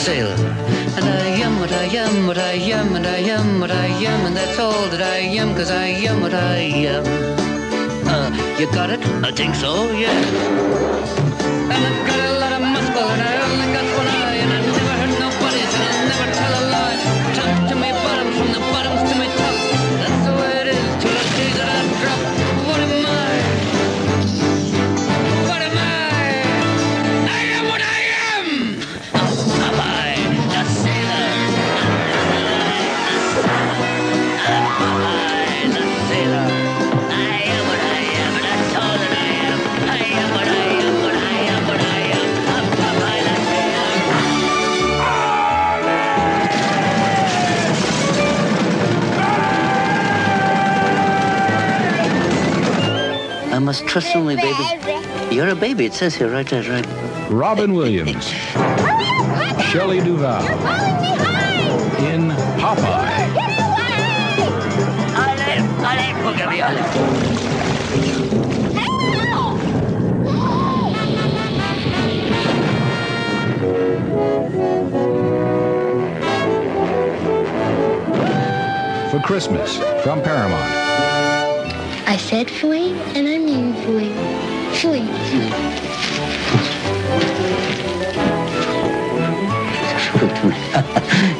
Sailor. And I am what I am, what I am, and I am what I am, and that's all that I am, cause I am what I am. Uh, you got it? I think so, yeah. And I've got a must trust only, baby. You're a baby. It says here, right there, right. Robin Williams, Shelley Duvall in Popeye. For Christmas from Paramount. I said fooey, and I mean fooey. Fooey.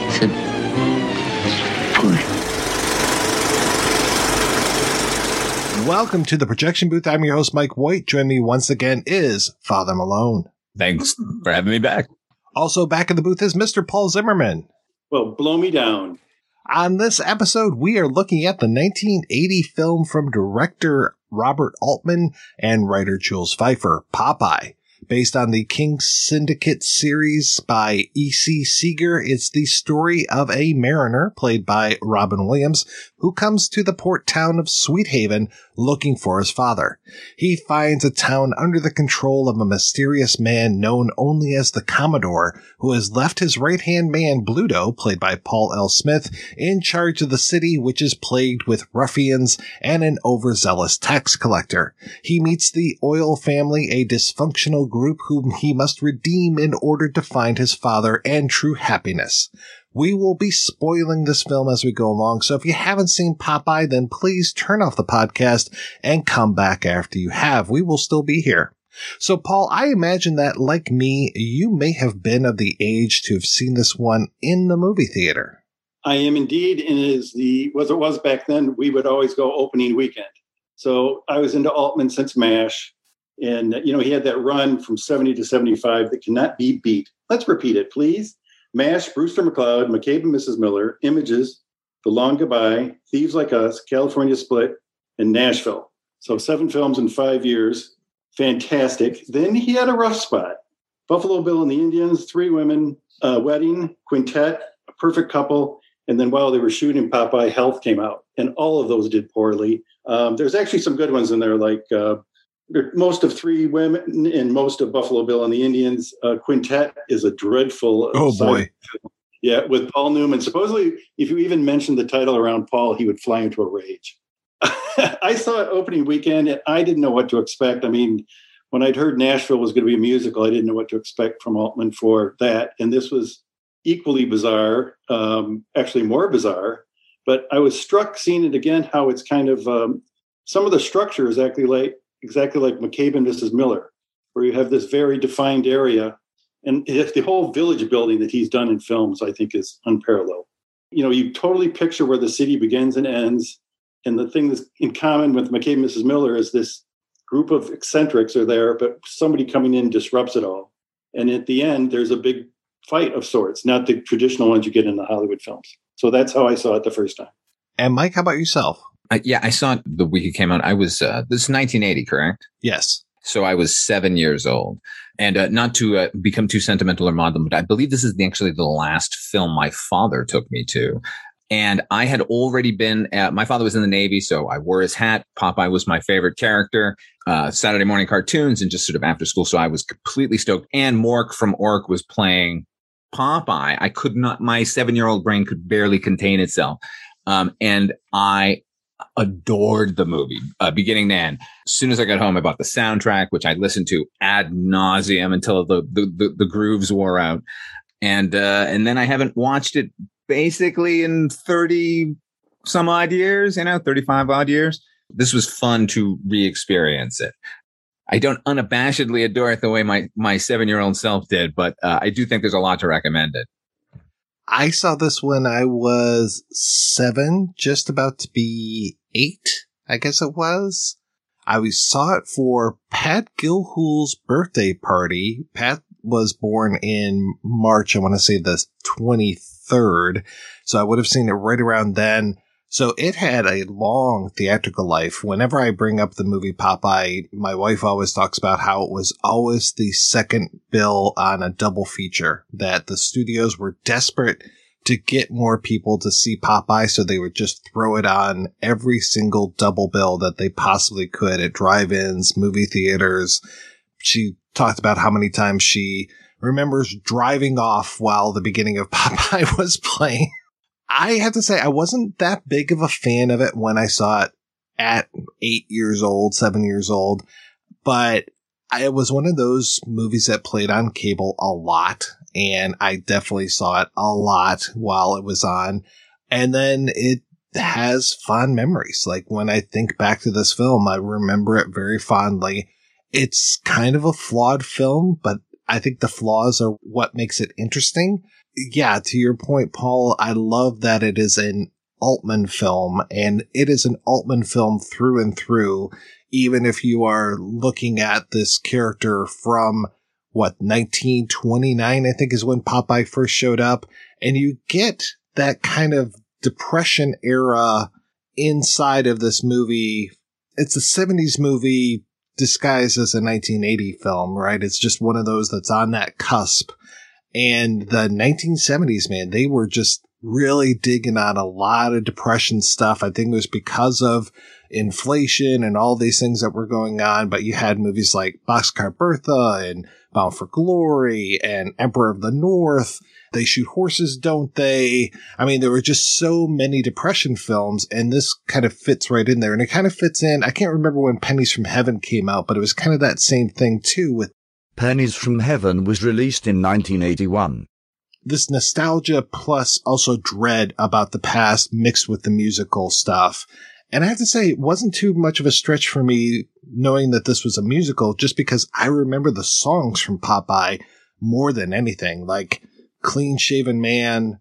He said, Welcome to the projection booth. I'm your host, Mike White. Join me once again is Father Malone. Thanks for having me back. Also back in the booth is Mr. Paul Zimmerman. Well, blow me down. On this episode, we are looking at the 1980 film from director Robert Altman and writer Jules Feiffer, Popeye. Based on the King Syndicate series by E.C. Segar, it's the story of a mariner, played by Robin Williams, who comes to the port town of Sweethaven looking for his father. He finds a town under the control of a mysterious man known only as the Commodore, who has left his right hand man, Bluto, played by Paul L. Smith, in charge of the city, which is plagued with ruffians and an overzealous tax collector. He meets the Oyl family, a dysfunctional group whom he must redeem in order to find his father and true happiness. We will be spoiling this film as we go along, so if you haven't seen Popeye, then please turn off the podcast and come back after you have. We will still be here. So, Paul, I imagine that, like me, you may have been of the age to have seen this one in the movie theater. I am indeed, and it is the was it was back then. We would always go opening weekend. So I was into Altman since MASH, and you know he had that run from seventy to seventy-five that cannot be beat. Let's repeat it, please. MASH, Brewster McCloud, McCabe and Mrs. Miller, Images, The Long Goodbye, Thieves Like Us, California Split, and Nashville. So seven films in five years. Fantastic. Then he had a rough spot. Buffalo Bill and the Indians, Three Women, Wedding, Quintet, A Perfect Couple, and then while they were shooting Popeye, Health came out, and all of those did poorly. Um, there's actually some good ones in there, like uh, most of Three Women and most of Buffalo Bill and the Indians. Uh, Quintet is a dreadful. Oh, boy. film. Yeah, with Paul Newman. Supposedly, if you even mentioned the title around Paul, he would fly into a rage. I saw it opening weekend and I didn't know what to expect. I mean, when I'd heard Nashville was going to be a musical, I didn't know what to expect from Altman for that. And this was equally bizarre, um, actually more bizarre. But I was struck seeing it again how it's kind of um, some of the structure is actually like exactly like McCabe and Mrs. Miller, where you have this very defined area. And the whole village building that he's done in films, I think, is unparalleled. You know, you totally picture where the city begins and ends. And the thing that's in common with McCabe and Mrs. Miller is this group of eccentrics are there, but somebody coming in disrupts it all. And at the end, there's a big fight of sorts, not the traditional ones you get in the Hollywood films. So that's how I saw it the first time. And Mike, how about yourself? Yeah, I saw it the week it came out. I was, uh, this is 1980, correct? Yes. So I was seven years old. And uh, not to uh, become too sentimental or maudlin, but I believe this is the, actually the last film my father took me to. And I had already been, at, my father was in the Navy, so I wore his hat. Popeye was my favorite character. Uh, Saturday morning cartoons and just sort of after school. So I was completely stoked. And Mork from Ork was playing Popeye. I could not, my seven year old brain could barely contain itself. Um, and I adored the movie, uh, beginning to end. As soon as I got home, I bought the soundtrack, which I listened to ad nauseum until the, the, the, the grooves wore out. And, uh, and then I haven't watched it basically in 30 some odd years, you know, 35 odd years. This was fun to re-experience it. I don't unabashedly adore it the way my, my seven year old self did, but uh, I do think there's a lot to recommend it. I saw this when I was seven, just about to be eight, I guess it was. I saw it for Pat Gilhool's birthday party. Pat was born in March, I want to say the 23rd. So I would have seen it right around then. So it had a long theatrical life. Whenever I bring up the movie Popeye, my wife always talks about how it was always the second bill on a double feature, that the studios were desperate to get more people to see Popeye, so they would just throw it on every single double bill that they possibly could at drive-ins, movie theaters. She talked about how many times she remembers driving off while the beginning of Popeye was playing. I have to say, I wasn't that big of a fan of it when I saw it at eight years old, seven years old, but it was one of those movies that played on cable a lot, and I definitely saw it a lot while it was on. And then it has fond memories. Like when I think back to this film, I remember it very fondly. It's kind of a flawed film, but I think the flaws are what makes it interesting yeah, to your point, Paul, I love that it is an Altman film and it is an Altman film through and through, even if you are looking at this character from what, 1929, I think is when Popeye first showed up. And you get that kind of depression era inside of this movie. It's a 70s movie disguised as a 1980 film, right? It's just one of those that's on that cusp and the 1970s, man, they were just really digging on a lot of depression stuff. I think it was because of inflation and all these things that were going on. But you had movies like Boxcar Bertha and Bound for Glory and Emperor of the North. They shoot horses, don't they? I mean, there were just so many depression films, and this kind of fits right in there. And it kind of fits in. I can't remember when Pennies from Heaven came out, but it was kind of that same thing too with Pennies from Heaven was released in 1981. This nostalgia plus also dread about the past mixed with the musical stuff. And I have to say, it wasn't too much of a stretch for me knowing that this was a musical just because I remember the songs from Popeye more than anything, like Clean Shaven Man.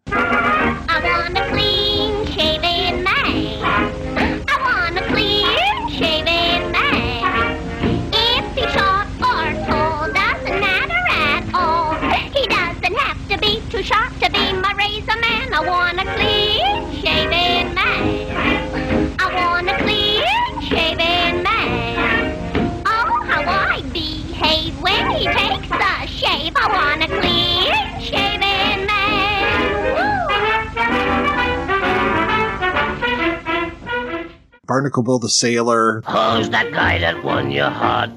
Barnacle Bill the Sailor. Who's that guy that won your heart?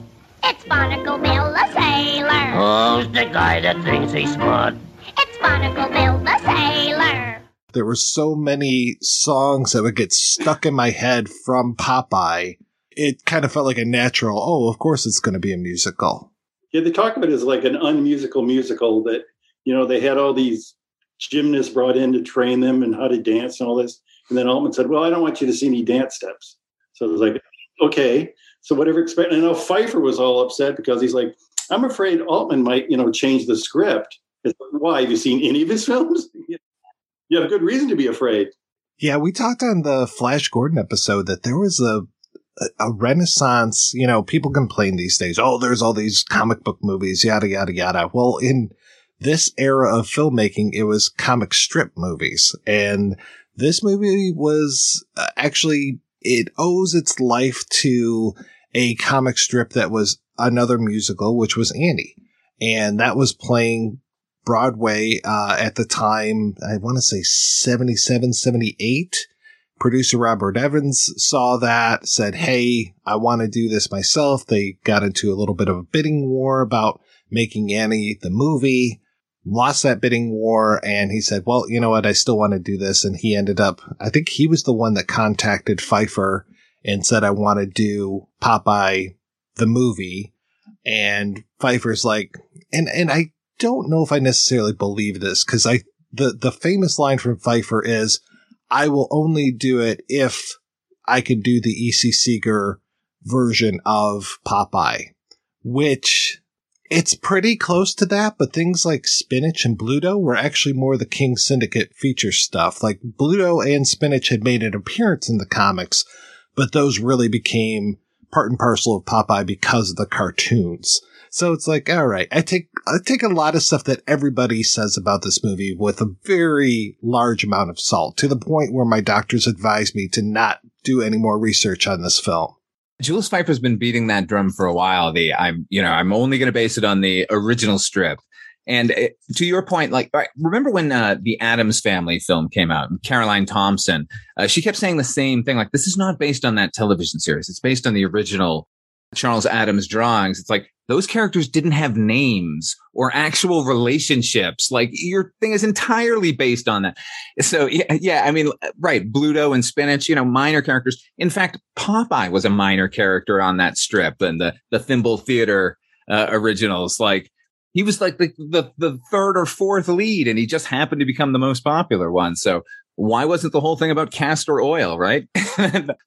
It's Barnacle Bill the Sailor. Who's the guy that thinks he's smart? It's Barnacle Bill the Sailor. There were so many songs that would get stuck in my head from Popeye. It kind of felt like a natural, oh, of course it's going to be a musical. Yeah, they talk of it as like an unmusical musical that, you know, they had all these gymnasts brought in to train them and how to dance and all this. And then Altman said, well, I don't want you to see any dance steps. So I was like, okay. So whatever expect. I know Feiffer was all upset because he's like, I'm afraid Altman might, you know, change the script. Why? Have you seen any of his films? you have good reason to be afraid. Yeah, we talked on the Flash Gordon episode that there was a, a renaissance. You know, people complain these days, oh, there's all these comic book movies, yada, yada, yada. Well, in this era of filmmaking, it was comic strip movies. And this movie was uh, actually, it owes its life to a comic strip that was another musical, which was Annie. And that was playing Broadway uh, at the time, I want to say 77, 78. Producer Robert Evans saw that, said, Hey, I want to do this myself. They got into a little bit of a bidding war about making Annie the movie, lost that bidding war. And he said, Well, you know what? I still want to do this. And he ended up, I think he was the one that contacted Feiffer and said, I want to do Popeye the movie. And Feiffer's like, and, and I don't know if I necessarily believe this because I, the, the famous line from Feiffer is, I will only do it if I can do the E.C. Segar version of Popeye, which it's pretty close to that, but things like Spinach and Bluto were actually more the King Syndicate feature stuff. Like Bluto and Spinach had made an appearance in the comics, but those really became part and parcel of Popeye because of the cartoons. So it's like, all right, I take I take a lot of stuff that everybody says about this movie with a very large amount of salt to the point where my doctors advised me to not do any more research on this film. Jules Feiffer's been beating that drum for a while. The I'm, you know, I'm only going to base it on the original strip. And it, to your point, like, remember when uh, the Addams Family film came out? Caroline Thompson, uh, she kept saying the same thing. Like, this is not based on that television series. It's based on the original Charles Addams drawings. It's like those characters didn't have names or actual relationships. Like your thing is entirely based on that. So yeah, yeah, I mean, right. Bluto and Spinach, you know, minor characters. In fact, Popeye was a minor character on that strip and the, the Thimble Theater uh, originals. Like he was like the, the, the third or fourth lead and he just happened to become the most popular one. So why wasn't the whole thing about castor oil, right?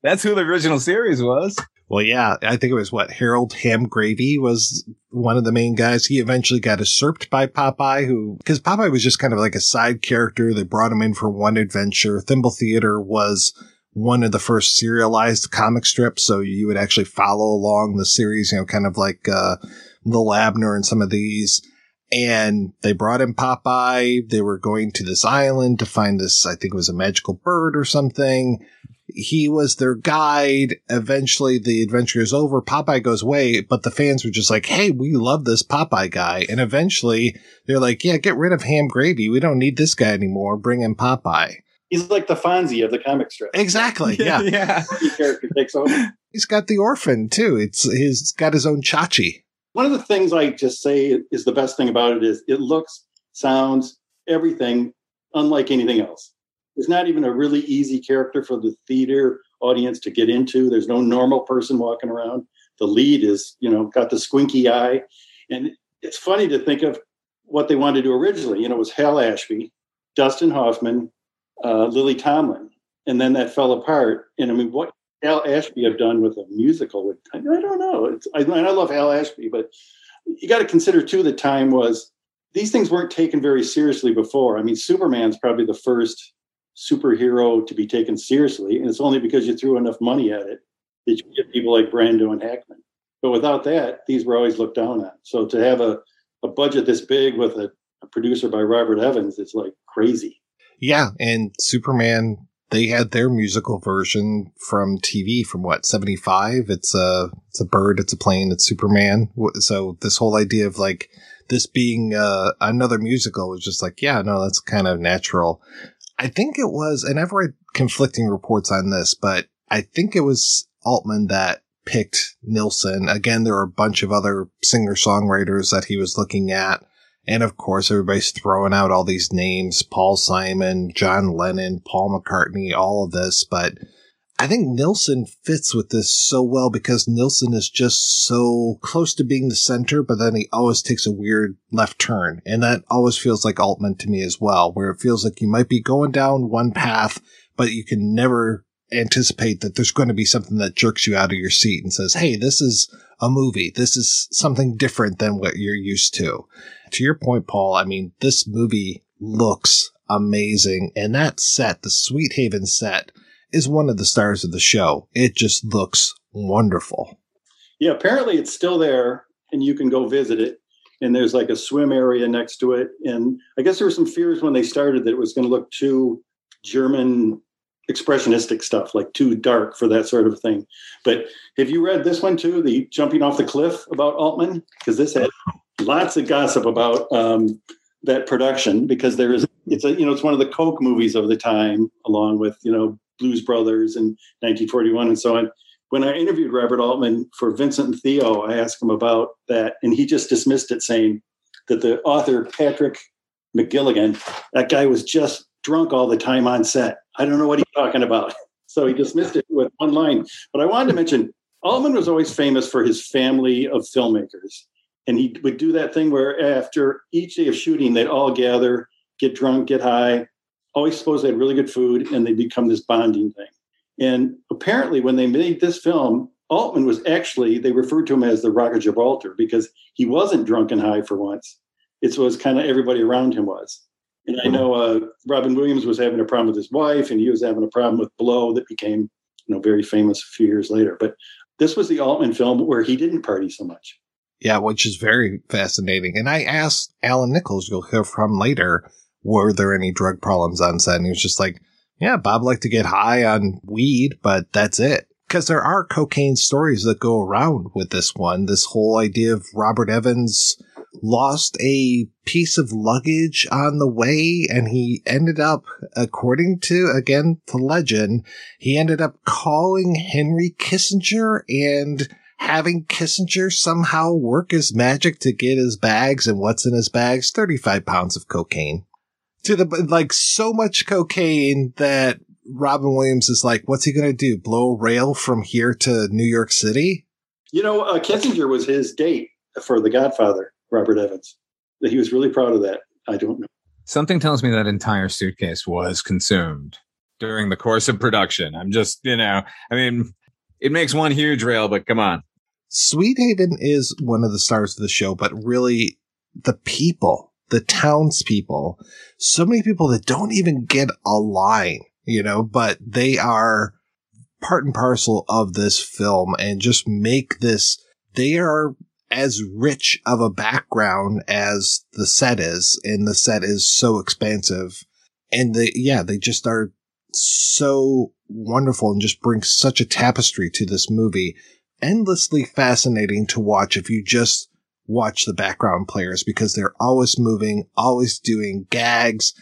That's who the original series was. Well, yeah, I think it was what Harold Hamgravy was one of the main guys. He eventually got usurped by Popeye, who because Popeye was just kind of like a side character. They brought him in for one adventure. Thimble Theater was one of the first serialized comic strips, so you would actually follow along the series. You know, kind of like uh, Lil Abner and some of these. And they brought in Popeye. They were going to this island to find this, I think it was a magical bird or something he was their guide. Eventually, the adventure is over. Popeye goes away, but the fans were just like, "Hey, we love this Popeye guy." And eventually, they're like, "Yeah, get rid of Ham Gravy. We don't need this guy anymore. Bring in Popeye." He's like the Fonzie of the comic strip. Exactly. Yeah. yeah. The character takes over. He's got the orphan too. It's he's got his own Chachi. One of the things I just say is the best thing about it is it looks, sounds, everything unlike anything else. It's not even a really easy character for the theater audience to get into. There's no normal person walking around. The lead is, you know, got the squinky eye. And it's funny to think of what they wanted to do originally. You know, it was Hal Ashby, Dustin Hoffman, uh, Lily Tomlin, and then that fell apart. And I mean, what Hal Ashby have done with a musical? I don't know. It's, I, I love Al Ashby, but you got to consider too. The time was these things weren't taken very seriously before. I mean, Superman's probably the first superhero to be taken seriously, and it's only because you threw enough money at it that you get people like Brando and Hackman. But without that, these were always looked down on. So to have a, a budget this big with a, a producer by Robert Evans, it's like crazy. Yeah, and Superman they had their musical version from TV from what 75 it's a it's a bird it's a plane it's Superman so this whole idea of like this being uh, another musical was just like yeah no that's kind of natural I think it was, and I've read conflicting reports on this, but I think it was Altman that picked Nilsson. Again, there are a bunch of other singer songwriters that he was looking at. And of course, everybody's throwing out all these names Paul Simon, John Lennon, Paul McCartney, all of this. But I think Nilsson fits with this so well because Nilsson is just so close to being the center, but then he always takes a weird left turn. And that always feels like Altman to me as well, where it feels like you might be going down one path, but you can never anticipate that there's going to be something that jerks you out of your seat and says, Hey, this is a movie. This is something different than what you're used to. To your point, Paul, I mean, this movie looks amazing. And that set, the Sweethaven set, is one of the stars of the show. It just looks wonderful. Yeah, apparently it's still there and you can go visit it. And there's like a swim area next to it. And I guess there were some fears when they started that it was going to look too German expressionistic stuff, like too dark for that sort of thing. But have you read this one too, the jumping off the cliff about Altman? Because this had lots of gossip about um, that production because there is it's a you know it's one of the Coke movies of the time, along with you know Blues Brothers and 1941 and so on. When I interviewed Robert Altman for Vincent and Theo, I asked him about that, and he just dismissed it, saying that the author Patrick McGilligan, that guy was just drunk all the time on set. I don't know what he's talking about. So he dismissed it with one line. But I wanted to mention Altman was always famous for his family of filmmakers. And he would do that thing where after each day of shooting, they'd all gather, get drunk, get high, always suppose they had really good food, and they'd become this bonding thing. And apparently, when they made this film, Altman was actually, they referred to him as the Rock of Gibraltar because he wasn't drunk and high for once. It was kind of everybody around him was. And I know uh, Robin Williams was having a problem with his wife, and he was having a problem with Blow that became, you know, very famous a few years later. But this was the Altman film where he didn't party so much. Yeah, which is very fascinating. And I asked Allan Nicholls, you'll hear from later, were there any drug problems on set? And he was just like, yeah, Bob liked to get high on weed, but that's it. Because there are cocaine stories that go around with this one. This whole idea of Robert Evans lost a piece of luggage on the way and he ended up, according to, again, the legend, he ended up calling Henry Kissinger and having Kissinger somehow work his magic to get his bags and what's in his bags 35 pounds of cocaine. To the, like, so much cocaine that Robin Williams is like, what's he going to do? Blow a rail from here to New York City? You know, uh, Kissinger was his date for The Godfather, Robert Evans. He was really proud of that. I don't know. Something tells me that entire suitcase was consumed during the course of production. I'm just, you know, I mean, it makes one huge rail, but come on. Sweethaven is one of the stars of the show, but really the people, the townspeople, so many people that don't even get a line, you know, but they are part and parcel of this film and just make this, they are as rich of a background as the set is, and the set is so expansive. And they, yeah, they just are so wonderful and just bring such a tapestry to this movie. Endlessly fascinating to watch if you just watch the background players because they're always moving, always doing gags.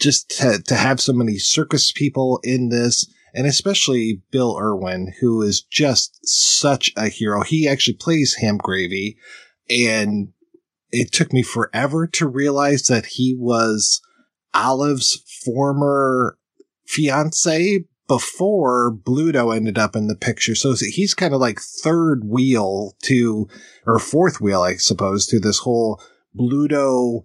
Just to, to have so many circus people in this, and especially Bill Irwin, who is just such a hero. He actually plays Ham Gravy, and it took me forever to realize that he was Olive's former fiance before Bluto ended up in the picture. So he's kind of like third wheel to, or fourth wheel, I suppose, to this whole Bluto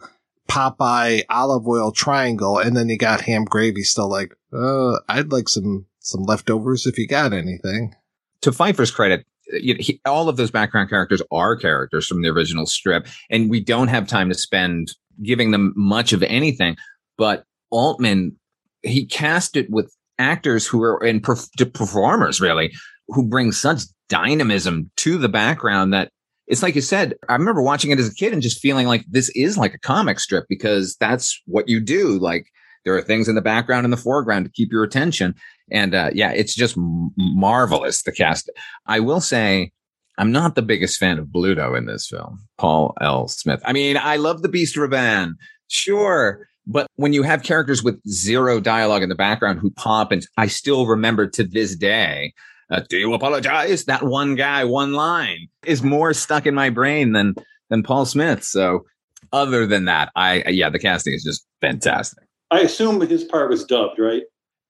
Popeye Olive Oyl triangle. And then you got ham gravy still like, uh, I'd like some, some leftovers if you got anything. To Feiffer's credit, you know, he, all of those background characters are characters from the original strip, and we don't have time to spend giving them much of anything. But Altman, he cast it with actors who are and perf- performers really who bring such dynamism to the background that it's like you said. I remember watching it as a kid and just feeling like this is like a comic strip because that's what you do. Like there are things in the background and the foreground to keep your attention. And uh, yeah, it's just m- marvelous the cast. I will say, I'm not the biggest fan of Bluto in this film, Paul L. Smith. I mean, I love the Beast Rabban, sure, but when you have characters with zero dialogue in the background who pop, and I still remember to this day, uh, "Do you apologize?" That one guy, one line is more stuck in my brain than than Paul Smith. So, other than that, I yeah, the casting is just fantastic. I assume his part was dubbed, right?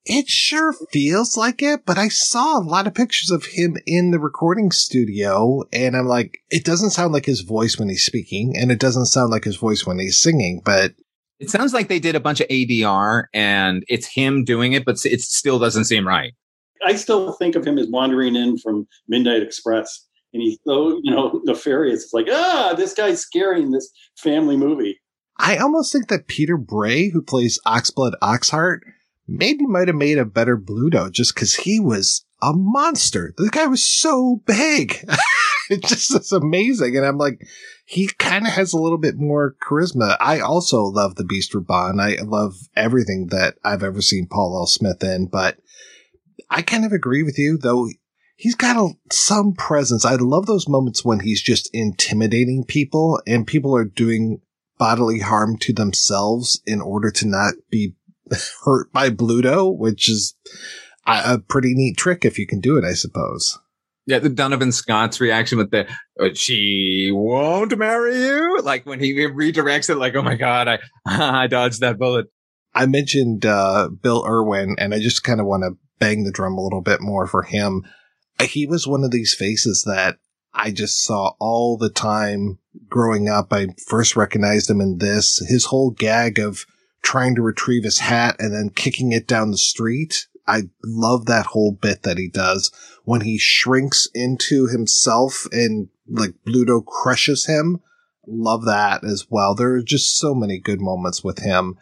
It sure feels like it, but I saw a lot of pictures of him in the recording studio, and I'm like, it doesn't sound like his voice when he's speaking, and it doesn't sound like his voice when he's singing, but it sounds like they did a bunch of ADR and it's him doing it, but it still doesn't seem right. I still think of him as wandering in from Midnight Express, and he's so you know nefarious. It's like, ah, this guy's scaring this family movie. I almost think that Peter Bray, who plays Oxblood Oxheart, maybe might have made a better Bluto just because he was a monster. The guy was so big. it just is amazing. And I'm like, he kind of has a little bit more charisma. I also love the Beast Rabban. I love everything that I've ever seen Paul L. Smith in, but I kind of agree with you, though. He's got a, some presence. I love those moments when he's just intimidating people and people are doing bodily harm to themselves in order to not be hurt by Bluto, which is a, a pretty neat trick if you can do it, I suppose. Yeah, the Donovan Scott's reaction with the uh, "she won't marry you," like when he redirects it, like "oh my god, I I dodged that bullet." I mentioned uh, Bill Irwin, and I just kind of want to bang the drum a little bit more for him. He was one of these faces that I just saw all the time growing up. I first recognized him in this. His whole gag of trying to retrieve his hat and then kicking it down the street. I love that whole bit that he does when he shrinks into himself and like Bluto crushes him. Love that as well. There are just so many good moments with him.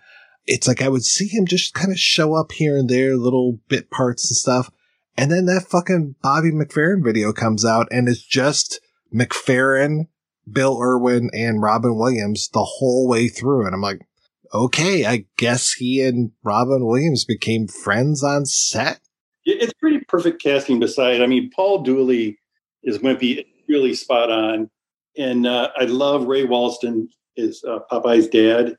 It's like I would see him just kind of show up here and there, little bit parts and stuff. And then that fucking Bobby McFerrin video comes out and it's just McFerrin, Bill Irwin, and Robin Williams the whole way through. And I'm like, okay, I guess he and Robin Williams became friends on set. It's pretty perfect casting. Beside, I mean, Paul Dooley is Wimpy, really spot on, and uh, I love Ray Walston is uh, Popeye's dad.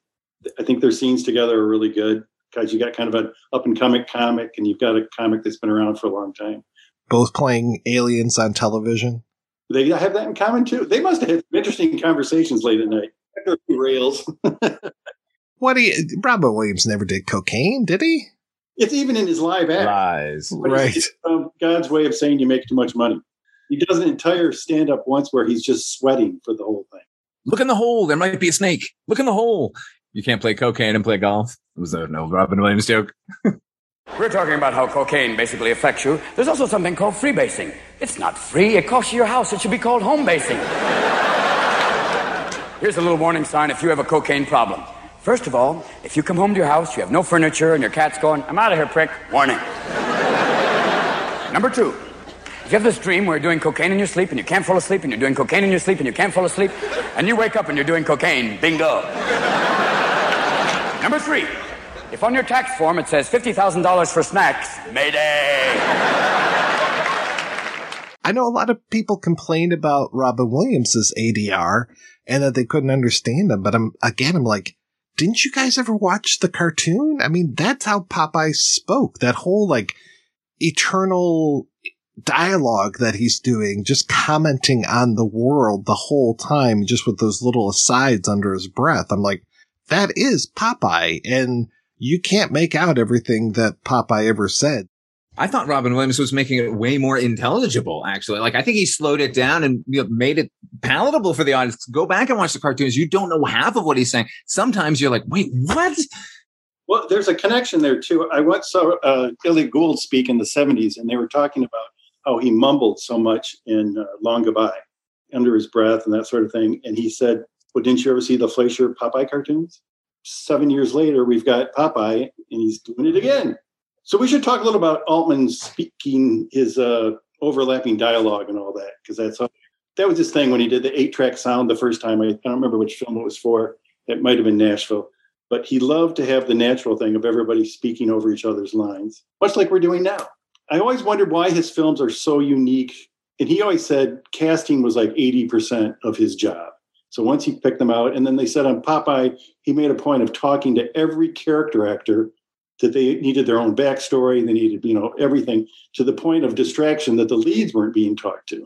I think their scenes together are really good because you got kind of an up and coming comic, and you've got a comic that's been around for a long time. Both playing aliens on television. They have that in common too. They must have had interesting conversations late at night. Rails. What do you, Robin Williams never did cocaine, did he? It's even in his live act. Lies. Right. Um, God's way of saying you make too much money. He does an entire stand up once where he's just sweating for the whole thing. Look in the hole. There might be a snake. Look in the hole. You can't play cocaine and play golf. It was an old Robin Williams joke. We're talking about how cocaine basically affects you. There's also something called freebasing. It's not free, it costs you your house. It should be called home basing. Here's a little warning sign if you have a cocaine problem. First of all, if you come home to your house, you have no furniture, and your cat's going, I'm out of here, prick. Warning. Number two, if you have this dream where you're doing cocaine in your sleep and you can't fall asleep, and you're doing cocaine in your sleep and you can't fall asleep, and you wake up and you're doing cocaine, bingo. Number three, if on your tax form it says $50,000 for snacks, mayday. I know a lot of people complained about Robin Williams' ADR and that they couldn't understand him, but I'm, again, I'm like, didn't you guys ever watch the cartoon? I mean, that's how Popeye spoke. That whole like eternal dialogue that he's doing, just commenting on the world the whole time, just with those little asides under his breath. I'm like, that is Popeye. And you can't make out everything that Popeye ever said. I thought Robin Williams was making it way more intelligible, actually. Like, I think he slowed it down and you know, made it palatable for the audience. Go back and watch the cartoons. You don't know half of what he's saying. Sometimes you're like, wait, what? Well, there's a connection there too. I once saw uh, Gould speak in the 70s, and they were talking about how he mumbled so much in uh, Long Goodbye under his breath and that sort of thing. And he said, Well, didn't you ever see the Fleischer Popeye cartoons? Seven years later, we've got Popeye, and he's doing it again. So we should talk a little about Altman speaking his uh, overlapping dialogue and all that, because that's that was his thing when he did the eight track sound the first time. I, I don't remember which film it was for. It might have been Nashville, but he loved to have the natural thing of everybody speaking over each other's lines, much like we're doing now. I always wondered why his films are so unique. And he always said casting was like 80% of his job. So once he picked them out, and then they said on Popeye, he made a point of talking to every character actor that they needed their own backstory, they needed, you know, everything to the point of distraction that the leads weren't being talked to.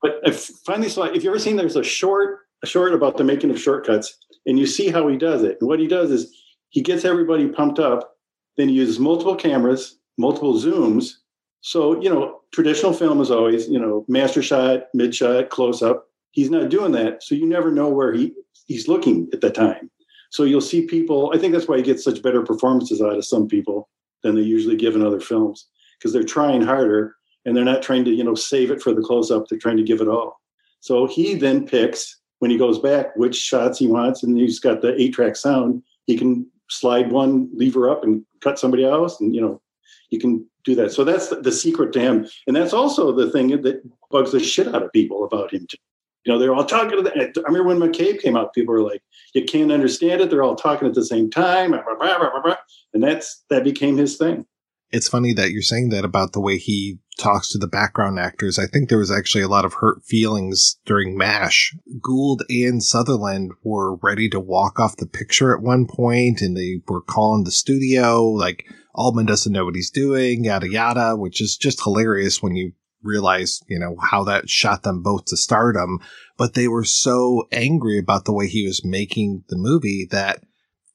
But I finally saw, if you ever seen, there's a short, a short about the making of Short Cuts, and you see how he does it. And what he does is he gets everybody pumped up, then he uses multiple cameras, multiple zooms. So, you know, traditional film is always, you know, master shot, mid shot, close up. He's not doing that. So you never know where he, he's looking at the time. So you'll see people, I think that's why he gets such better performances out of some people than they usually give in other films, because they're trying harder and they're not trying to, you know, save it for the close up. They're trying to give it all. So he then picks when he goes back which shots he wants, and he's got the eight track sound. He can slide one lever up and cut somebody else, and you know, you can do that. So that's the secret to him, and that's also the thing that bugs the shit out of people about him. Too. You know, they're all talking to the. I remember when McCabe came out, people were like, "You can't understand it." They're all talking at the same time, and that's that became his thing. It's funny that you're saying that about the way he talks to the background actors. I think there was actually a lot of hurt feelings during MASH. Gould and Sutherland were ready to walk off the picture at one point and they were calling the studio like Altman doesn't know what he's doing, yada yada, which is just hilarious when you realize, you know, how that shot them both to stardom. But they were so angry about the way he was making the movie that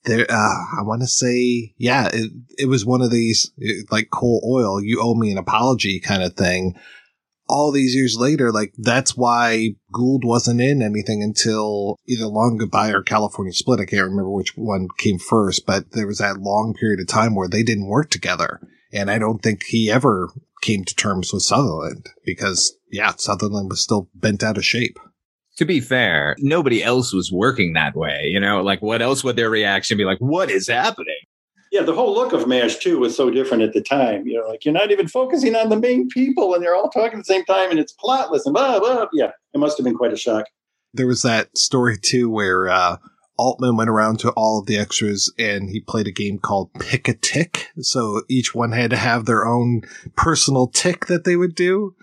there, uh, I want to say, yeah, it, it was one of these it, like Cole Oyl, you owe me an apology kind of thing. All these years later, like that's why Gould wasn't in anything until either Long Goodbye or California Split. I can't remember which one came first, but there was that long period of time where they didn't work together. And I don't think he ever came to terms with Sutherland because, yeah, Sutherland was still bent out of shape to be fair, nobody else was working that way. You know, like what else would their reaction be like? What is happening? Yeah, the whole look of MASH too was so different at the time. You know, like you're not even focusing on the main people and they're all talking at the same time and it's plotless and blah blah. Yeah, it must have been quite a shock. There was that story too where uh, Altman went around to all of the extras and he played a game called Pick a Tick. So each one had to have their own personal tick that they would do.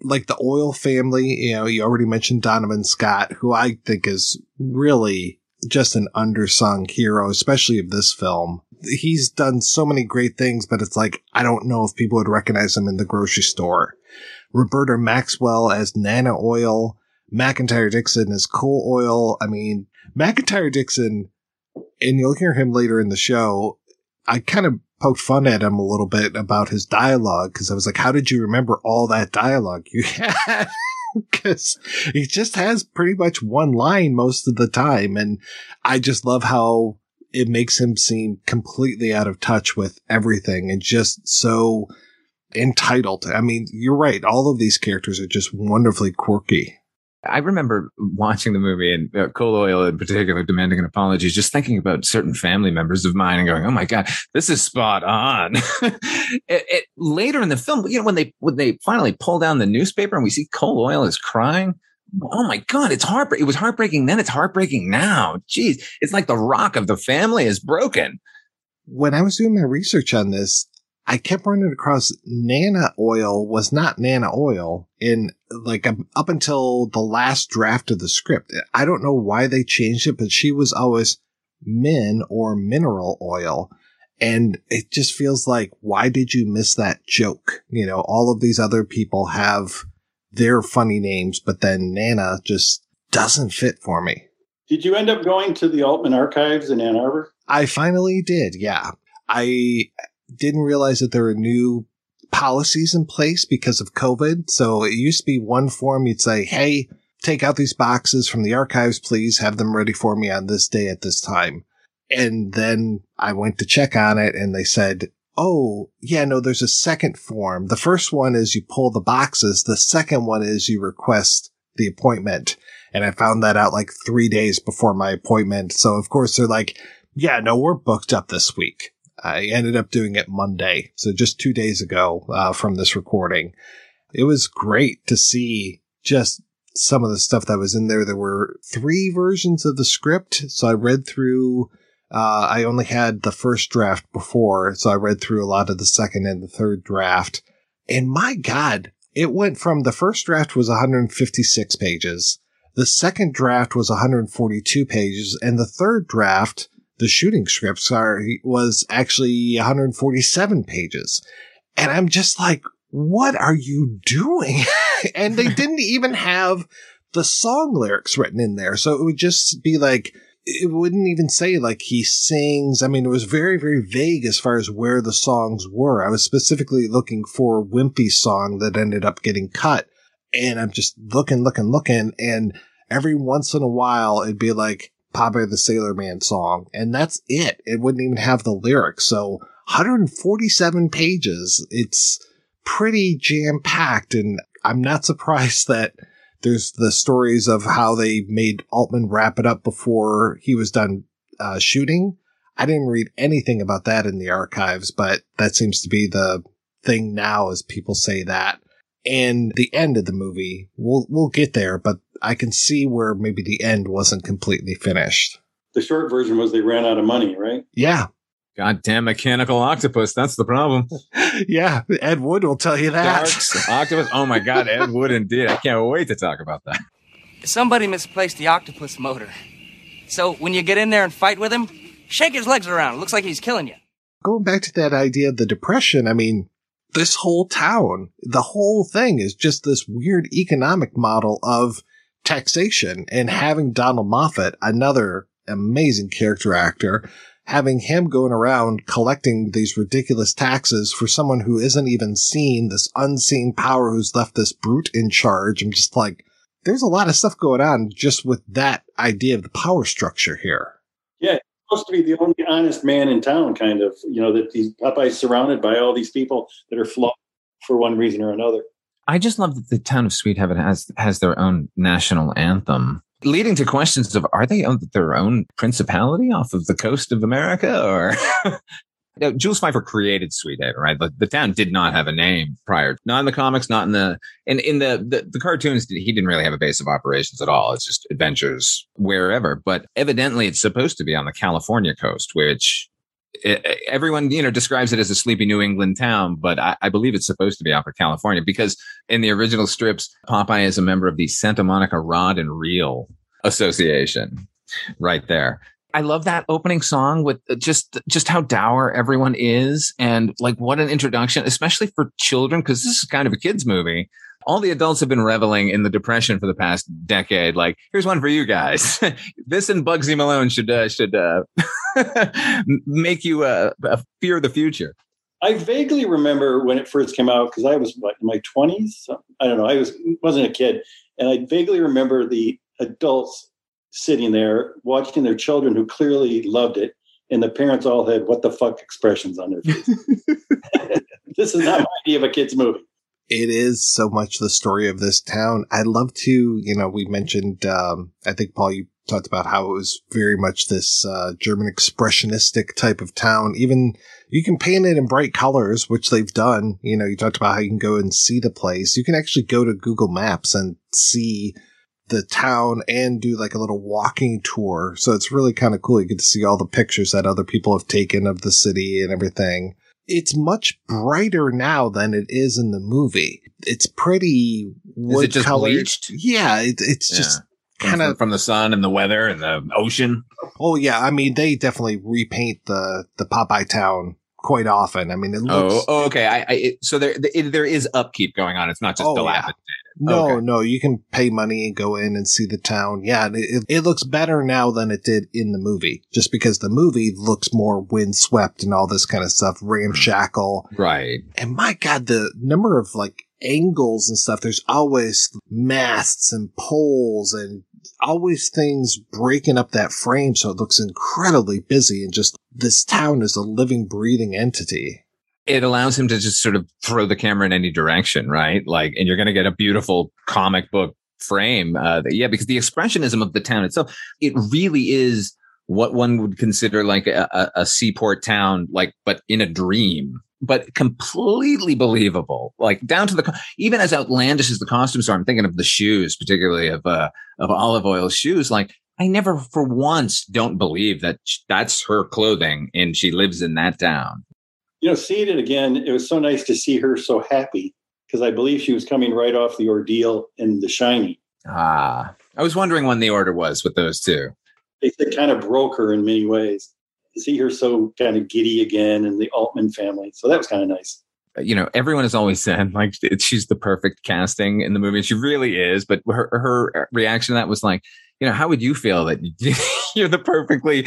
Like the Oyl family, you know, you already mentioned Donovan Scott, who I think is really just an undersung hero, especially of this film. He's done so many great things, but it's like, I don't know if people would recognize him in the grocery store. Roberta Maxwell as Nana Oyl. MacIntyre Dixon as Cole Oyl. I mean, MacIntyre Dixon, and you'll hear him later in the show. I kind of poked fun at him a little bit about his dialogue because I was like, how did you remember all that dialogue you had? Because he just has pretty much one line most of the time. And I just love how it makes him seem completely out of touch with everything and just so entitled. I mean, you're right. All of these characters are just wonderfully quirky. I remember watching the movie and uh, Cole Oyl in particular demanding an apology, just thinking about certain family members of mine and going, "Oh my god, this is spot on." it, it, later in the film, you know, when they when they finally pull down the newspaper and we see Cole Oyl is crying, oh my god, it's heartbreaking. It was heartbreaking then; it's heartbreaking now. Jeez, it's like the rock of the family is broken. When I was doing my research on this, I kept running across Nana Oyl was not Nana Oyl in like um, up until the last draft of the script. I don't know why they changed it, but she was always min or mineral oil. And it just feels like, why did you miss that joke? You know, all of these other people have their funny names, but then Nana just doesn't fit for me. Did you end up going to the Altman archives in Ann Arbor? I finally did. Yeah. I didn't realize that there were new policies in place because of COVID. So it used to be one form you'd say, Hey, take out these boxes from the archives, please have them ready for me on this day at this time. And then I went to check on it and they said, Oh, yeah, no, there's a second form. The first one is you pull the boxes. The second one is you request the appointment. And I found that out like three days before my appointment. So of course they're like, yeah, no, we're booked up this week. I ended up doing it Monday, so just two days ago uh, from this recording. It was great to see just some of the stuff that was in there. There were three versions of the script, so I read through. Uh, I only had the first draft before, so I read through a lot of the second and the third draft. And my God, it went from the first draft was 156 pages. The second draft was 142 pages and the third draft the shooting scripts are was actually 147 pages. And I'm just like, what are you doing? and they didn't even have the song lyrics written in there. So it would just be like, it wouldn't even say like he sings. I mean, it was very, very vague as far as where the songs were. I was specifically looking for Wimpy's song that ended up getting cut. And I'm just looking, looking, looking. And every once in a while, it'd be like, Popeye the Sailor Man song, and that's it. It wouldn't even have the lyrics. So 147 pages. It's pretty jam packed, and I'm not surprised that there's the stories of how they made Altman wrap it up before he was done uh, shooting. I didn't read anything about that in the archives, but that seems to be the thing now as people say that. And the end of the movie, we'll, we'll get there, but I can see where maybe the end wasn't completely finished. The short version was they ran out of money, right? Yeah. Goddamn mechanical octopus. That's the problem. yeah. Ed Wood will tell you that. Sharks, octopus. Oh my God. Ed Wood indeed. I can't wait to talk about that. Somebody misplaced the octopus motor. So when you get in there and fight with him, shake his legs around. It looks like he's killing you. Going back to that idea of the depression, I mean, this whole town, the whole thing is just this weird economic model of taxation and having Donald Moffat, another amazing character actor, having him going around collecting these ridiculous taxes for someone who isn't even seen, this unseen power who's left this brute in charge. I'm just like, there's a lot of stuff going on just with that idea of the power structure here. Yeah, supposed to be the only honest man in town, kind of. You know that these Popeye's surrounded by all these people that are flawed for one reason or another. I just love that the town of Sweethaven has has their own national anthem, leading to questions of are they their own principality off of the coast of America or. Jules Feiffer created Sweethaven, right? The, the town did not have a name prior, not in the comics, not in the in in the, the the cartoons. He didn't really have a base of operations at all. It's just adventures wherever. But evidently, it's supposed to be on the California coast, which everyone you know describes it as a sleepy New England town, but I, I, believe it's supposed to be off of California because in the original strips, Popeye is a member of the Santa Monica Rod and Reel Association, right there. I love that opening song with uh, just just how dour everyone is and like what an introduction, especially for children because this is kind of a kids movie. All the adults have been reveling in the depression for the past decade. Like, here's one for you guys. this and Bugsy Malone should uh, should uh, make you uh, fear the future. I vaguely remember when it first came out because I was what in my twenties. I don't know. I was wasn't a kid, and I vaguely remember the adults sitting there watching their children who clearly loved it, and the parents all had what the fuck expressions on their face. this is not my idea of a kid's movie. It is so much the story of this town. I'd love to, you know, we mentioned, um, I think Paul, you talked about how it was very much this uh, German expressionistic type of town. Even you can paint it in bright colors, which they've done. You know, you talked about how you can go and see the place. You can actually go to Google Maps and see the town and do like a little walking tour. So it's really kind of cool. You get to see all the pictures that other people have taken of the city and everything. It's much brighter now than it is in the movie. It's pretty wood is it just colored. bleached? Yeah, it, it's Yeah. just kind of from the sun and the weather and the ocean. Oh yeah, I mean they definitely repaint the the Popeye town quite often. I mean it Oh, looks oh, okay. I, I it, so there it, there is upkeep going on. It's not just Oh, yeah. No, Okay. no, you can pay money and go in and see the town. Yeah, it, it looks better now than it did in the movie, just because the movie looks more windswept and all this kind of stuff, ramshackle. Right. And my God, the number of like angles and stuff, there's always masts and poles and always things breaking up that frame so it looks incredibly busy and just this town is a living, breathing entity. It allows him to just sort of throw the camera in any direction, right? Like, and you're going to get a beautiful comic book frame. Uh, that- yeah, because the expressionism of the town itself, it really is what one would consider like a, a, a seaport town, like, but in a dream, but completely believable. Like down to the, even as outlandish as the costumes are, I'm thinking of the shoes, particularly of, uh, of Olive Oyl shoes. Like I never for once don't believe that that's her clothing and she lives in that town. You know, seeing it again, it was so nice to see her so happy because I believe she was coming right off the ordeal in The Shining. Ah, I was wondering when the order was with those two. It, it kind of broke her in many ways. To see her so kind of giddy again and the Altman family. So that was kind of nice. You know, everyone has always said like she's the perfect casting in the movie. She really is. But her her reaction to that was like, you know, how would you feel that you're the perfectly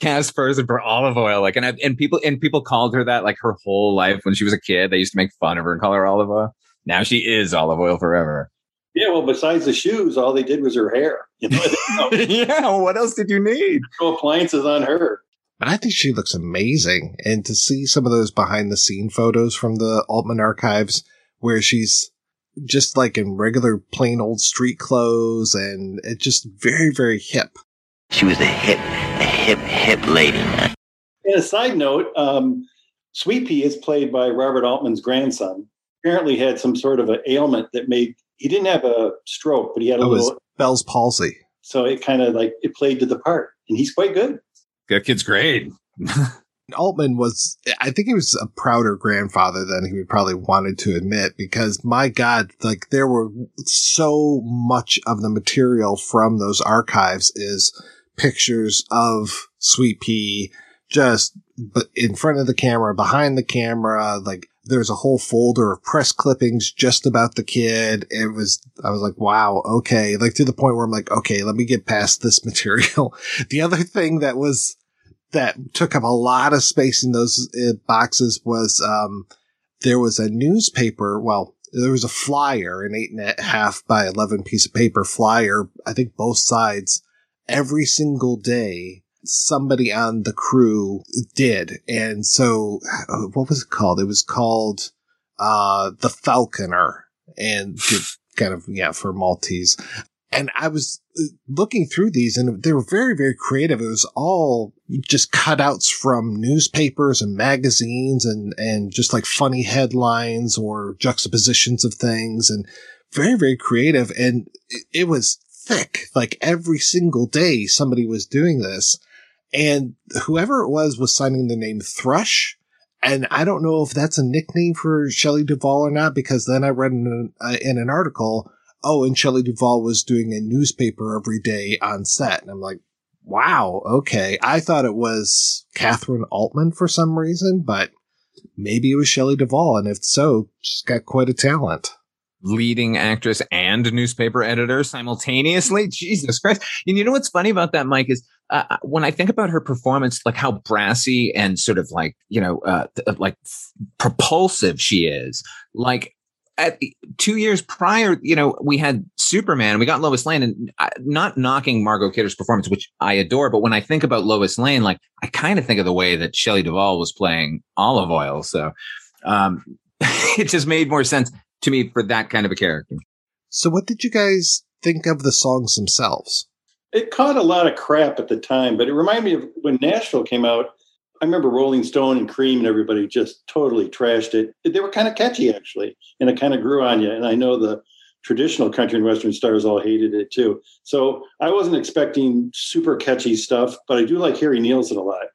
cast person for Olive Oyl? Like, and I, and people and people called her that like her whole life when she was a kid. They used to make fun of her and call her Olive Oyl. Now she is Olive Oyl forever. Yeah, well, besides the shoes, all they did was her hair. You know, yeah, what else did you need? No appliances on her. But I think she looks amazing. And to see some of those behind the scene photos from the Altman archives where she's just like in regular plain old street clothes and it just very, very hip. She was a hip, a hip, hip lady, man. And a side note, um, Sweet Pea is played by Robert Altman's grandson. Apparently, had some sort of an ailment that made he didn't have a stroke, but he had a It was little. Bell's palsy. So it kind of like it played to the part, and he's quite good. That kid's great. Altman was, I think he was a prouder grandfather than he probably wanted to admit because my God, like there were so much of the material from those archives is pictures of Sweet Pea just in front of the camera, behind the camera, like there's a whole folder of press clippings just about the kid. It was, I was like, wow, okay. Like to the point where I'm like, okay, let me get past this material. the other thing that was, that took up a lot of space in those uh, boxes was, um, there was a newspaper. Well, there was a flyer, an eight and a half by 11 piece of paper flyer. I think both sides every single day somebody on the crew did. And so uh, what was it called? It was called, uh, the Falconer and kind of, yeah, for Maltese. And I was uh, looking through these and they were very, very creative. It was all just cutouts from newspapers and magazines and, and just like funny headlines or juxtapositions of things and very, very creative. And it, was thick. Like every single day somebody was doing this and whoever it was was signing the name Thrush. And I don't know if that's a nickname for Shelley Duvall or not, because then I read in an, uh, in an article, oh, and Shelley Duvall was doing a newspaper every day on set. And I'm like, wow, okay. I thought it was Catherine Altman for some reason, but maybe it was Shelley Duvall. And if so, she's got quite a talent leading actress and newspaper editor simultaneously. Jesus Christ. And you know what's funny about that, Mike, is uh, when I think about her performance, like how brassy and sort of like, you know, uh, th- like propulsive she is. Like at the, two years prior, you know, we had Superman and we got Lois Lane and uh, not knocking Margot Kidder's performance, which I adore. But when I think about Lois Lane, like I kind of think of the way that Shelley Duvall was playing Olive Oyl. So, um, it just made more sense to me for that kind of a character. So, what did you guys think of the songs themselves? It caught a lot of crap at the time, but it reminded me of when Nashville came out. I remember Rolling Stone and Cream and everybody just totally trashed it. They were kind of catchy, actually, and it kind of grew on you. And I know the traditional country and western stars all hated it too. So I wasn't expecting super catchy stuff, but I do like Harry Nilsson a lot.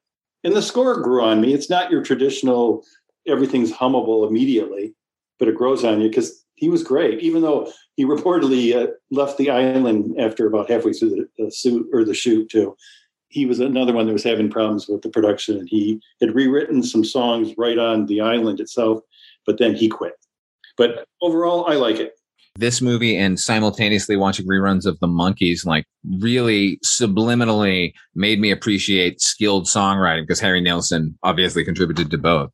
And the score grew on me. It's not your traditional everything's hummable immediately but it grows on you because he was great, even though he reportedly uh, left the island after about halfway through the, the suit or the shoot too. He was another one that was having problems with the production, and he had rewritten some songs right on the island itself, but then he quit. But overall, I like it. This movie and simultaneously watching reruns of The Monkees, like really subliminally made me appreciate skilled songwriting because Harry Nilsson obviously contributed to both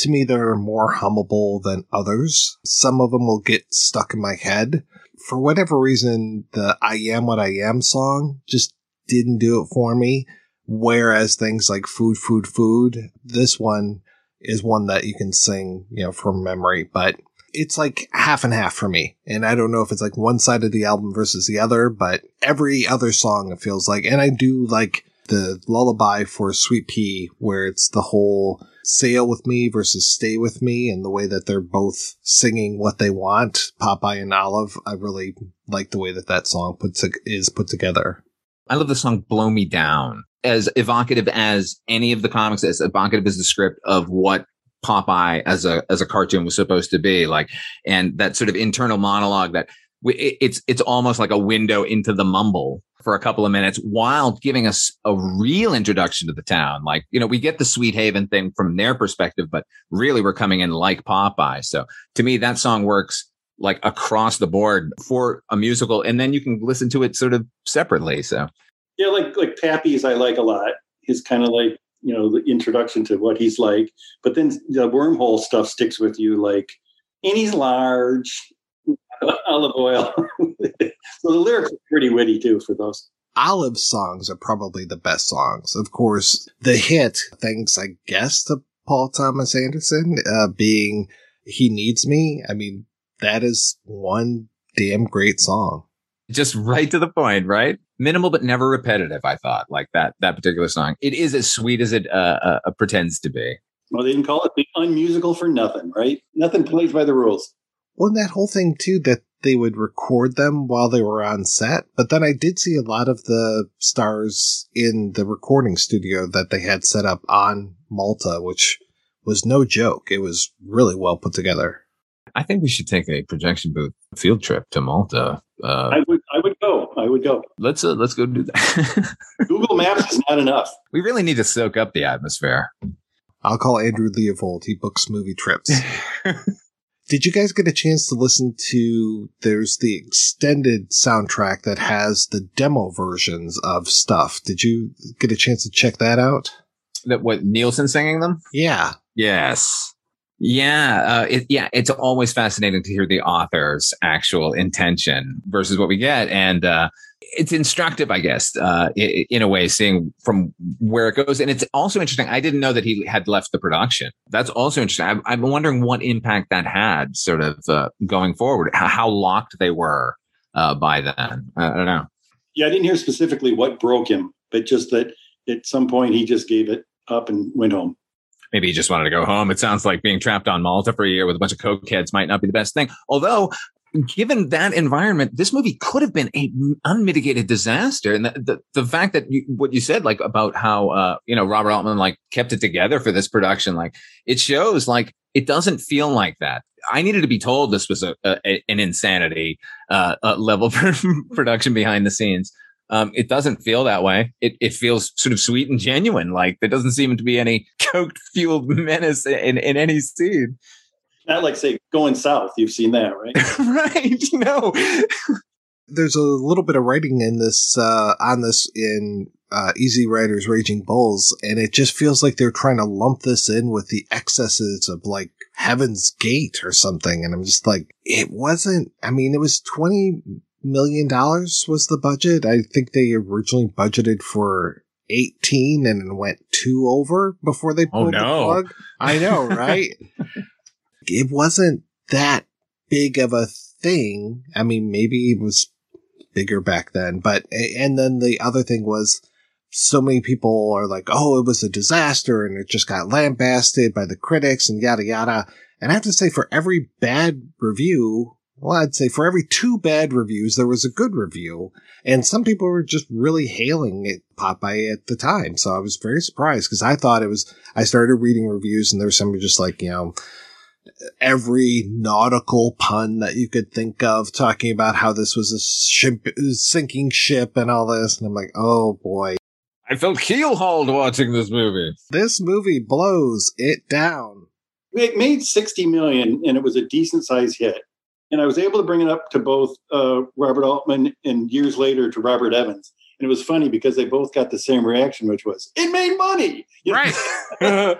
to me, they're more hummable than others. Some of them will get stuck in my head. For whatever reason, the I Am What I Am song just didn't do it for me. Whereas things like Food, Food, Food, this one is one that you can sing, you know, from memory, but it's like half and half for me. And I don't know if it's like one side of the album versus the other, but every other song it feels like, and I do like the lullaby for Sweet Pea, where it's the whole sail with me versus stay with me and the way that they're both singing what they want popeye and olive i really like the way that that song puts is put together i love the song blow me down as evocative as any of the comics as evocative as the script of what popeye as a as a cartoon was supposed to be like and that sort of internal monologue that it's it's almost like a window into the mumble for a couple of minutes while giving us a real introduction to the town. Like, you know, we get the Sweethaven thing from their perspective, but really we're coming in like Popeye. So to me, that song works like across the board for a musical. And then you can listen to it sort of separately. So yeah, like, like Pappy's I like a lot. is kind of like, you know, the introduction to what he's like, but then the wormhole stuff sticks with you. Like, and he's large Olive Oyl. so the lyrics are pretty witty too for those. Olive songs are probably the best songs. Of course, the hit, thanks, I guess, to Paul Thomas Anderson, uh, being He Needs Me. I mean, that is one damn great song. Just right to the point, right? Minimal but never repetitive. I thought like that that particular song. It is as sweet as it uh, uh, pretends to be. Well, they didn't call it the unmusical for nothing, right? Nothing plays by the rules. Well, and that whole thing too that they would record them while they were on set. But then I did see a lot of the stars in the recording studio that they had set up on Malta, which was no joke. It was really well put together. I think we should take a projection booth field trip to Malta. Uh, I would, I would go. I would go. let's uh, let's go do that. Google Maps is not enough. we really need to soak up the atmosphere. I'll call Andrew Leopold. He books movie trips. Did you guys get a chance to listen to? There's the extended soundtrack that has the demo versions of stuff. Did you get a chance to check that out? That what Nilsson singing them? Yeah. Yes. Yeah, uh, it, yeah, it's always fascinating to hear the author's actual intention versus what we get, and uh, it's instructive, I guess, uh, in, a way, seeing from where it goes. And it's also interesting. I didn't know that he had left the production. That's also interesting. I'm, I'm wondering what impact that had, sort of uh, going forward. How, how locked they were uh, by then. I don't know. Yeah, I didn't hear specifically what broke him, but just that at some point he just gave it up and went home. Maybe he just wanted to go home. It sounds like being trapped on Malta for a year with a bunch of cokeheads might not be the best thing. Although, given that environment, this movie could have been a unmitigated disaster. And the, the, the fact that you, what you said, like about how, uh, you know, Robert Altman, like kept it together for this production, like it shows like it doesn't feel like that. I needed to be told this was a, a an insanity, uh, uh level production behind the scenes. Um, it doesn't feel that way. It, it feels sort of sweet and genuine. Like there doesn't seem to be any coke fueled menace in, in any scene. Not like say going south. You've seen that, right? right. No. There's a little bit of writing in this, uh, on this in, uh, Easy Riders Raging Bulls, and it just feels like they're trying to lump this in with the excesses of like Heaven's Gate or something. And I'm just like, it wasn't, I mean, it was 20 million dollars was the budget. I think they originally budgeted for 18 and went two over before they Oh, pulled no. the plug. I know, right? it wasn't that big of a thing. I mean, maybe it was bigger back then, but, and then the other thing was so many people are like, oh, it was a disaster and it just got lambasted by the critics and yada yada. And I have to say, for every bad review, well, I'd say for every two bad reviews, there was a good review. And some people were just really hailing it Popeye at the time. So I was very surprised because I thought it was, I started reading reviews and there was somebody just like, you know, every nautical pun that you could think of talking about how this was a ship, sinking ship and all this. And I'm like, oh boy, I felt keel hauled watching this movie. this movie blows it down. It made 60 million and it was a decent sized hit. And I was able to bring it up to both uh, Robert Altman and years later to Robert Evans. And it was funny because they both got the same reaction, which was, it made money. You? Right.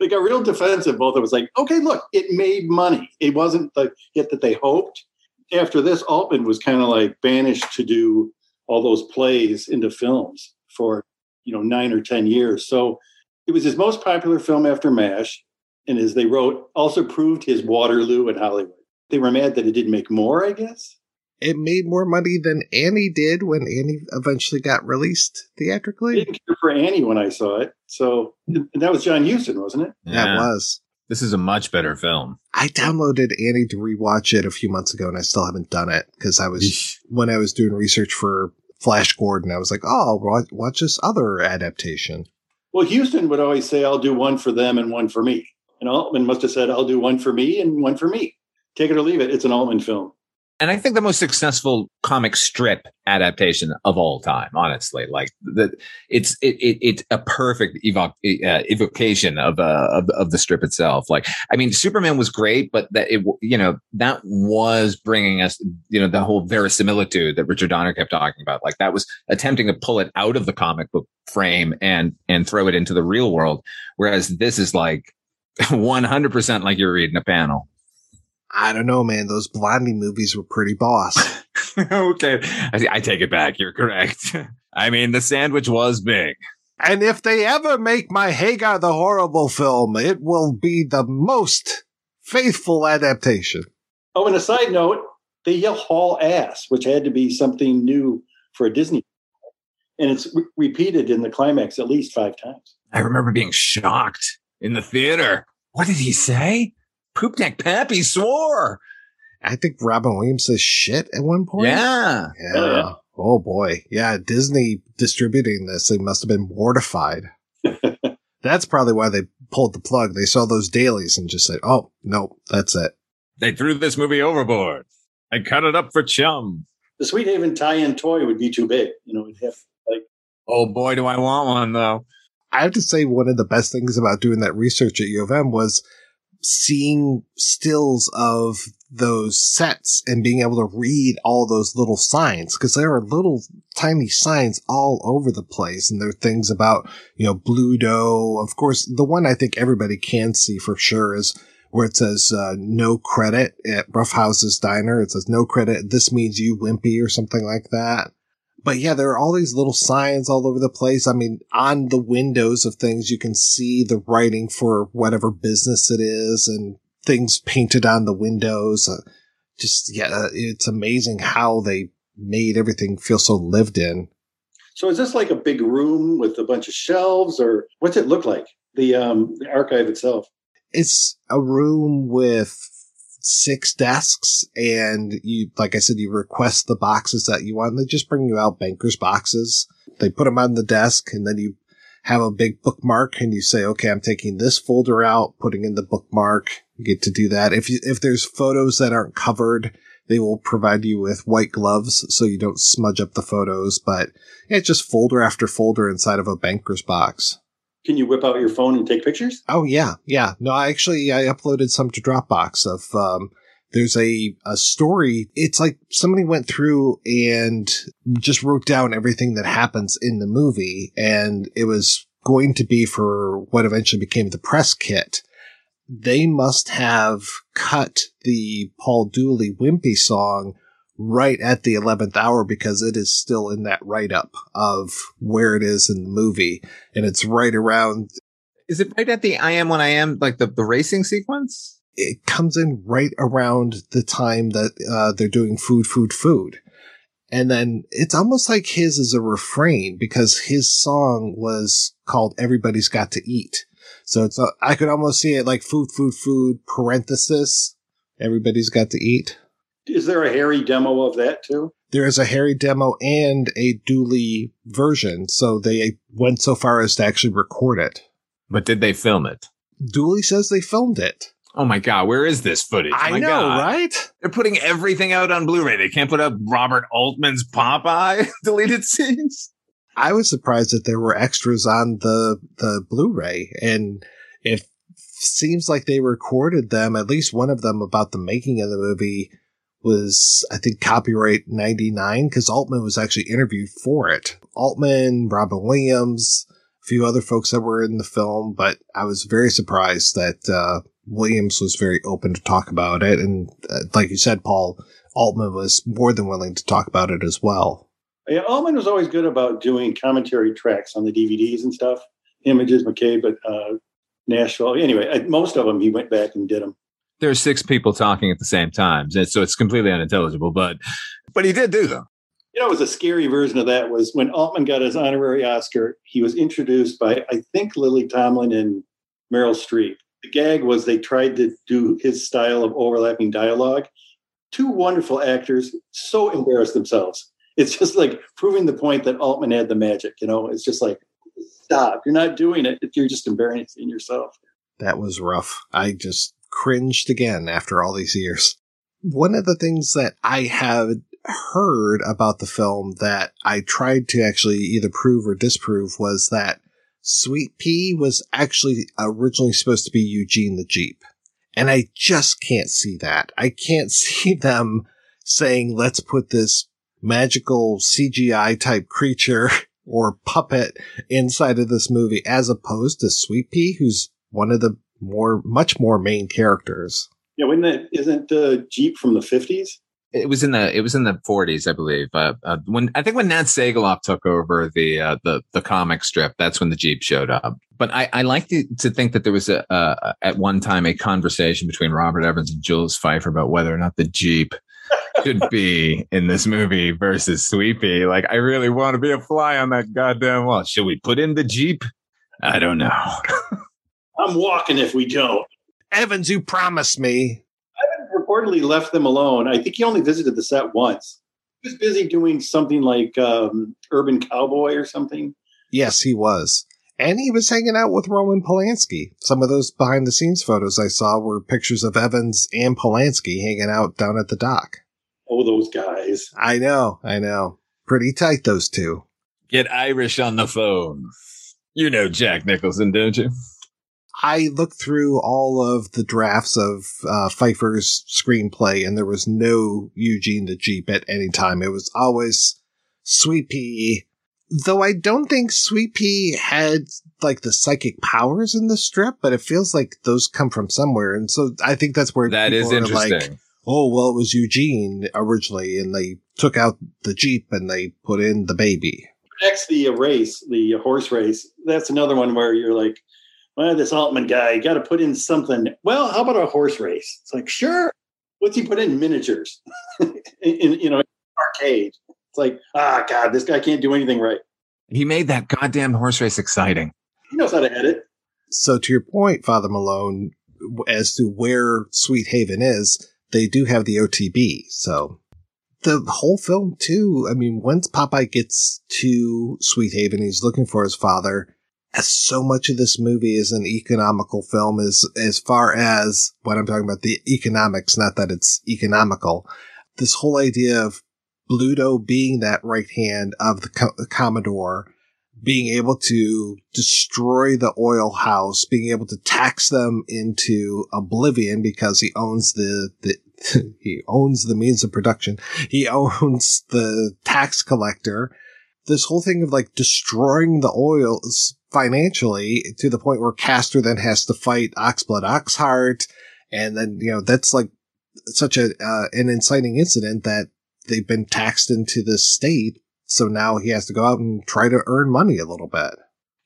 they got real defensive. Both of us like, okay, look, it made money. It wasn't the hit that they hoped. After this, Altman was kind of like banished to do all those plays into films for, you know, nine or 10 years. So it was his most popular film after MASH. And as they wrote, also proved his Waterloo in Hollywood. They were mad that it didn't make more, I guess. It made more money than Annie did when Annie eventually got released I theatrically. didn't care for Annie when I saw it. So and that was John Huston, wasn't it? That was. This is a much better film. I downloaded Annie to rewatch it a few months ago and I still haven't done it because I was, when I was doing research for Flash Gordon, I was like, oh, I'll watch, watch this other adaptation. Well, Huston would always say, I'll do one for them and one for me. And Altman must have said, I'll do one for me and one for me. Take it or leave it. It's an Altman film. And I think the most successful comic strip adaptation of all time, honestly, like the, it's, it, it, it's a perfect evoc, uh, evocation of, uh, of, of the strip itself. Like, I mean, Superman was great, but that it, you know, that was bringing us, you know, the whole verisimilitude that Richard Donner kept talking about. Like that was attempting to pull it out of the comic book frame and, and throw it into the real world. Whereas this is like 100% like you're reading a panel. I don't know, man. Those Blondie movies were pretty boss. okay. I, I take it back. You're correct. I mean, the sandwich was big. and if they ever make my Hagar the Horrible film, it will be the most faithful adaptation. Oh, and a side note, they yell haul ass, which had to be something new for a Disney. And it's re- repeated in the climax at least five times. I remember being shocked in the theater. What did he say? Poop Deck Pappy swore. I think Robin Williams says shit at one point. Yeah. Yeah. Oh, yeah. Oh boy. Yeah. Disney distributing this, they must have been mortified. that's probably why they pulled the plug. They saw those dailies and just said, oh, no, that's it. They threw this movie overboard. I cut it up for chum. The Sweethaven tie-in toy would be too big. You know, it'd have like Oh boy, do I want one though. I have to say, one of the best things about doing that research at U of M was seeing stills of those sets and being able to read all those little signs because there are little tiny signs all over the place and there are things about you know Bluto of course the one i think everybody can see for sure is where it says uh, no credit at rough houses diner. It says no credit. This means you wimpy or something like that but yeah, there are all these little signs all over the place. I mean, on the windows of things, you can see the writing for whatever business it is and things painted on the windows. Uh, just, yeah, uh, it's amazing how they made everything feel so lived in. So is this like a big room with a bunch of shelves or what's it look like? The um the archive itself. It's a room with six desks and you, like I said, you request the boxes that you want. They just bring you out bankers boxes. They put them on the desk and then you have a big bookmark and you say, okay, I'm taking this folder out, putting in the bookmark. You get to do that. If you, if there's photos that aren't covered, they will provide you with white gloves so you don't smudge up the photos, but it's just folder after folder inside of a banker's box. Can you whip out your phone and take pictures? Oh yeah, yeah. No, I actually I uploaded some to Dropbox of um there's a a story. It's like somebody went through and just wrote down everything that happens in the movie and it was going to be for what eventually became the press kit. They must have cut the Paul Dooley Wimpy song right at the 11th hour because it is still in that write up of where it is in the movie. And it's right around, Is it right at the I am when I am, like the, the racing sequence? it comes in right around the time that uh, they're doing food, food, food. And then it's almost like his is a refrain because his song was called Everybody's Got to Eat. So it's, a, I could almost see it like food, food, food, parenthesis, everybody's got to eat. Is there a Harry demo of that too? there is a Harry demo and a Dooley version. So they went so far as to actually record it. But did they film it? Dooley says they filmed it. Oh my God, where is this footage? I My know, God. right? They're putting everything out on Blu-ray. They can't put up Robert Altman's Popeye deleted scenes. I was surprised that there were extras on the the Blu-ray, and it seems like they recorded them. At least one of them about the making of the movie was, I think, copyright ninety nine because Altman was actually interviewed for it. Altman, Robin Williams, a few other folks that were in the film, but I was very surprised that uh, Williams was very open to talk about it, and uh, like you said, Paul Altman was more than willing to talk about it as well. Yeah, Altman was always good about doing commentary tracks on the DVDs and stuff. Images, McCabe, but uh, Nashville. Anyway, most of them he went back and did them. There's six people talking at the same time, so it's completely unintelligible. But but he did do them. You know, it was a scary version of that was when Altman got his honorary Oscar, he was introduced by, I think, Lily Tomlin and Meryl Streep. The gag was they tried to do his style of overlapping dialogue. Two wonderful actors so embarrassed themselves. It's just like proving the point that Altman had the magic. You know, it's just like, stop. You're not doing it. If you're just embarrassing yourself. That was rough. I just cringed again after all these years. One of the things that I have heard about the film that I tried to actually either prove or disprove was that Sweet Pea was actually originally supposed to be Eugene the Jeep. And I just can't see that. I can't see them saying, let's put this magical CGI type creature or puppet inside of this movie as opposed to Sweet Pea, who's one of the more, much more main characters. Yeah, when that isn't the Jeep from the 50s? It was in the it was in the 40s, I believe. Uh, uh, when I think when Nat Sagaloff took over the uh, the the comic strip, that's when the Jeep showed up. But I, I like to, to think that there was a uh, at one time a conversation between Robert Evans and Jules Feiffer about whether or not the Jeep should be in this movie versus Sweepy. Like, I really want to be a fly on that goddamn wall. Should we put in the Jeep? I don't know. I'm walking if we don't. Evans, you promised me. Evans reportedly left them alone. I think he only visited the set once. He was busy doing something like um, Urban Cowboy or something. Yes, he was. And he was hanging out with Roman Polanski. Some of those behind the scenes photos I saw were pictures of Evans and Polanski hanging out down at the dock. Oh, those guys. I know, I know. Pretty tight, those two. Get Irish on the phone. You know Jack Nicholson, don't you? I looked through all of the drafts of uh, Feiffer's screenplay, and there was no Eugene the Jeep at any time. It was always Sweet Pea. Though I don't think Sweet Pea had like the psychic powers in the strip, but it feels like those come from somewhere, and so I think that's where That is people are like, interesting. oh well, it was Eugene originally, and they took out the Jeep and they put in the baby. Next, the race, the horse race. That's another one where you're like, well, this Altman guy, you got to put in something. Well, how about a horse race? It's like, sure. What's he put in? Miniatures. in, in, you know, arcade. It's like, ah, God, this guy can't do anything right. He made that goddamn horse race exciting. He knows how to edit. So to your point, Father Malone, as to where Sweethaven is, they do have the OTB. So the whole film too. I mean, once Popeye gets to Sweethaven, he's looking for his father. As so much of this movie is an economical film as, as far as what I'm talking about, the economics, not that it's economical. This whole idea of Bluto being that right hand of the, co- the Commodore, being able to destroy the Oyl house, being able to tax them into oblivion because he owns the, the he owns the means of production. He owns the tax collector. This whole thing of like destroying the Oyls financially to the point where Castor then has to fight Oxblood Oxheart. And then, you know, that's like such a, uh, an inciting incident that they've been taxed into this state. So now he has to go out and try to earn money a little bit.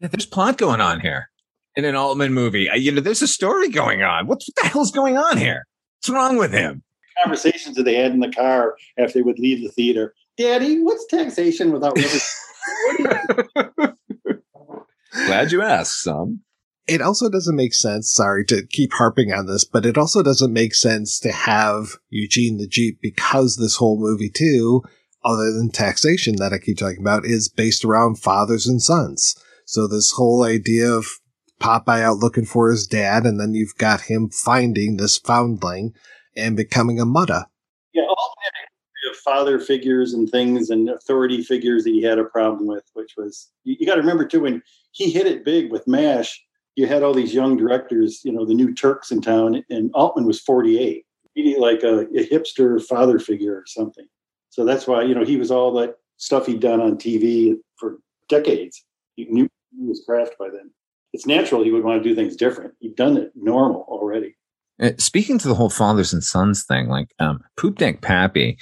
Yeah, there's plot going on here in an Altman movie. I, you know, there's a story going on. What, what the hell's going on here? What's wrong with him? Conversations that they had in the car after they would leave the theater. Daddy, what's taxation without rubber? Glad you asked, son. It also doesn't make sense, sorry to keep harping on this, but it also doesn't make sense to have Eugene the Jeep because this whole movie too, other than taxation that I keep talking about, is based around fathers and sons. So this whole idea of Popeye out looking for his dad, and then you've got him finding this foundling and becoming a mutta. yeah, all the father figures and things and authority figures that he had a problem with, which was you, you got to remember too when he hit it big with MASH. You had all these young directors, you know, the new Turks in town, and Altman was 48. He like a, a hipster father figure or something. So that's why you know he was all that stuff he'd done on TV for decades. He knew his craft by then. It's natural he would want to do things different. He'd done it normal already. Uh, Speaking to the whole fathers and sons thing, like um, Poop Deck Pappy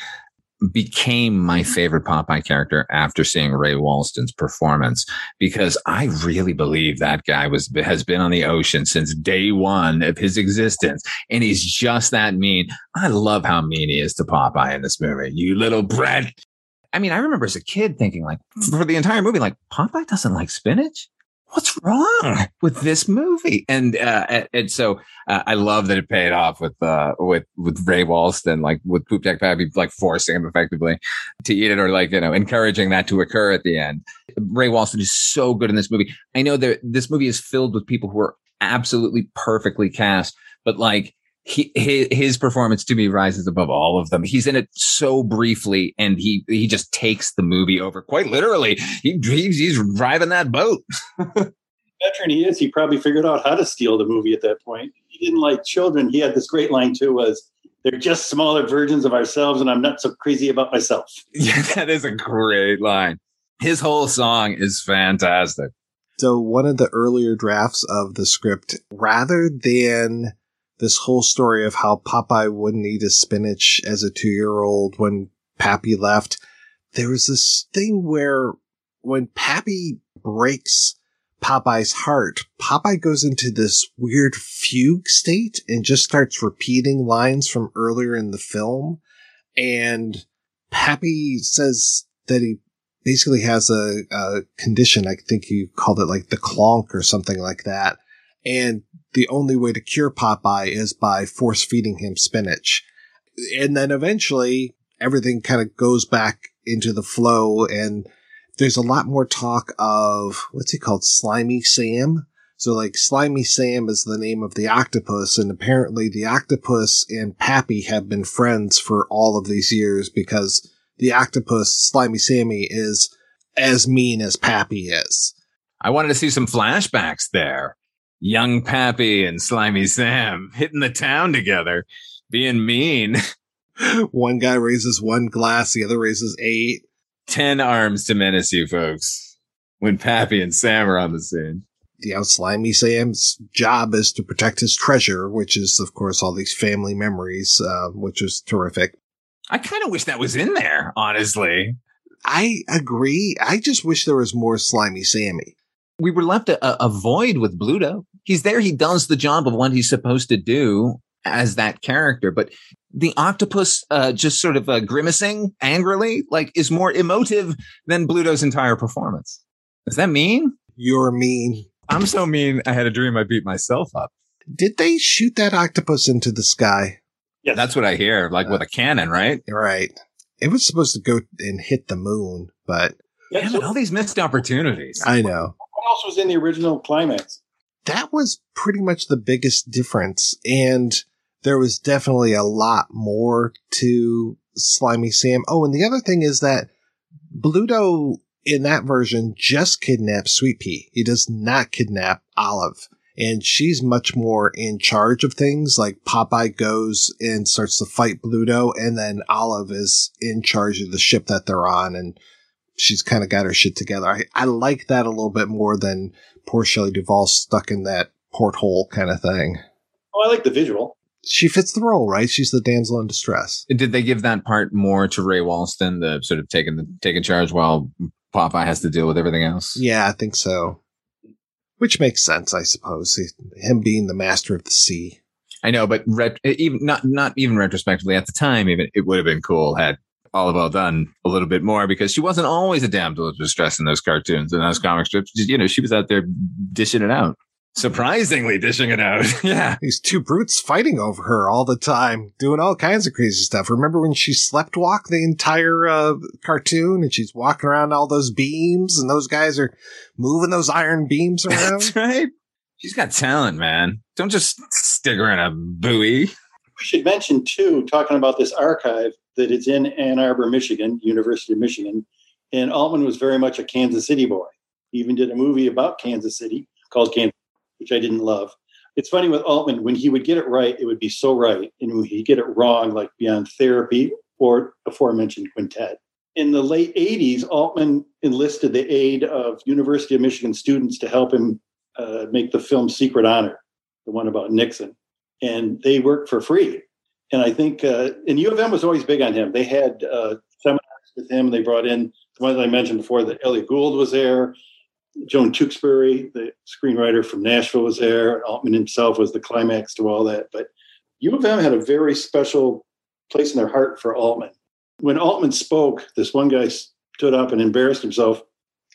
became my mm-hmm. favorite Popeye character after seeing Ray Walston's performance because I really believe that guy was has been on the ocean since day one of his existence, and he's just that mean. I love how mean he is to Popeye in this movie. You little brat. I mean, I remember as a kid thinking like for the entire movie, like Popeye doesn't like spinach what's wrong with this movie? And uh, and- so uh, I love that it paid off with uh, with with Ray Walston, like with Poop Deck Pappy, like forcing him effectively to eat it, or like you know encouraging that to occur at the end. Ray Walston is so good in this movie. I know that this movie is filled with people who are absolutely perfectly cast, but like. He, his, his performance to me rises above all of them. He's in it so briefly and he, he just takes the movie over quite literally. He, he's, he's driving that boat. veteran he is, he probably figured out how to steal the movie at that point. He didn't like children. He had this great line too: "Was they're just smaller versions of ourselves, and I'm not so crazy about myself." Yeah, that is a great line. His whole song is fantastic. So one of the earlier drafts of the script, rather than this whole story of how Popeye wouldn't eat his spinach as a two year old when Pappy left, there was this thing where when Pappy breaks Popeye's heart, Popeye goes into this weird fugue state and just starts repeating lines from earlier in the film. and Pappy says that he basically has a, a condition. I think you called it like the clonk or something like that. And the only way to cure Popeye is by force feeding him spinach. And then eventually everything kind of goes back into the flow and there's a lot more talk of what's he called? Slimy Sam. So like Slimy Sam is the name of the octopus and apparently the octopus and Pappy have been friends for all of these years because the octopus Slimy Sammy is as mean as Pappy is. I wanted to see some flashbacks there. Young Pappy and Slimy Sam hitting the town together, being mean. one guy raises one glass, the other raises eight. Ten arms to menace you folks when Pappy and Sam are on the scene. You know, Slimy Sam's job is to protect his treasure, which is, of course, all these family memories, uh, which is terrific. I kind of wish that was in there, honestly. I agree. I just wish there was more Slimy Sammy. We were left a, a void with Bluto. He's there. He does the job of what he's supposed to do as that character, but the octopus uh, just sort of uh, grimacing angrily, like, is more emotive than Bluto's entire performance. Does that mean? You're mean. I'm so mean. I had a dream I beat myself up. Did they shoot that octopus into the sky? Yeah, that's what I hear, like uh, with a cannon, right? Right. It was supposed to go and hit the moon, but yeah, all these missed opportunities. I know. Else was in the original climax? That was pretty much the biggest difference, and there was definitely a lot more to Slimy Sam. Oh, and the other thing is that Bluto in that version just kidnaps Sweet Pea. He does not kidnap Olive. And she's much more in charge of things. Like Popeye goes and starts to fight Bluto, and then Olive is in charge of the ship that they're on, and she's kind of got her shit together. I, I like that a little bit more than poor Shelley Duvall stuck in that porthole kind of thing. Oh, I like the visual she fits the role, right? She's the damsel in distress. Did they give that part more to Ray Walston, the sort of taking the taking charge while Popeye has to deal with everything else? Yeah, I think so. Which makes sense, I suppose. Him being the master of the sea. I know, but ret- even not not even retrospectively at the time, even it would have been cool had Olive done a little bit more because she wasn't always a damsel of distress in those cartoons and those comic strips. You know, she was out there dishing it out surprisingly dishing it out. yeah. These two brutes fighting over her all the time, doing all kinds of crazy stuff. Remember when she slept walk the entire uh, cartoon and she's walking around all those beams and those guys are moving those iron beams around? That's right. She's got talent, man. Don't just stick her in a buoy. We should mention, too, talking about this archive, that it's in Ann Arbor, Michigan, University of Michigan. And Altman was very much a Kansas City boy. He even did a movie about Kansas City called Kansas which I didn't love. It's funny with Altman, when he would get it right, it would be so right. And when he'd get it wrong, like Beyond Therapy or aforementioned Quintet. In the late 80s, Altman enlisted the aid of University of Michigan students to help him uh, make the film Secret Honor, the one about Nixon. And they worked for free. And I think, uh, and U of M was always big on him. They had uh, seminars with him. They brought in the ones I mentioned before that Elliott Gould was there. Joan Tewksbury, the screenwriter from Nashville, was there. Altman himself was the climax to all that. But U of M had a very special place in their heart for Altman. When Altman spoke, this one guy stood up and embarrassed himself.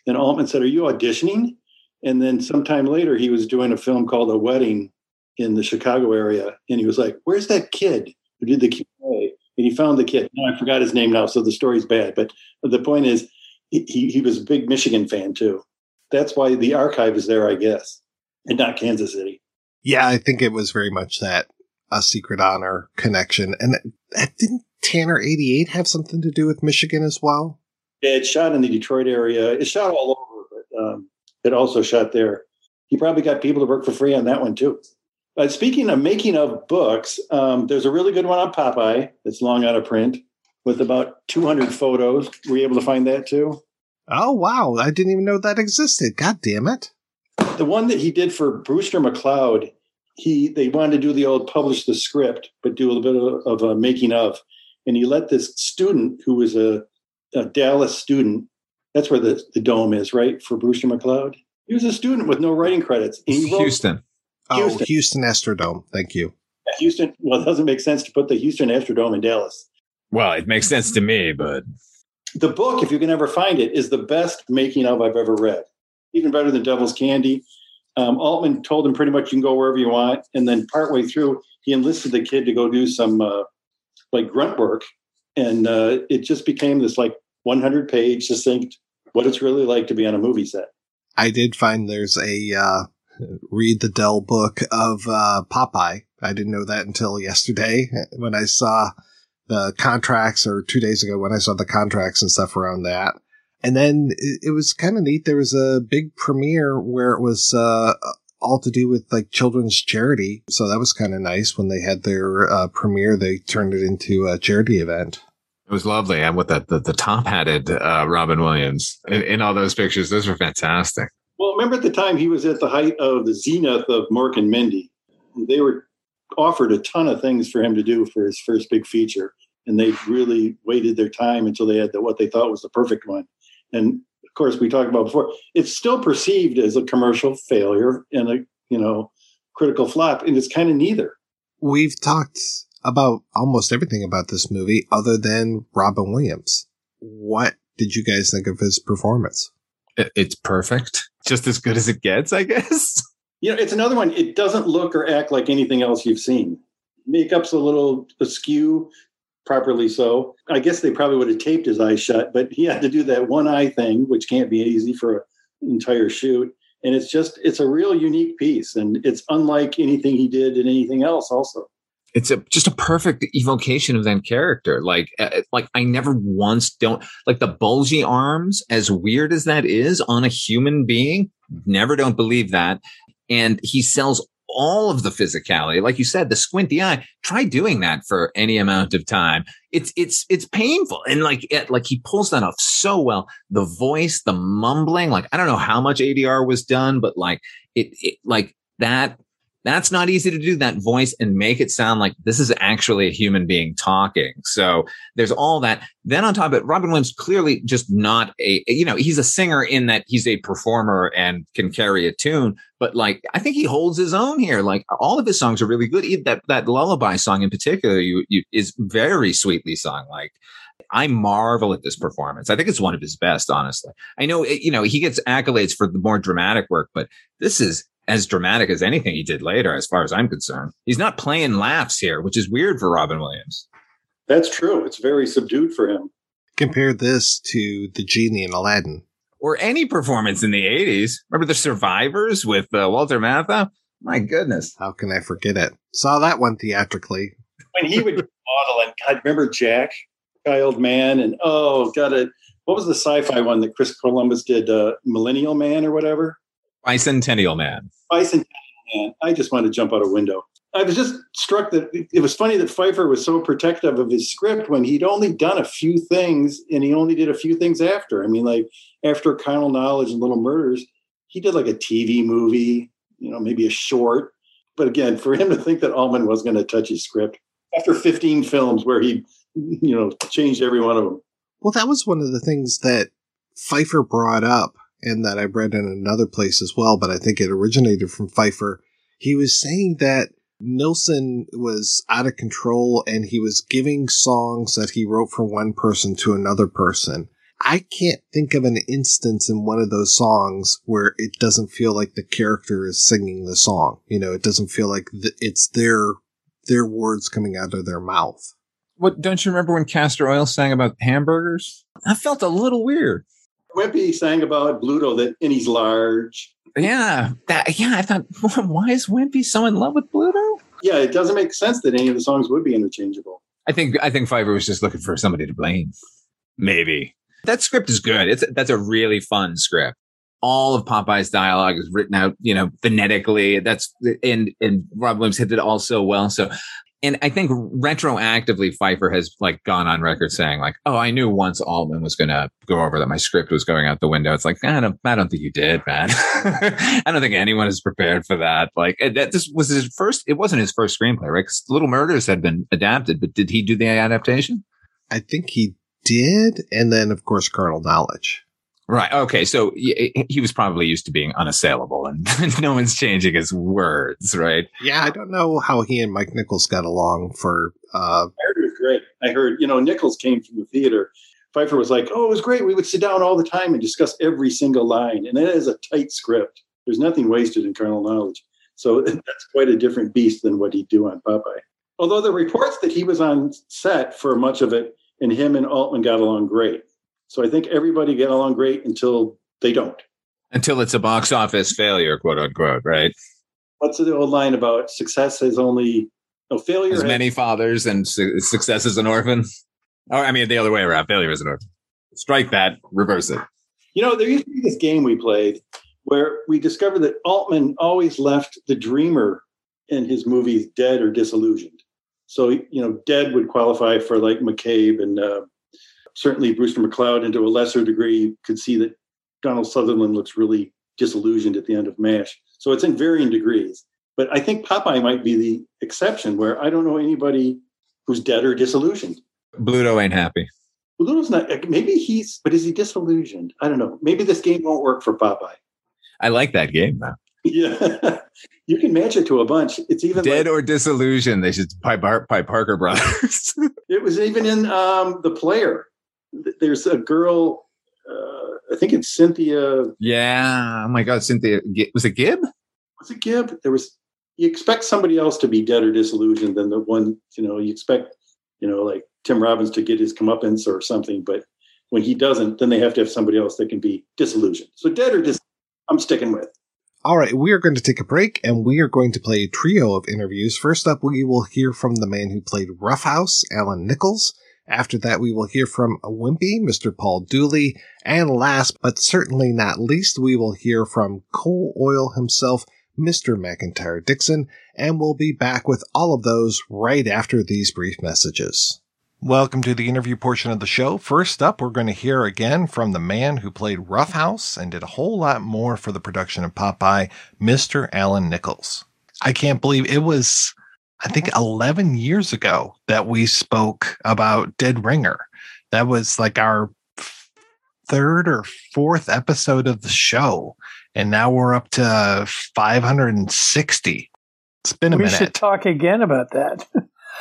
And Altman said, Are you auditioning? And then sometime later, he was doing a film called A Wedding in the Chicago area. And he was like, Where's that kid who did the Q&A? And he found the kid. No, I forgot his name now, so the story's bad. But the point is, he, he was a big Michigan fan too that's why the archive is there, I guess, and not Kansas City. Yeah, I think it was very much that a secret honor connection. And didn't Tanner 88 have something to do with Michigan as well? Yeah, it shot in the Detroit area. It shot all over, but um, it also shot there. He probably got people to work for free on that one too. But speaking of making of books, um, there's a really good one on Popeye that's long out of print with about 200 photos. Were you able to find that too? Oh wow! I didn't even know that existed. God damn it! The one that he did for Brewster McCloud, he they wanted to do the old publish the script, but do a little bit of, of a making of, and he let this student who was a, a Dallas student. That's where the, the dome is, right? For Brewster McCloud, he was a student with no writing credits. He Houston. Oh, Houston. Houston Astrodome. Thank you. Yeah, Houston. Well, it doesn't make sense to put the Houston Astrodome in Dallas. Well, it makes sense to me, but The book, if you can ever find it, is the best making of I've ever read. Even better than Devil's Candy. Um, Altman told him pretty much you can go wherever you want, and then partway through, he enlisted the kid to go do some uh, like grunt work, and uh, it just became this like 100 page succinct what it's really like to be on a movie set. I did find there's a uh, read the Dell book of uh, Popeye. I didn't know that until yesterday when I saw the contracts, or two days ago when I saw the contracts and stuff around that. And then it, it was kind of neat. There was a big premiere where it was uh, all to do with like children's charity. So that was kind of nice when they had their uh, premiere. They turned it into a charity event. it was lovely. And with the the, the top hatted uh, Robin Williams in, in all those pictures, those were fantastic. Well, remember at the time he was at the height of the zenith of Mork and Mindy. They were offered a ton of things for him to do for his first big feature, and they really waited their time until they had the, what they thought was the perfect one. And of course, we talked about before, it's still perceived as a commercial failure and a you know critical flop, and it's kind of neither. We've talked about almost everything about this movie other than Robin Williams. What did you guys think of his performance? It- it's perfect, just as good as it gets, I guess. You know, it's another one. It doesn't look or act like anything else you've seen. Makeup's a little askew, properly so. I guess they probably would have taped his eyes shut, but he had to do that one eye thing, which can't be easy for an entire shoot. And it's just, it's a real unique piece, and it's unlike anything he did in anything else. Also, it's a just a perfect evocation of that character. Like, uh, like I never once don't like the bulgy arms, as weird as that is on a human being. Never don't believe that. And he sells all of the physicality, like you said, the squinty eye. Try doing that for any amount of time. It's it's it's painful, and like it, like he pulls that off so well. The voice, the mumbling, like I don't know how much ADR was done, but like it, it like that that's not easy to do that voice and make it sound like this is actually a human being talking. So there's all that. Then on top of it, Robin Williams clearly just not a, you know, he's a singer in that he's a performer and can carry a tune, but like, I think he holds his own here. Like all of his songs are really good. That, that lullaby song in particular, you, you is very sweetly sung. Like, I marvel at this performance. I think it's one of his best, honestly. I know, it- you know, he gets accolades for the more dramatic work, but this is as dramatic as anything he did later, as far as I'm concerned. He's not playing laughs here, which is weird for Robin Williams. that's true. It's very subdued for him. Compare this to the genie in Aladdin. Or any performance in the 80s. Remember the Survivors with uh, Walter Matthau? My goodness. How can I forget it? Saw that one theatrically. When he would model, and God, remember Jack, Guy Old Man, and oh, got it, what was the sci-fi one that Chris Columbus did? Uh, Millennial Man or whatever. Bicentennial Man. Bicentennial Man. I just wanted to jump out a window. I was just struck that it was funny that Feiffer was so protective of his script when he'd only done a few things and he only did a few things after. I mean, like after Carnal Knowledge and Little Murders, he did like a TV movie, you know, maybe a short. But again, for him to think that Altman was going to touch his script after 15 films where he, you know, changed every one of them. Well, that was one of the things that Feiffer brought up and that I read in another place as well, but I think it originated from Feiffer. He was saying that Nilsson was out of control and he was giving songs that he wrote from one person to another person. I can't think of an instance in one of those songs where it doesn't feel like the character is singing the song. You know, it doesn't feel like th- it's their their words coming out of their mouth. What don't you remember when Castor Oyl sang about hamburgers? I felt a little weird. Wimpy sang about Bluto that, and he's large. Yeah, that yeah. I thought, why is Wimpy so in love with Bluto? Yeah, it doesn't make sense that any of the songs would be interchangeable. I think I think Feiffer was just looking for somebody to blame. Maybe that script is good. It's that's a really fun script. All of Popeye's dialogue is written out, you know, phonetically. That's and and Rob Williams hit it all so well. So, and I think retroactively, Feiffer has like gone on record saying like, "Oh, I knew once Altman was going to go over that my script was going out the window." It's like, I don't, I don't think you did, man. I don't think anyone is prepared for that. Like, that this was his first. It wasn't his first screenplay, right? Because Little Murders had been adapted, but did he do the adaptation? I think he did, and then of course Carnal Knowledge. Right. Okay. So he, he was probably used to being unassailable, and no one's changing his words, right? Yeah, I don't know how he and Mike Nichols got along for. uh Married was great. I heard, you know, Nichols came from the theater. Feiffer was like, "Oh, it was great. We would sit down all the time and discuss every single line, and it is a tight script. There's nothing wasted in Carnal Knowledge. So that's quite a different beast than what he'd do on Popeye. Although the reports that he was on set for much of it, and him and Altman got along great. So I think everybody get along great until they don't. Until it's a box office failure, quote unquote, right? What's the old line about success is only no failure? As has- many fathers and su- success is an orphan. Or I mean, the other way around. Failure is an orphan. Strike that. Reverse it. You know, there used to be this game we played where we discovered that Altman always left the dreamer in his movies dead or disillusioned. So, you know, dead would qualify for like McCabe and uh, certainly Brewster McCloud, and to a lesser degree, you could see that Donald Sutherland looks really disillusioned at the end of MASH. So it's in varying degrees. But I think Popeye might be the exception where I don't know anybody who's dead or disillusioned. Bluto ain't happy. Bluto's not, maybe he's, but is he disillusioned? I don't know. Maybe this game won't work for Popeye. I like that game though. Yeah, you can match it to a bunch. It's even Dead like- or disillusioned. They should by, by Parker Brothers. it was even in um, the player. Th- There's a girl. Uh, I think it's Cynthia. yeah. Oh my God, Cynthia. Was it Gib? Was it Gibb? There was. You expect somebody else to be dead or disillusioned than the one. You know, you expect. You know, like Tim Robbins to get his comeuppance or something, but when he doesn't, then they have to have somebody else that can be disillusioned. So dead or dis. I'm sticking with. All right, we are going to take a break and we are going to play a trio of interviews. First up, we will hear from the man who played Roughhouse, Allan Nicholls. After that, we will hear from Wimpy, Mr. Paul Dooley. And last but certainly not least, we will hear from Cole Oyl himself, Mr. MacIntyre Dixon. And we'll be back with all of those right after these brief messages. Welcome to the interview portion of the show. First up, we're going to hear again from the man who played Roughhouse and did a whole lot more for the production of Popeye, Mr. Allan Nicholls. I can't believe it was, I think, 11 years ago that we spoke about Dead Ringer. That was like our third or fourth episode of the show. And now we're up to 560. It's been a we minute. We should talk again about that.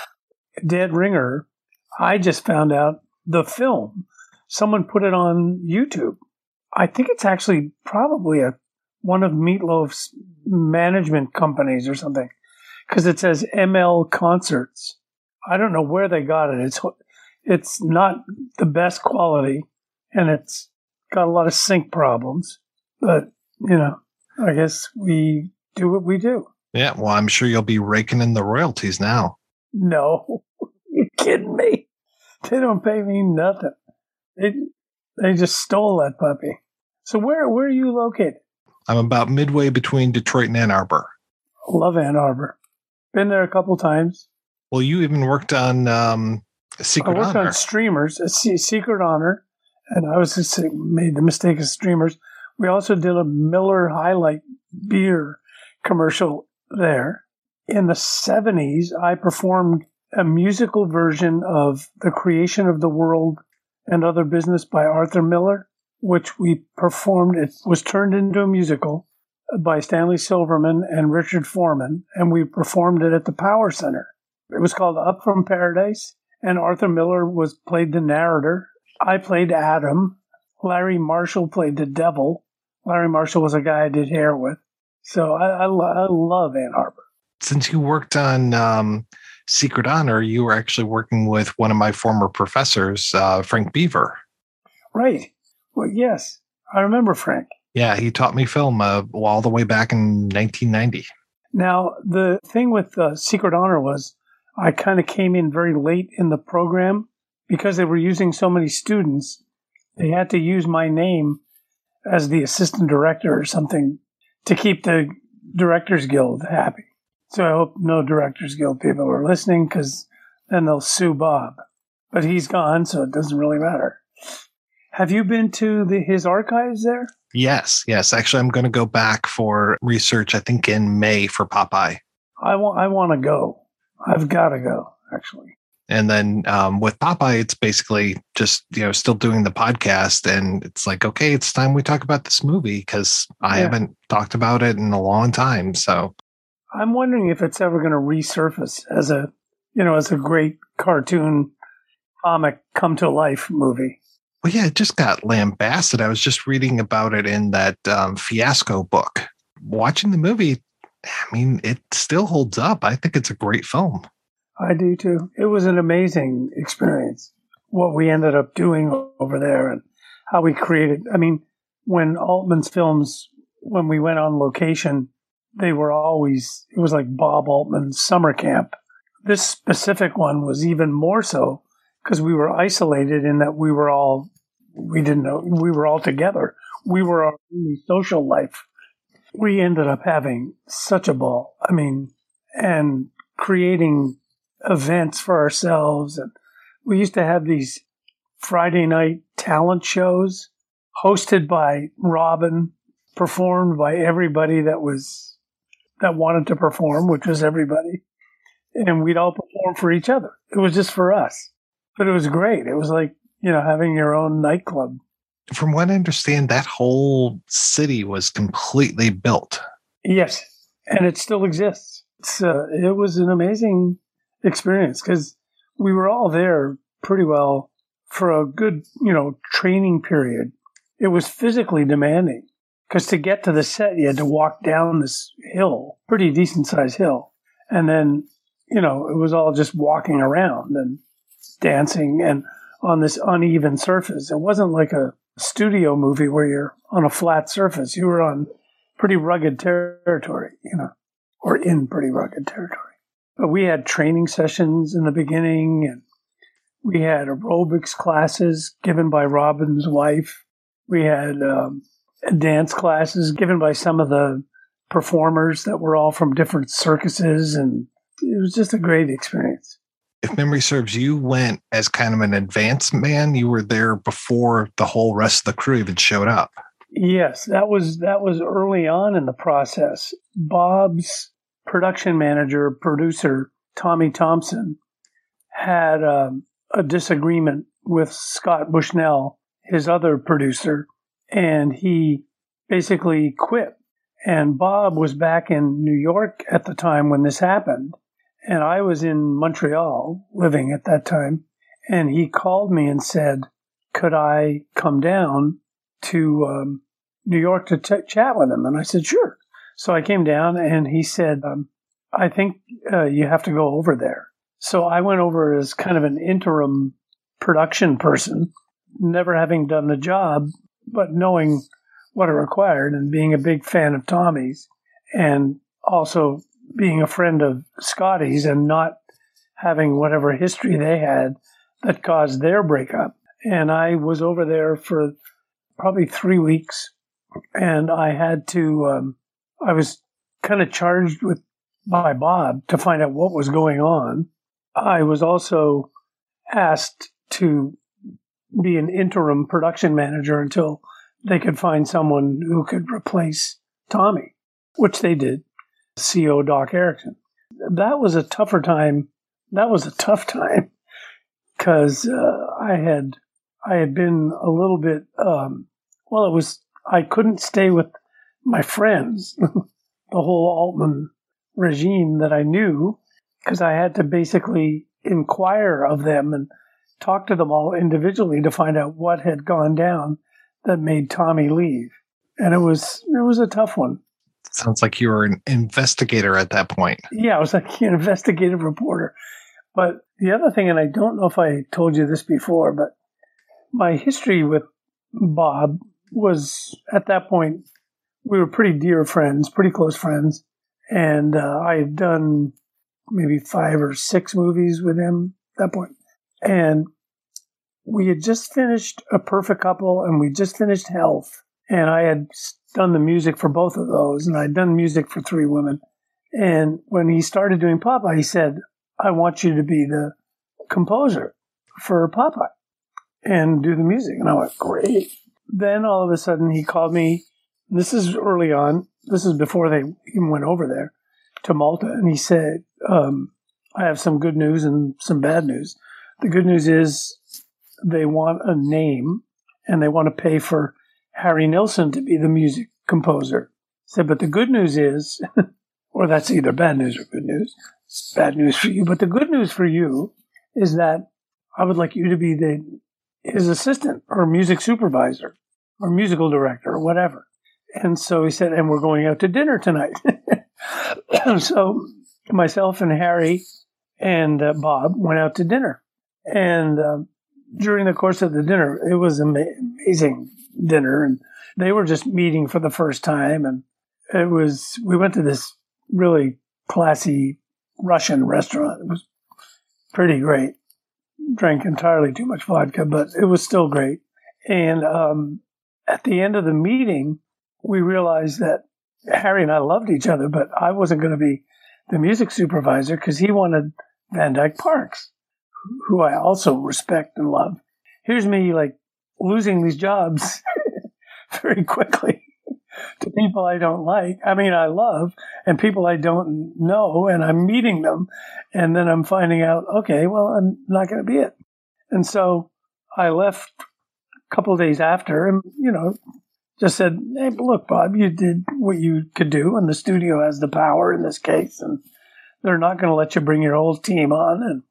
Dead Ringer. I just found out the film. Someone put it on YouTube. I think it's actually probably a one of Meat Loaf's management companies or something, because it says ML Concerts. I don't know where they got it. It's it's not the best quality, and it's got a lot of sync problems. But you know, I guess we do what we do. Yeah, well, I'm sure you'll be raking in the royalties now. No, you kidding me? They don't pay me nothing. They they just stole that puppy. So where where are you located? I'm about midway between Detroit and Ann Arbor. I Love Ann Arbor. Been there a couple times. Well, you even worked on um, Secret I worked Honor. on streamers, Secret Honor, and I was just made the mistake of streamers. We also did a Miller High Life beer commercial there. In the 70s, I performed a musical version of The Creation of the World and Other Business by Arthur Miller, which we performed. It was turned into a musical by Stanley Silverman and Richard Foreman, and we performed it at the Power Center. It was called Up from Paradise, and Arthur Miller was played the narrator. I played Adam. Larry Marshall played the devil. Larry Marshall was a guy I did hair with. So I, I, I love Ann Arbor. Since you worked on um, Secret Honor, you were actually working with one of my former professors, uh, Frank Beaver. Right. Well, yes, I remember Frank. Yeah, he taught me film uh, all the way back in 1990. Now, the thing with uh, Secret Honor was I kind of came in very late in the program because they were using so many students. They had to use my name as the assistant director or something to keep the Directors Guild happy. So I hope no Directors Guild people are listening because then they'll sue Bob. But he's gone, so it doesn't really matter. Have you been to the, his archives there? Yes, yes. Actually, I'm going to go back for research, I think in May for Popeye. I want I want to go. I've got to go. Actually, And then um, with Popeye, it's basically just, you know, still doing the podcast. And it's like, okay, it's time we talk about this movie because I Yeah. haven't talked about it in a long time. So, I'm wondering if it's ever going to resurface as a you know as a great cartoon comic come to life movie. Well, yeah, it just got lambasted. I was just reading about it in that um, fiasco book. Watching the movie, I mean, it still holds up. I think it's a great film. I do too. It was an amazing experience. What we ended up doing over there and how we created. I mean, when Altman's films, when we went on location, they were always, it was like Bob Altman's summer camp. This specific one was even more so because we were isolated in that we were all, we didn't know, we were all together. We were our only social life. We ended up having such a ball. I mean, and creating events for ourselves. And we used to have these Friday night talent shows hosted by Robin, performed by everybody that was, that wanted to perform, which was everybody. And we'd all perform for each other. It was just for us but it was great. It was like, you know, having your own nightclub. From what I understand, that whole city was completely built. Yes, and it still exists. Uh, it was an amazing experience because we were all there pretty well for a good, you know, training period. It was physically demanding because to get to the set, you had to walk down this hill, pretty decent sized hill. And then, you know, it was all just walking around and dancing and on this uneven surface. It wasn't like a studio movie where you're on a flat surface. You were on pretty rugged territory, you know, or in pretty rugged territory. But we had training sessions in the beginning and we had aerobics classes given by Robin's wife. We had um, dance classes given by some of the performers that were all from different circuses. And it was just a great experience if memory serves, you went as kind of an advanced man. You were there before the whole rest of the crew even showed up. Yes, that was that was early on in the process. Bob's production manager, producer Tommy Thompson, had um, a disagreement with Scott Bushnell, his other producer, and he basically quit. And Bob was back in New York at the time when this happened and I was in Montreal living at that time. And he called me and said, could I come down to um, New York to t- chat with him? And I said, sure. So I came down and he said, um, I think uh, you have to go over there. So I went over as kind of an interim production person, never having done the job, but knowing what it required and being a big fan of Tommy's and also being a friend of Scotty's and not having whatever history they had that caused their breakup. And I was over there for probably three weeks and I had to, um, I was kind of charged with by Bob to find out what was going on. I was also asked to be an interim production manager until they could find someone who could replace Tommy, which they did. CO Doc Erickson. That was a tougher time. That was a tough time because uh, I had I had been a little bit um, well. It was I couldn't stay with my friends, the whole Altman regime that I knew, because I had to basically inquire of them and talk to them all individually to find out what had gone down that made Tommy leave. And it was it was a tough one. Sounds like you were an investigator at that point. Yeah, I was like an investigative reporter. But the other thing, and I don't know if I told you this before, but my history with Bob was at that point, we were pretty dear friends, pretty close friends. And uh, I had done maybe five or six movies with him at that point. And we had just finished A Perfect Couple and we just finished Health. And I had done the music for both of those, and I'd done music for Three Women. And when he started doing Popeye, he said, I want you to be the composer for Popeye and do the music. And I went, great. Then all of a sudden he called me. This is early on. This is before they even went over there to Malta. And he said, um, I have some good news and some bad news. The good news is they want a name and they want to pay for Harry Nilsson to be the music composer. Said, but the good news is, or that's either bad news or good news. It's bad news for you. But the good news for you is that I would like you to be the his assistant or music supervisor or musical director or whatever. And so he said, and we're going out to dinner tonight. so myself and Harry and uh, Bob went out to dinner. And um, during the course of the dinner, it was an amazing dinner. And they were just meeting for the first time. And it was, we went to this really classy Russian restaurant. It was pretty great. Drank entirely too much vodka, but it was still great. And um, at the end of the meeting, we realized that Harry and I loved each other, but I wasn't going to be the music supervisor because he wanted Van Dyke Parks, who I also respect and love. Here's me like losing these jobs very quickly to people I don't like. I mean, I love and people I don't know, and I'm meeting them, and then I'm finding out, okay, well, I'm not going to be it. And so I left a couple days after, and you know, just said, "Hey, look, Bob, you did what you could do, and the studio has the power in this case, and they're not going to let you bring your old team on, and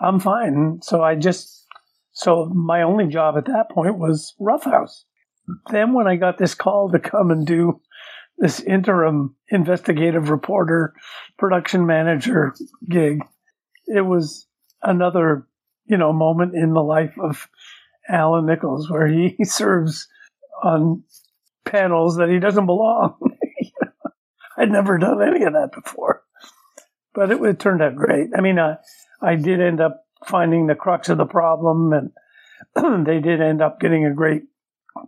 I'm fine." So I just, so my only job at that point was Roughhouse. Then when I got this call to come and do this interim investigative reporter, production manager gig, it was another, you know, moment in the life of Allan Nicholls where he serves on panels that he doesn't belong. I'd never done any of that before, but it, it turned out great. I mean, uh, I did end up finding the crux of the problem, and they did end up getting a great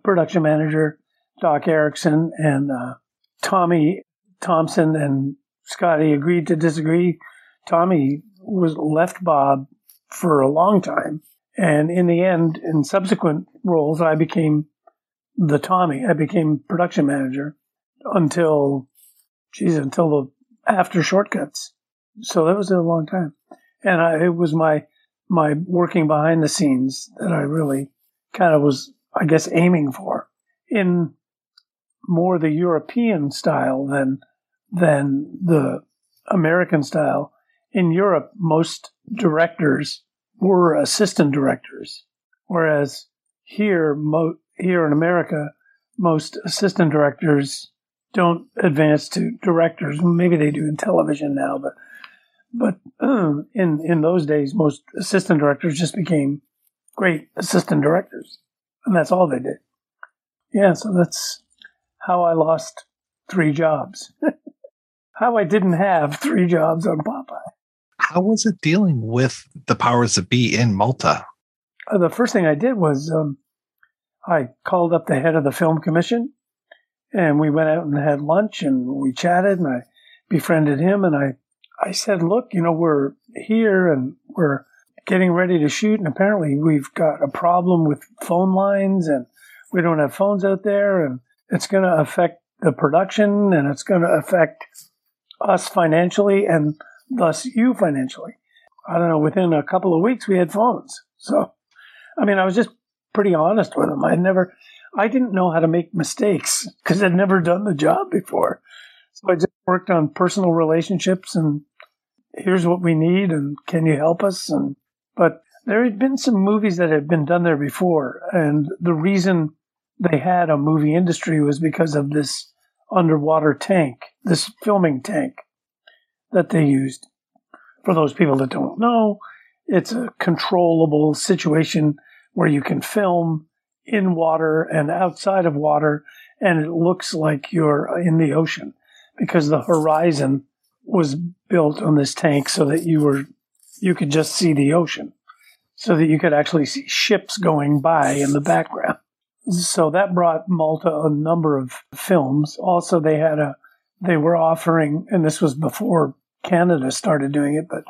production manager, Doc Erickson, and uh, Tommy Thompson and Scotty agreed to disagree. Tommy was left Bob for a long time, and in the end, in subsequent roles, I became the Tommy. I became production manager until, geez, until the after Short Cuts. So that was a long time, and I, it was my my working behind the scenes that I really kind of was, I guess, aiming for in more the European style than than the American style. In Europe, most directors were assistant directors, whereas here, mo- here in America, most assistant directors don't advance to directors. Maybe they do in television now, but but uh, in in those days, most assistant directors just became great assistant directors, and that's all they did. Yeah, so that's how I lost three jobs. how I didn't have three jobs on Popeye. How was it dealing with the powers that be in Malta? Uh, the first thing I did was um, I called up the head of the film commission and we went out and had lunch and we chatted and I befriended him and I, I said, look, you know, we're here and we're getting ready to shoot and apparently we've got a problem with phone lines and we don't have phones out there and it's going to affect the production and it's going to affect us financially and thus you financially. I don't know, within a couple of weeks we had phones. So, I mean, I was just pretty honest with him. I never, I didn't know how to make mistakes because I'd never done the job before. So I just worked on personal relationships and here's what we need and can you help us? And, but there had been some movies that had been done there before. And the reason they had a movie industry was because of this underwater tank, this filming tank that they used. For those people that don't know, it's a controllable situation where you can film in water and outside of water, and it looks like you're in the ocean because the horizon was built on this tank so that you were you could just see the ocean, so that you could actually see ships going by in the background. So that brought Malta a number of films. Also, they had a they were offering, and this was before Canada started doing it, but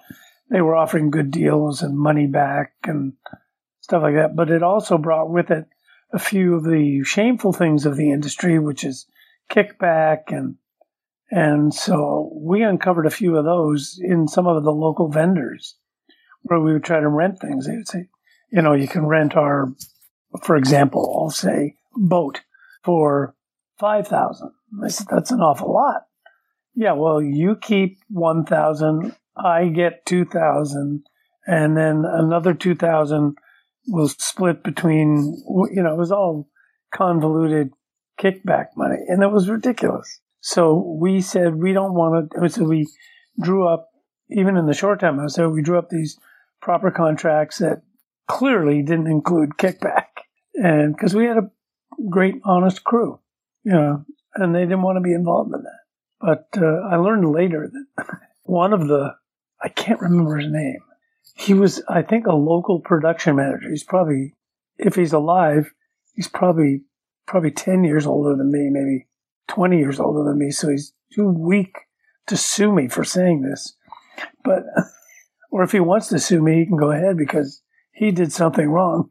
they were offering good deals and money back and stuff like that. But it also brought with it a few of the shameful things of the industry, which is kickback and and so we uncovered a few of those in some of the local vendors where we would try to rent things. They would say, you know, you can rent our, for example, I'll say boat for 5,000. I said, that's an awful lot. Yeah, well, you keep 1,000, I get 2,000, and then another 2000 was split between, you know, it was all convoluted kickback money, and it was ridiculous. So we said we don't want to. So we drew up, even in the short time I was there, we drew up these proper contracts that clearly didn't include kickback, and because we had a great, honest crew, you know, and they didn't want to be involved in that. But uh, I learned later that one of the, I can't remember his name. He was, I think, a local production manager. He's probably, if he's alive, he's probably probably 10 years older than me, maybe 20 years older than me. So he's too weak to sue me for saying this. But, or if he wants to sue me, he can go ahead because he did something wrong.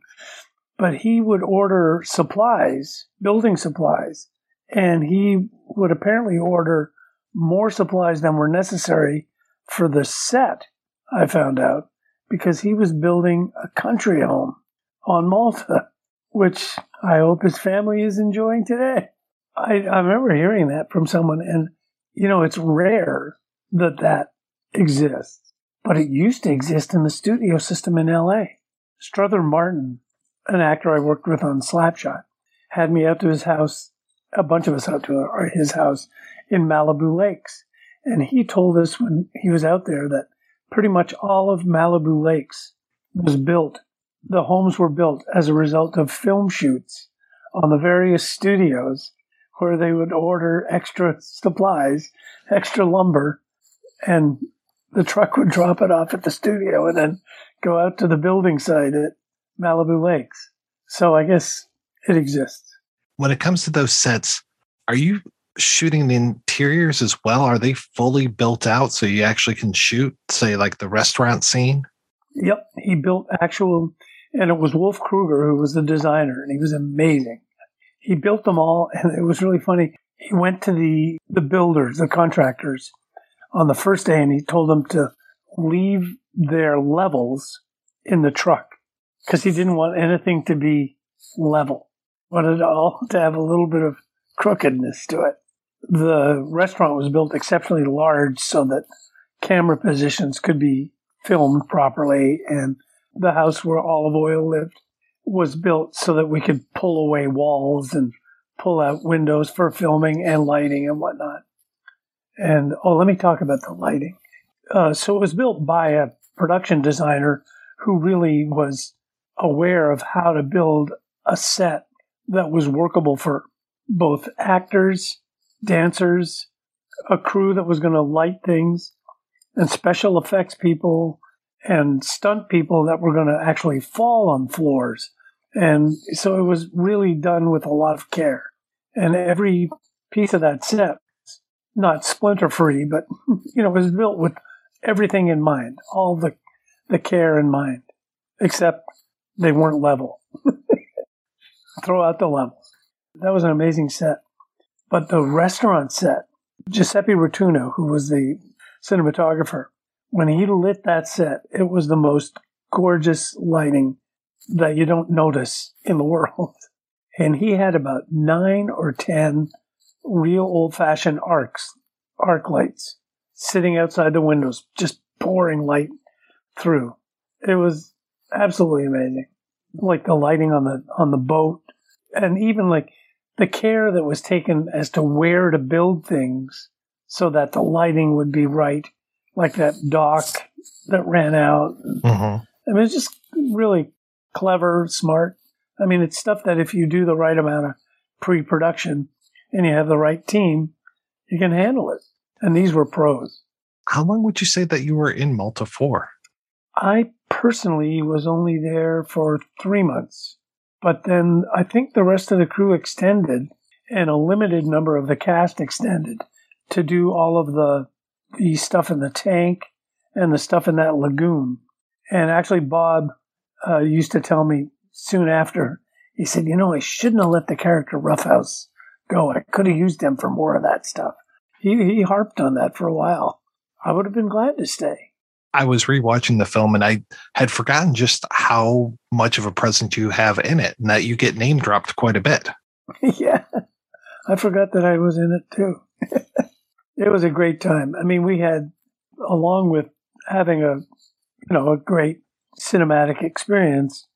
But he would order supplies, building supplies, and he would apparently order more supplies than were necessary for the set, I found out, because he was building a country home on Malta which I hope his family is enjoying today. I, I remember hearing that from someone, and you know, it's rare that that exists, but it used to exist in the studio system in LA. Strother Martin, an actor I worked with on Slapshot, had me out to his house, a bunch of us out to his house in Malibu Lakes. And he told us when he was out there that pretty much all of Malibu Lakes was built the homes were built as a result of film shoots on the various studios where they would order extra supplies, extra lumber, and the truck would drop it off at the studio and then go out to the building site at Malibu Lakes. So I guess it exists. When it comes to those sets, are you shooting the interiors as well? Are they fully built out so you actually can shoot, say, like the restaurant scene? Yep, he built actual and it was Wolf Kroeger who was the designer, and he was amazing. He built them all, and it was really funny. He went to the, the builders, the contractors, on the first day, and he told them to leave their levels in the truck because he didn't want anything to be level. Wanted it all to have a little bit of crookedness to it. The restaurant was built exceptionally large so that camera positions could be filmed properly and the house where Olive Oyl lived was built so that we could pull away walls and pull out windows for filming and lighting and whatnot. And oh, let me talk about the lighting. Uh, so it was built by a production designer who really was aware of how to build a set that was workable for both actors, dancers, a crew that was going to light things, and special effects people and stunt people that were going to actually fall on floors. And so it was really done with a lot of care. And every piece of that set, not splinter free, but, you know, was built with everything in mind, all the, the care in mind, except they weren't level. Throw out the levels. That was an amazing set. But the restaurant set, Giuseppe Rotunno, who was the cinematographer, when he lit that set, it was the most gorgeous lighting that you don't notice in the world. And he had about nine or 10 real old fashioned arcs, arc lights sitting outside the windows, just pouring light through. It was absolutely amazing. Like the lighting on the, on the boat and even like the care that was taken as to where to build things so that the lighting would be right like that dock that ran out. Mm-hmm. I mean, it's just really clever, smart. I mean, it's stuff that if you do the right amount of pre production and you have the right team, you can handle it. And these were pros. How long would you say that you were in Malta for? I personally was only there for three months, but then I think the rest of the crew extended and a limited number of the cast extended to do all of the the stuff in the tank and the stuff in that lagoon. And actually, Bob uh, used to tell me soon after, he said, You know, I shouldn't have let the character Roughhouse go. I could have used him for more of that stuff. He, he harped on that for a while. I would have been glad to stay. I was rewatching the film and I had forgotten just how much of a presence you have in it and that you get name dropped quite a bit. yeah. I forgot that I was in it too. It was a great time. I mean, we had, along with having a, you know, a great cinematic experience,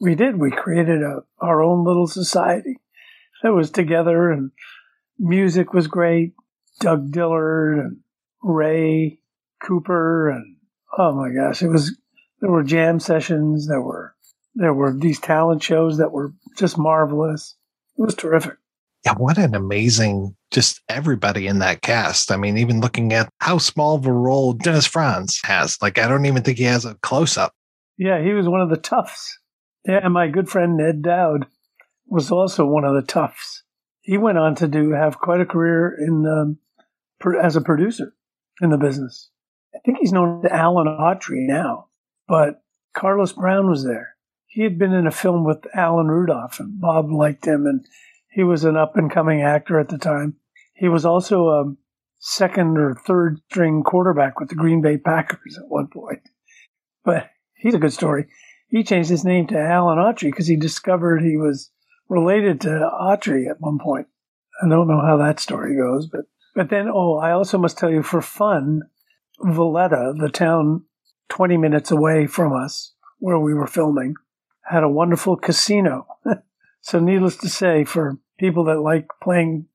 we did. We created a, our own little society that was together, and music was great. Doug Dillard and Ray Cooper, and oh my gosh, it was. There were jam sessions. There were there were these talent shows that were just marvelous. It was terrific. Yeah, what an amazing, just everybody in that cast. I mean, even looking at how small of a role Dennis Franz has, like, I don't even think he has a close up. Yeah, he was one of the toughs. Yeah, and my good friend Ned Dowd was also one of the toughs. He went on to do have quite a career in um, as a producer in the business. I think he's known as Alan Autry now, but Carlos Brown was there. He had been in a film with Alan Rudolph, and Bob liked him, and he was an up and coming actor at the time. He was also a second or third string quarterback with the Green Bay Packers at one point. But he's a good story. He changed his name to Alan Autry because he discovered he was related to Autry at one point. I don't know how that story goes, but but then oh, I also must tell you for fun, Valletta, the town 20 minutes away from us where we were filming, had a wonderful casino. So, needless to say, for people that like playing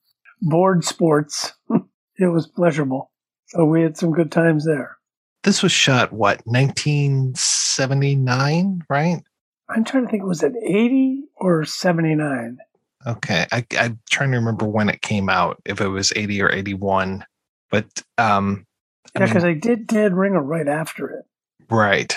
board sports, it was pleasurable. So, we had some good times there. This was shot, what, 1979, right? I'm trying to think, was it 80 or 79? Okay. I, I'm trying to remember when it came out, if it was 80 or 81. But, um, yeah, because I did Dead Ringer right after it. Right.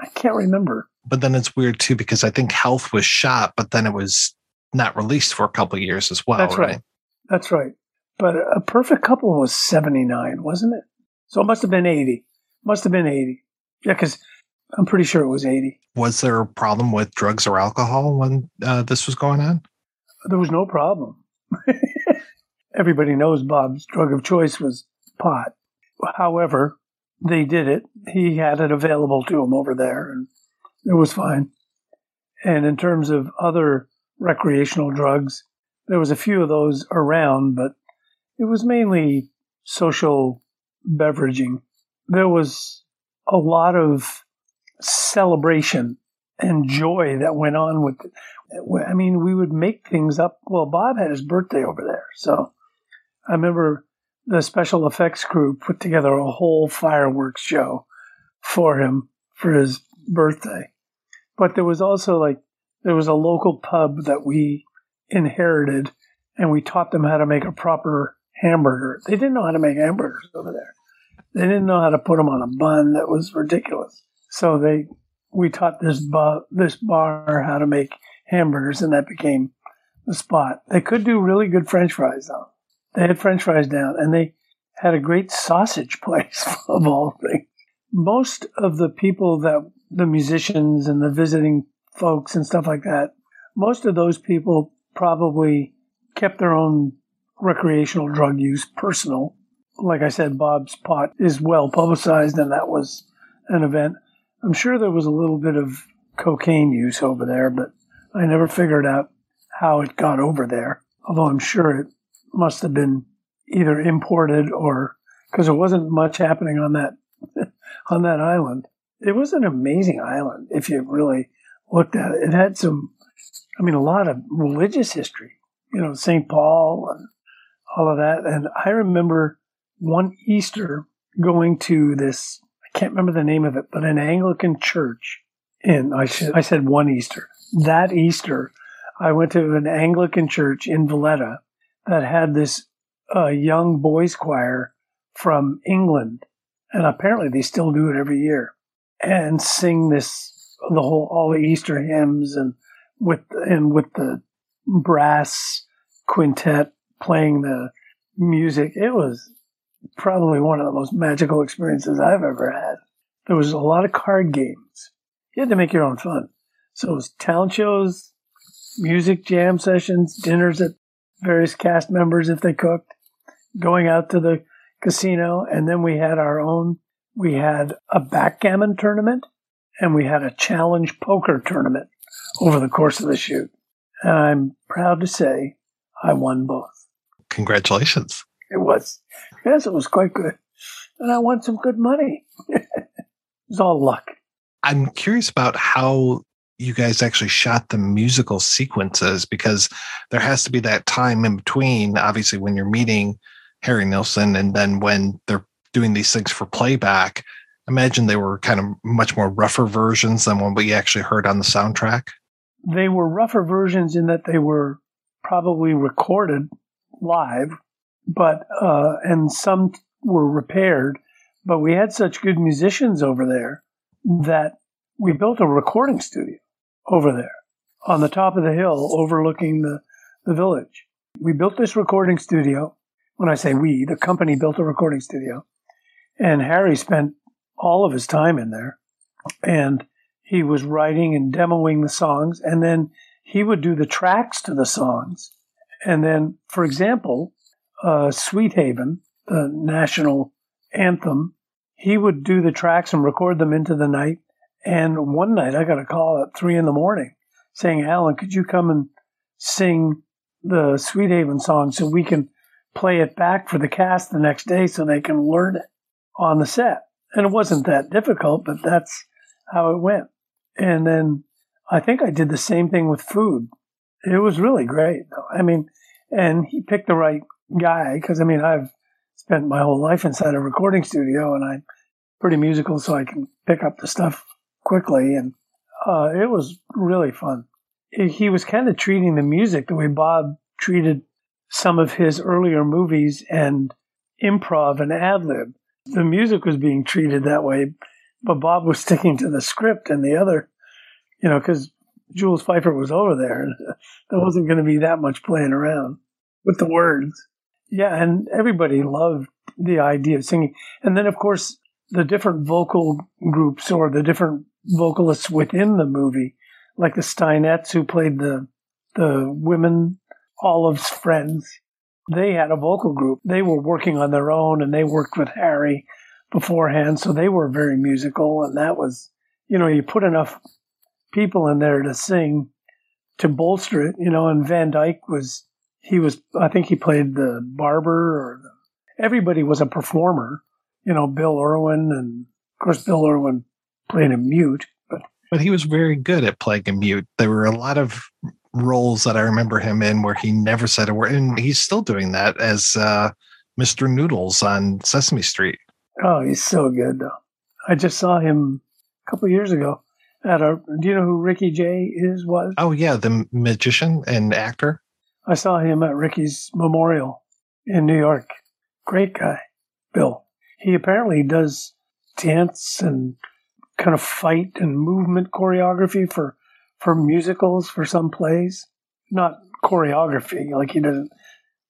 I can't remember but then it's weird too because I think Health was shot, but then it was not released for a couple of years as well. That's right. right. That's right. But a perfect couple was seventy nine, wasn't it? So it must have been eighty. Must have been eighty. Yeah, because I'm pretty sure it was eighty. Was there a problem with drugs or alcohol when uh, this was going on? There was no problem. Everybody knows Bob's drug of choice was pot. However, they did it. He had it available to him over there, and it was fine. And in terms of other recreational drugs, there was a few of those around, but it was mainly social beveraging. There was a lot of celebration and joy that went on with it. I mean, we would make things up. Well, Bob had his birthday over there. So I remember the special effects crew put together a whole fireworks show for him for his birthday. But there was also like, there was a local pub that we inherited and we taught them how to make a proper hamburger. They didn't know how to make hamburgers over there. They didn't know how to put them on a bun. That was ridiculous. So they, we taught this bar, this bar how to make hamburgers and that became the spot. They could do really good French fries though. They had French fries down and they had a great sausage place of all things. Most of the people that the musicians and the visiting folks and stuff like that, most of those people probably kept their own recreational drug use personal. Like I said, Bob's pot is well publicized, and that was an event. I'm sure there was a little bit of cocaine use over there, but I never figured out how it got over there. Although I'm sure it must have been either imported or because there wasn't much happening on that on that island it was an amazing island if you really looked at it. It had some, I mean, a lot of religious history, you know, St. Paul and all of that. And I remember one Easter going to this, I can't remember the name of it, but an Anglican church in, I, I said one Easter. That Easter, I went to an Anglican church in Valletta that had this uh, young boys choir from England. And apparently they still do it every year and sing this the whole all the Easter hymns and with and with the brass quintet playing the music. It was probably one of the most magical experiences I've ever had. There was a lot of card games. You had to make your own fun. So it was town shows, music jam sessions, dinners at various cast members if they cooked, going out to the casino, and then we had our own we had a backgammon tournament and we had a challenge poker tournament over the course of the shoot. And I'm proud to say I won both. Congratulations. It was. Yes, it was quite good. And I won some good money. it was all luck. I'm curious about how you guys actually shot the musical sequences because there has to be that time in between, obviously, when you're meeting Harry Nilsson and then when they're doing these things for playback. Imagine they were kind of much more rougher versions than what we actually heard on the soundtrack. They were rougher versions in that they were probably recorded live, but uh, and some were repaired. But we had such good musicians over there that we built a recording studio over there on the top of the hill overlooking the, the village. We built this recording studio. When I say we, the company built a recording studio. And Harry spent all of his time in there. And he was writing and demoing the songs. And then he would do the tracks to the songs. And then, for example, uh, Sweethaven, the national anthem, he would do the tracks and record them into the night. And one night I got a call at three in the morning saying, Allan, could you come and sing the Sweethaven song so we can play it back for the cast the next day so they can learn it on the set? And it wasn't that difficult, but that's how it went. And then I think I did the same thing with food. It was really great. I mean, and he picked the right guy because I mean, I've spent my whole life inside a recording studio and I'm pretty musical, so I can pick up the stuff quickly. And uh, it was really fun. He was kind of treating the music the way Bob treated some of his earlier movies and improv and ad lib. The music was being treated that way, but Bob was sticking to the script and the other, you know, because Jules Feiffer was over there. there wasn't going to be that much playing around with the words. Yeah, and everybody loved the idea of singing. And then, of course, the different vocal groups or the different vocalists within the movie, like the Steinettes who played the the women, Olive's friends, they had a vocal group. They were working on their own and they worked with Harry beforehand, so they were very musical. And that was, you know, you put enough people in there to sing to bolster it, you know. And Van Dyke was, he was, I think he played the barber or the, everybody was a performer, you know, Bill Irwin and of course Bill Irwin played a mute, but but he was very good at playing a mute. There were a lot of roles that I remember him in where he never said a word, and he's still doing that as uh, Mr. Noodles on Sesame Street. Oh, he's so good though. I just saw him a couple years ago at a. Do you know who Ricky Jay is? Was? Oh yeah, the magician and actor. I saw him at Ricky's memorial in New York. Great guy, Bill. He apparently does dance and kind of fight and movement choreography for for musicals for some plays. Not choreography like he doesn't,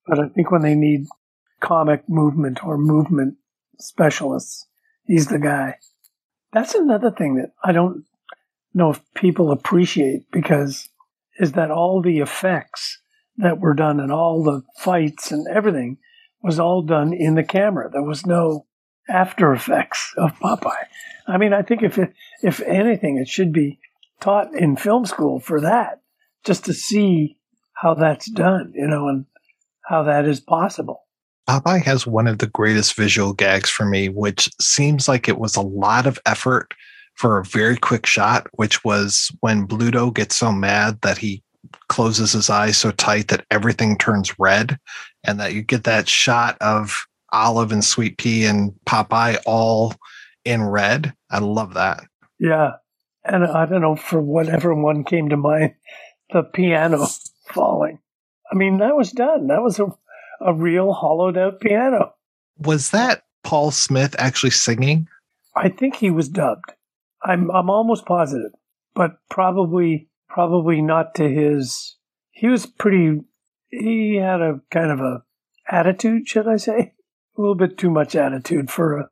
but I think when they need comic movement or movement specialists, he's the guy. That's another thing that I don't know if people appreciate because is that all the effects that were done and all the fights and everything was all done in the camera. There was no after effects of Popeye. I mean, I think if it, if anything, it should be taught in film school for that, just to see how that's done, you know, and how that is possible. Popeye has one of the greatest visual gags for me, which seems like it was a lot of effort for a very quick shot, which was when Bluto gets so mad that he closes his eyes so tight that everything turns red, and that you get that shot of Olive and Sweet Pea and Popeye all in red. I love that. Yeah. And I don't know, for whatever one came to mind, the piano falling. I mean, that was done. That was a, a real hollowed out piano. Was that Paul Smith actually singing? I think he was dubbed. I'm I'm almost positive, but probably probably not to his. He was pretty. He had a kind of a attitude, should I say? A little bit too much attitude for a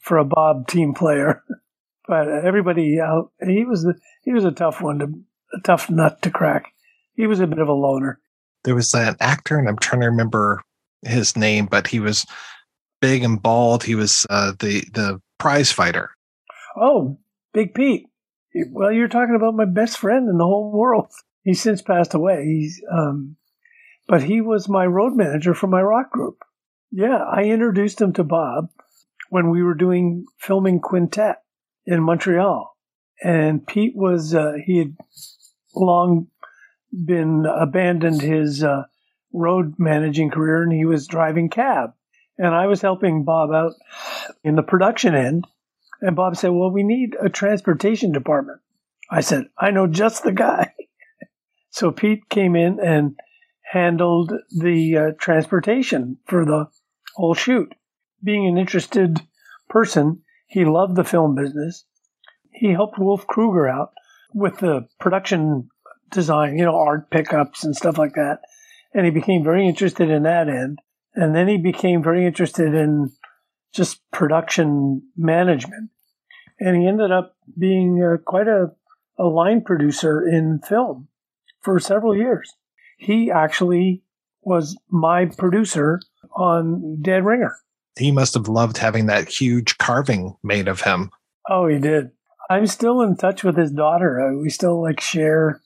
for a Bob team player. but everybody out, he was the, he was a tough one to a tough nut to crack. He was a bit of a loner. There was an actor, and I'm trying to remember his name, but he was big and bald. He was uh, the the prize fighter. Oh, Big Pete. Well, you're talking about my best friend in the whole world. He's since passed away. He's, um, but he was my road manager for my rock group. Yeah, I introduced him to Bob when we were doing filming Quintet in Montreal. and Pete was uh, he had long been abandoned his uh, road managing career, and he was driving cab, and I was helping Bob out in the production end. And Bob said, "Well, we need a transportation department." I said, "I know just the guy." so Pete came in and handled the uh, transportation for the whole shoot. Being an interested person, he loved the film business. He helped Wolf Kroeger out with the production design, you know, art pickups and stuff like that. And he became very interested in that end. And then he became very interested in just production management. And he ended up being uh, quite a, a line producer in film for several years. He actually was my producer on Dead Ringer. He must have loved having that huge carving made of him. Oh, he did. I'm still in touch with his daughter. Uh, we still like share,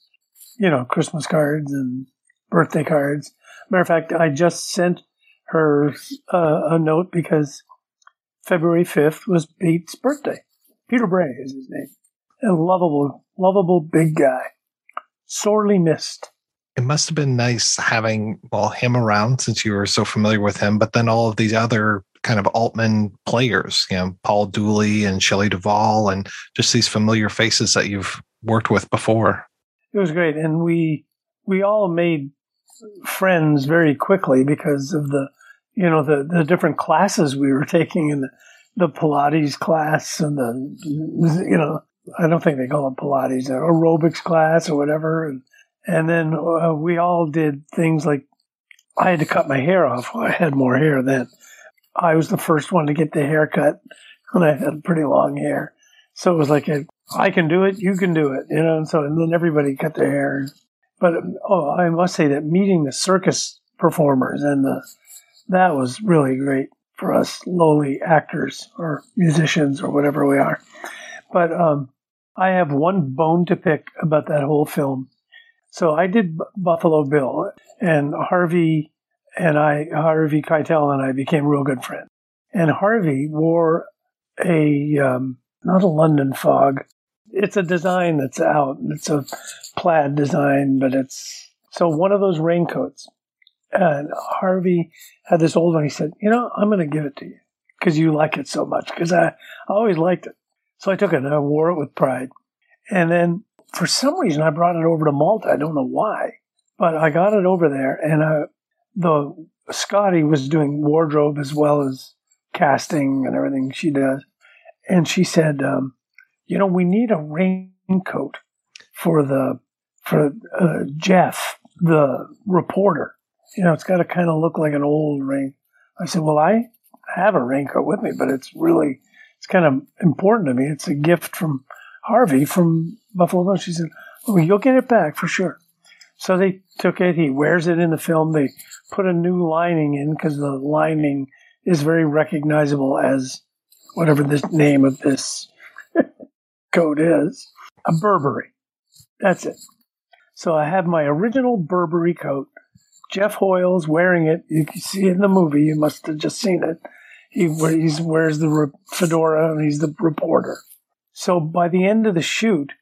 you know, Christmas cards and birthday cards. Matter of fact, I just sent her uh, a note because February 5th was Pete's birthday. Peter Bray is his name. A lovable, lovable big guy. Sorely missed. It must have been nice having well him around since you were so familiar with him, but then all of these other kind of Altman players, you know, Paul Dooley and Shelley Duvall, and just these familiar faces that you've worked with before. It was great, and we we all made friends very quickly because of the you know the the different classes we were taking in the, the Pilates class and the you know I don't think they call it Pilates aerobics class or whatever, and and then uh, we all did things like I had to cut my hair off. I had more hair then. I was the first one to get the haircut, and I had pretty long hair. So it was like, a, I can do it, you can do it, you know. And so, and then everybody cut their hair. But oh, I must say that meeting the circus performers and the that was really great for us lowly actors or musicians or whatever we are. But um, I have one bone to pick about that whole film. So I did B- Buffalo Bill, and Harvey and I, Harvey Keitel and I became real good friends. And Harvey wore a, um, not a London fog. It's a design that's out. It's a plaid design, but it's, so one of those raincoats. And Harvey had this old one. He said, you know, I'm going to give it to you because you like it so much because I, I always liked it. So I took it and I wore it with pride. And then for some reason I brought it over to Malta. I don't know why, but I got it over there and the Scotty was doing wardrobe as well as casting and everything she does. And she said, um, you know, we need a raincoat for the, for uh, Jeff, the reporter. You know, it's got to kind of look like an old rain. I said, well, I have a raincoat with me, but it's really, it's kind of important to me. It's a gift from Harvey from Buffalo Bill. She said, well, you'll get it back for sure. So they took it. He wears it in the film. They put a new lining in because the lining is very recognizable as whatever the name of this coat is a Burberry. That's it. So I have my original Burberry coat. Jeff Hoyle's wearing it. You can see it in the movie. You must have just seen it. He wears the fedora and he's the reporter. So by the end of the shoot,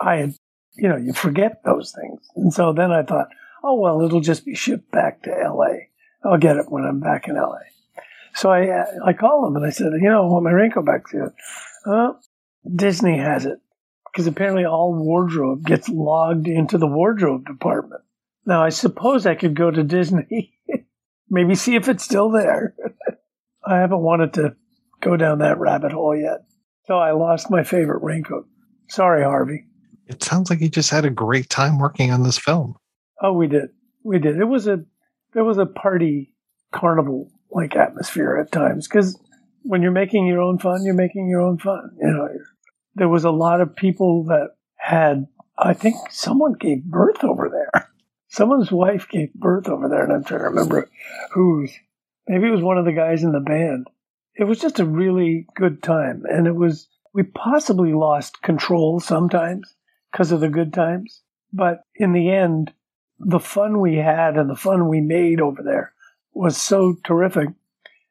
I had, you know, you forget those things. And so then I thought, oh, well, it'll just be shipped back to LA. I'll get it when I'm back in LA. So I, I called him and I said, you know, I want my raincoat back. to uh, Disney has it because apparently all wardrobe gets logged into the wardrobe department. Now, I suppose I could go to Disney, maybe see if it's still there. I haven't wanted to go down that rabbit hole yet. So I lost my favorite raincoat. Sorry, Harvey. It sounds like you just had a great time working on this film. Oh, we did. We did. It was a there was a party carnival like atmosphere at times because when you're making your own fun, you're making your own fun. You know, there was a lot of people that had. I think someone gave birth over there. Someone's wife gave birth over there, and I'm trying to remember whose. Maybe it was one of the guys in the band. It was just a really good time, and it was. We possibly lost control sometimes because of the good times, but in the end, the fun we had and the fun we made over there was so terrific.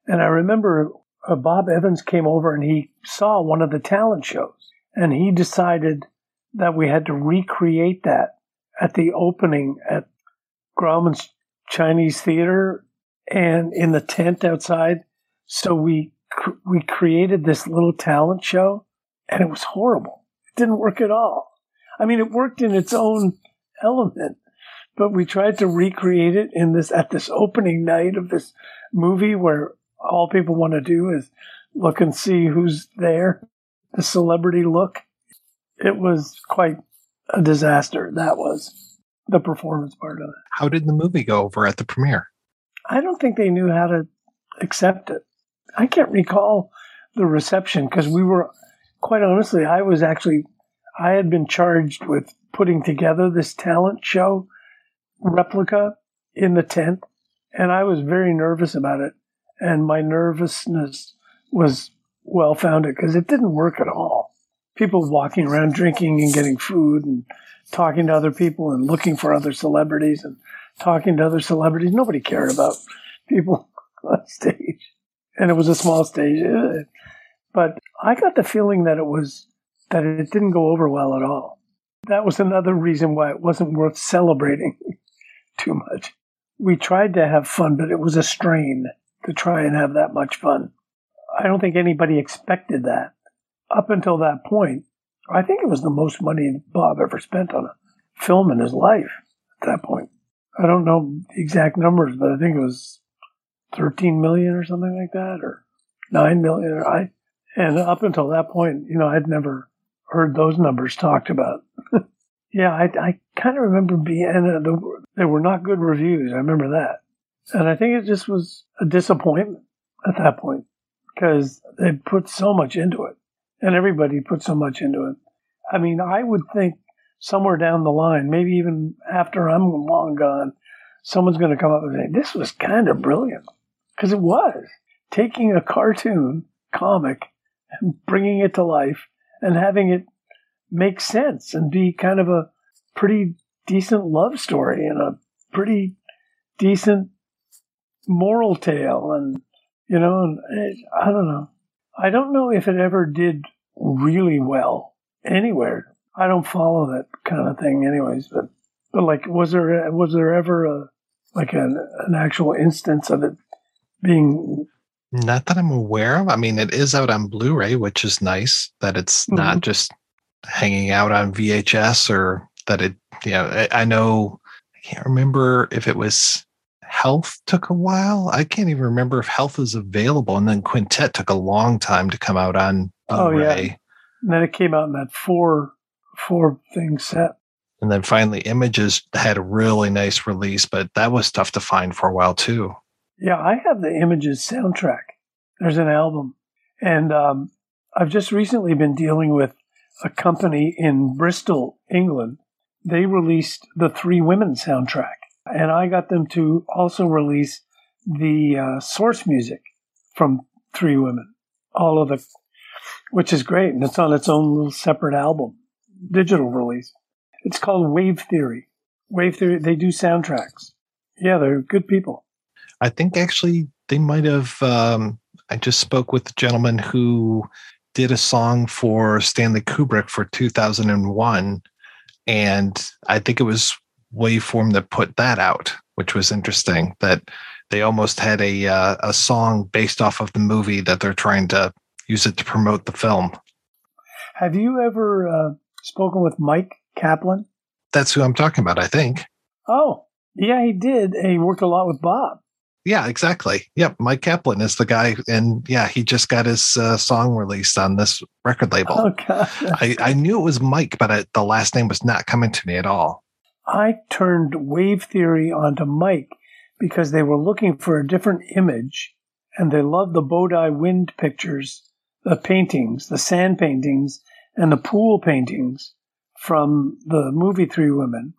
And I remember uh, Bob Evans came over and he saw one of the talent shows and he decided that we had to recreate that at the opening at Grauman's Chinese Theater and in the tent outside. So we we created this little talent show, and it was horrible. It didn't work at all. I mean, it worked in its own element, but we tried to recreate it in this at this opening night of this movie where all people want to do is look and see who's there, the celebrity look. It was quite a disaster. That was the performance part of it. How did the movie go over at the premiere? I don't think they knew how to accept it. I can't recall the reception because we were, quite honestly, I was actually, I had been charged with putting together this talent show replica in the tent, and I was very nervous about it. And my nervousness was well founded because it didn't work at all. People walking around drinking and getting food and talking to other people and looking for other celebrities and talking to other celebrities. Nobody cared about people on stage. And it was a small stage. But I got the feeling that it was, that it didn't go over well at all. That was another reason why it wasn't worth celebrating too much. We tried to have fun, but it was a strain to try and have that much fun. I don't think anybody expected that. Up until that point, I think it was the most money Bob ever spent on a film in his life at that point. I don't know the exact numbers, but I think it was 13 million or something like that, or 9 million. I, and up until that point, you know, I'd never heard those numbers talked about. yeah, I, I kind of remember being, and uh, the, they were not good reviews. I remember that. And I think it just was a disappointment at that point because they put so much into it and everybody put so much into it. I mean, I would think somewhere down the line, maybe even after I'm long gone, someone's going to come up and say, this was kind of brilliant. Because it was. Taking a cartoon comic and bringing it to life and having it make sense and be kind of a pretty decent love story and a pretty decent moral tale and you know and it, i don't know. I don't know if it ever did really well anywhere i don't follow that kind of thing anyways but but like was there was there ever a like an, an actual instance of it being Not that I'm aware of. I mean, it is out on Blu-ray, which is nice that it's mm-hmm. not just hanging out on VHS or that it. Yeah, I, I know. I can't remember if it was Health took a while. I can't even remember if Health was available, and then Quintet took a long time to come out on oh Blu-ray. yeah and then it came out in that four four thing set And then finally, Images had a really nice release, but that was tough to find for a while too. Yeah, I have the Images soundtrack. There's an album. And um, I've just recently been dealing with a company in Bristol, England. They released the Three Women soundtrack. And I got them to also release the uh, source music from Three Women. All of the, which is great. And it's on its own little separate album, digital release. It's called Wave Theory. Wave Theory, they do soundtracks. Yeah, they're good people. I think actually they might have. Um, I just spoke with the gentleman who did a song for Stanley Kubrick for 2001, and I think it was Waveform that put that out, which was interesting. That they almost had a uh, a song based off of the movie that they're trying to use it to promote the film. Have you ever uh, spoken with Mike Kaplan? That's who I'm talking about. I think. Oh, yeah, he did. And he worked a lot with Bob. Yeah, exactly. Yep, Mike Kaplan is the guy, and yeah, he just got his uh, song released on this record label. Oh, God. I, I knew it was Mike, but I, the last name was not coming to me at all. I turned Wave Theory onto Mike because they were looking for a different image and they loved the Bodhi Wind pictures, the paintings, the sand paintings, and the pool paintings from the movie Three Women.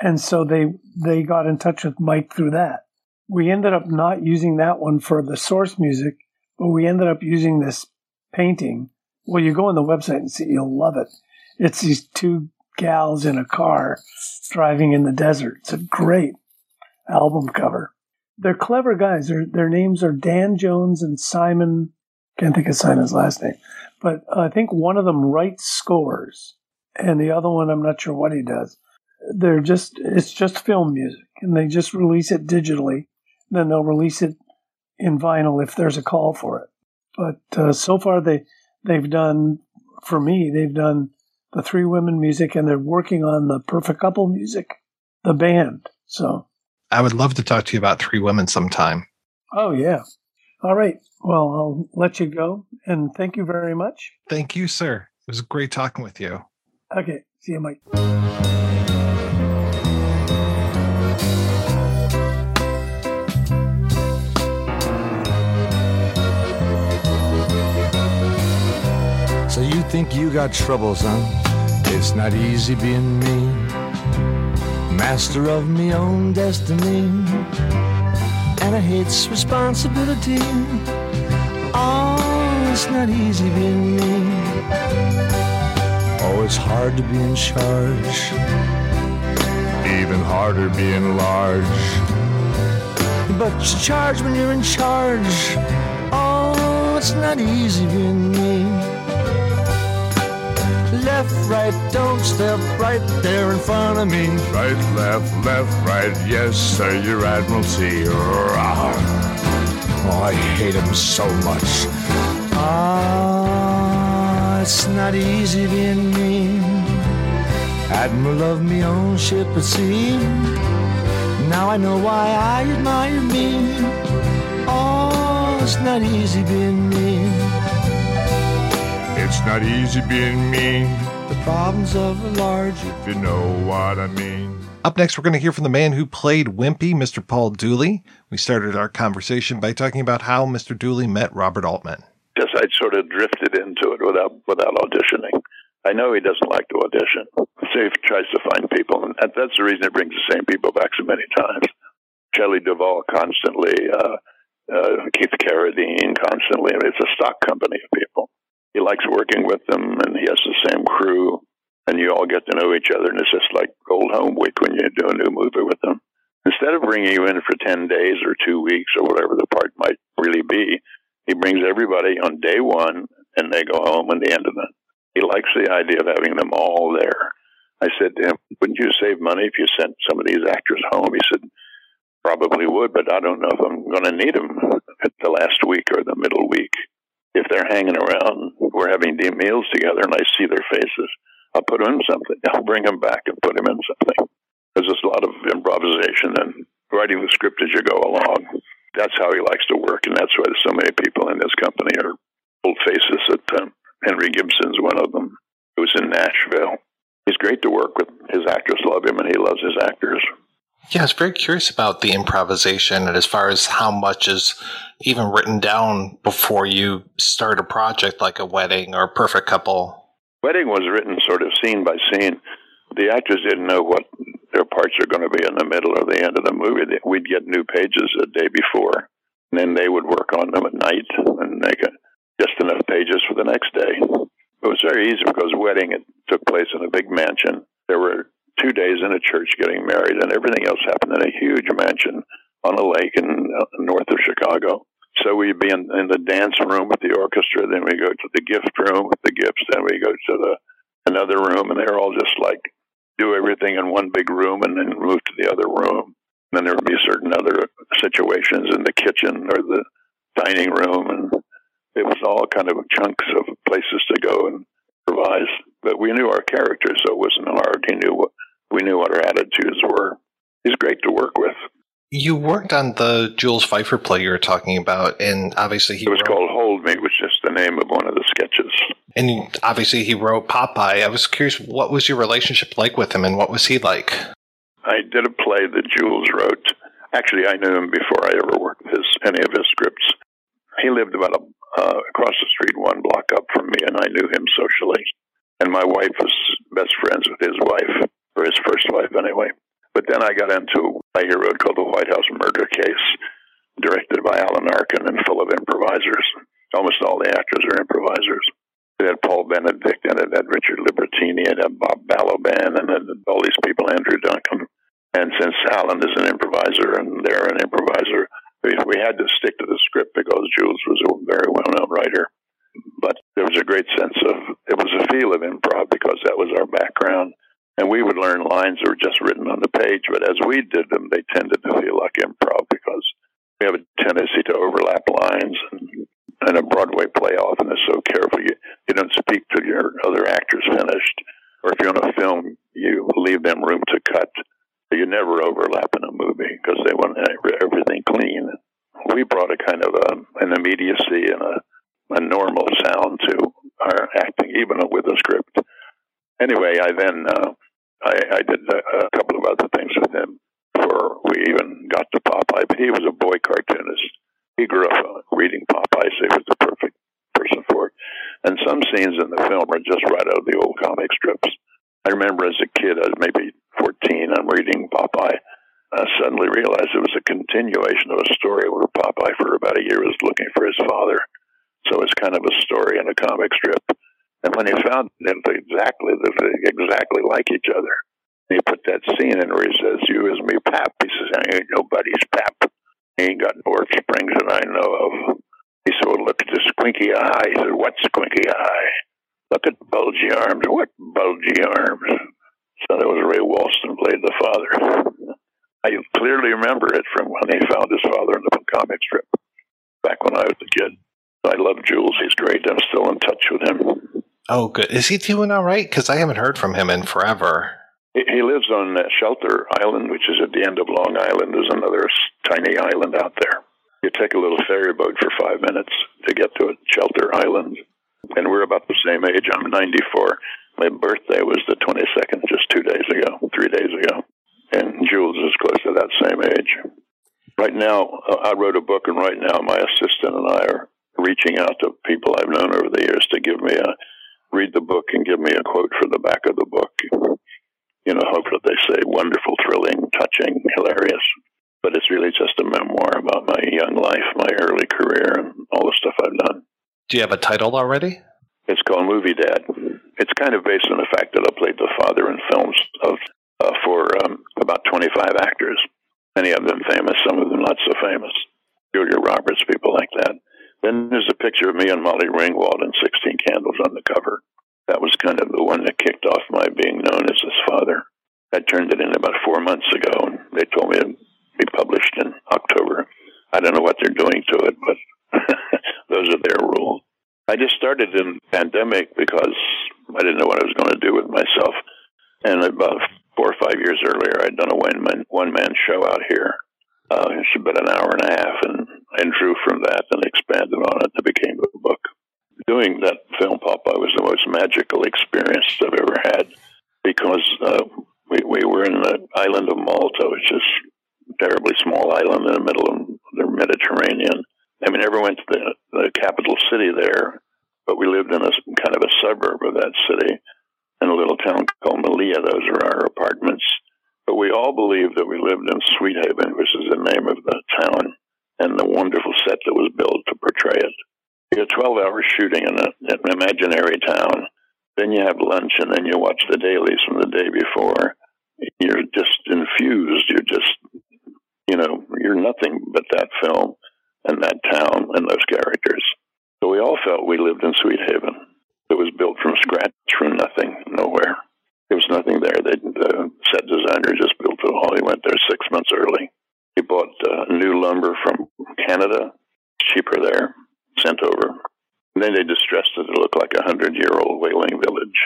And so they, they got in touch with Mike through that. We ended up not using that one for the source music, but we ended up using this painting. Well, you go on the website and see, you'll love it. It's these two gals in a car driving in the desert. It's a great album cover. They're clever guys. Their their names are Dan Jones and Simon. Can't think of Simon's last name, but I think one of them writes scores, and the other one I'm not sure what he does. They're just it's just film music, and they just release it digitally. Then they'll release it in vinyl if there's a call for it. But uh, so far they they've done for me they've done the three women music, and they're working on the perfect couple music, the band. So I would love to talk to you about Three Women sometime. oh yeah, all right. Well, I'll let you go, and thank you very much. Thank you, sir. It was great talking with you. Okay, see you, Mike. So you think you got troubles, huh? It's not easy being me. Master of me own destiny. And I hates responsibility. Oh, it's not easy being me. Oh, it's hard to be in charge. Even harder being large. But you charge when you're in charge. Oh, it's not easy being me. Left, right, don't step right there in front of me. Right, left, left, right, yes, sir, your Admiralty. Rawr. Oh, I hate him so much. Ah, it's not easy being me. Admiral of me own ship at sea. Now I know why I admire me. Oh, it's not easy being me. It's not easy being me. The problems of a large, if you know what I mean. Up next, we're going to hear from the man who played Wimpy, Mr. Paul Dooley. We started our conversation by talking about how Mr. Dooley met Robert Altman. Just I sort of drifted into it without without auditioning. I know he doesn't like to audition, so he tries to find people, and that's the reason he brings the same people back so many times. Shelley Duvall constantly, uh, uh, Keith Carradine constantly. I mean, it's a stock company of people. He likes working with them, and he has the same crew, and you all get to know each other, and it's just like old home week when you do a new movie with them. Instead of bringing you in for 10 days or two weeks or whatever the part might really be, he brings everybody on day one, and they go home at the end of it. He likes the idea of having them all there. I said to him, Wouldn't you save money if you sent some of these actors home? He said, Probably would, but I don't know if I'm going to need them at the last week or the middle week. If they're hanging around, we're having meals together, and I see their faces. I'll put them in something. I'll bring them back and put them in something. There's just a lot of improvisation and writing the script as you go along. That's how he likes to work, and that's why there's so many people in this company are old faces. That um, Henry Gibson's one of them, who's in Nashville. He's great to work with. His actors love him, and he loves his actors. Yeah, I was very curious about the improvisation and as far as how much is even written down before you start a project like a wedding or a perfect couple. Wedding was written sort of scene by scene. The actors didn't know what their parts are going to be in the middle or the end of the movie. We'd get new pages a day before, and then they would work on them at night and make just enough pages for the next day. It was very easy because wedding it took place in a big mansion. There were two days in a church getting married, and everything else happened in a huge mansion on a lake in uh, north of Chicago. So we'd be in, in the dance room with the orchestra, then we go to the gift room with the gifts, then we go to the another room, and they're all just like do everything in one big room, and then move to the other room. And then there would be certain other situations in the kitchen or the dining room, and it was all kind of chunks of places to go and improvise. But we knew our characters, so it wasn't hard. He knew what we knew what our attitudes were. He's great to work with. You worked on the Jules Feiffer play you were talking about, and obviously he It was wrote, called Hold Me, was just the name of one of the sketches. and obviously he wrote Popeye. I was curious, what was your relationship like with him, and what was he like? I did a play that Jules wrote. Actually, I knew him before I ever worked his any of his scripts. He lived about a, uh, across the street, one block up from me, and I knew him socially. And my wife was best friends with his wife, or his first wife, anyway. But then I got into a play he wrote called The White House Murder Case, directed by Alan Arkin and full of improvisers. Almost all the actors are improvisers. It had Paul Benedict in it, had Richard Libertini, it had Bob Balaban, and it had all these people, Andrew Duncan. And since Alan is an improviser and they're an improviser, we, we had to stick to the script because Jules was a very well known writer. But there was a great sense of, it was a feel of improv because that was our background. And we would learn lines that were just written on the page, but as we did them, they tended to feel like improv because we have a tendency to overlap lines and, a Broadway play often is so careful you, you don't speak till your other actors finished. Or if you're on a film, you leave them room to cut. You never overlap in a movie because they want everything clean. We brought a kind of a, an immediacy and a, a normal sound to our acting, even with a script. Anyway, I then uh, I, I did a, a couple of other things with him before we even got to Popeye. But he was a boy cartoonist. He grew up uh, reading Popeye, so he was the perfect person for it. And some scenes in the film are just right out of the old comic strips. I remember as a kid, I was maybe 14, I'm reading Popeye. I suddenly realized it was a continuation of a story where Popeye, for about a year, was looking for his father. So it's kind of a story in a comic strip. And when he found them exactly, exactly like each other, he put that scene in where he says, "You is me, pap." He says, "I ain't nobody's pap. He ain't got North Springs that I know of." He said, well, "Look at the squinky eye." He said, "What squinky eye?" Look at bulgy arms. What bulgy arms? So that was Ray Walston played the father. I clearly remember it from when he found his father in the comic strip back when I was a kid. I love Jules. He's great. I'm still in touch with him. Oh, good. Is he doing all right? Because I haven't heard from him in forever. He, lives on Shelter Island, which is at the end of Long Island. There's another tiny island out there. You take a little ferry boat for five minutes to get to Shelter Island. And we're about the same age. I'm 94. My birthday was the 22nd, just two days ago, three days ago. And Jules is close to that same age. Right now, uh, I wrote a book, and right now, my assistant and I are reaching out to people I've known over the years to give me a read the book and give me a quote for the back of the book. You know, hope that they say wonderful, thrilling, touching, hilarious. But it's really just a memoir about my young life, my early career, and all the stuff I've done. Do you have a title already? It's called Movie Dad. It's kind of based on the fact that I played the father in films of uh, for um, about 25 actors. Many of them famous, some of them not so famous. Julia Roberts, people like that. Then there's a picture of me and Molly Ringwald and 16 Candles on the cover. That was kind of the one that kicked off my being known as his father. I turned it in about four months ago, and they told me it'd be published in October. I don't know what they're doing to it, but those are their rules. I just started in pandemic because I didn't know what I was going to do with myself. And about four or five years earlier, I'd done a one man one man show out here. Uh, it's about an hour and a half, and and drew from that and expanded on it. It became a book. Doing that film, Popeye, was the most magical experience I've ever had because uh, we we were in the island of Malta, which is a terribly small island in the middle of the Mediterranean. I mean, never went to the, the capital city there, but we lived in a kind of a suburb of that city in a little town called Malia. Those are our apartments. But we all believed that we lived in Sweethaven, which is the name of the town, and the wonderful set that was built to portray it. You have 12 hours shooting in, a, in an imaginary town. Then you have lunch, and then you watch the dailies from the day before. You're just infused. You're just, you know, you're nothing but that film and that town and those characters. So we all felt we lived in Sweethaven. It was built from scratch, from nothing, nowhere. There was nothing there. They, the set designer just built it all. He went there six months early. He bought uh, new lumber from Canada, cheaper there, sent over. And then they distressed it to look like a hundred year old whaling village.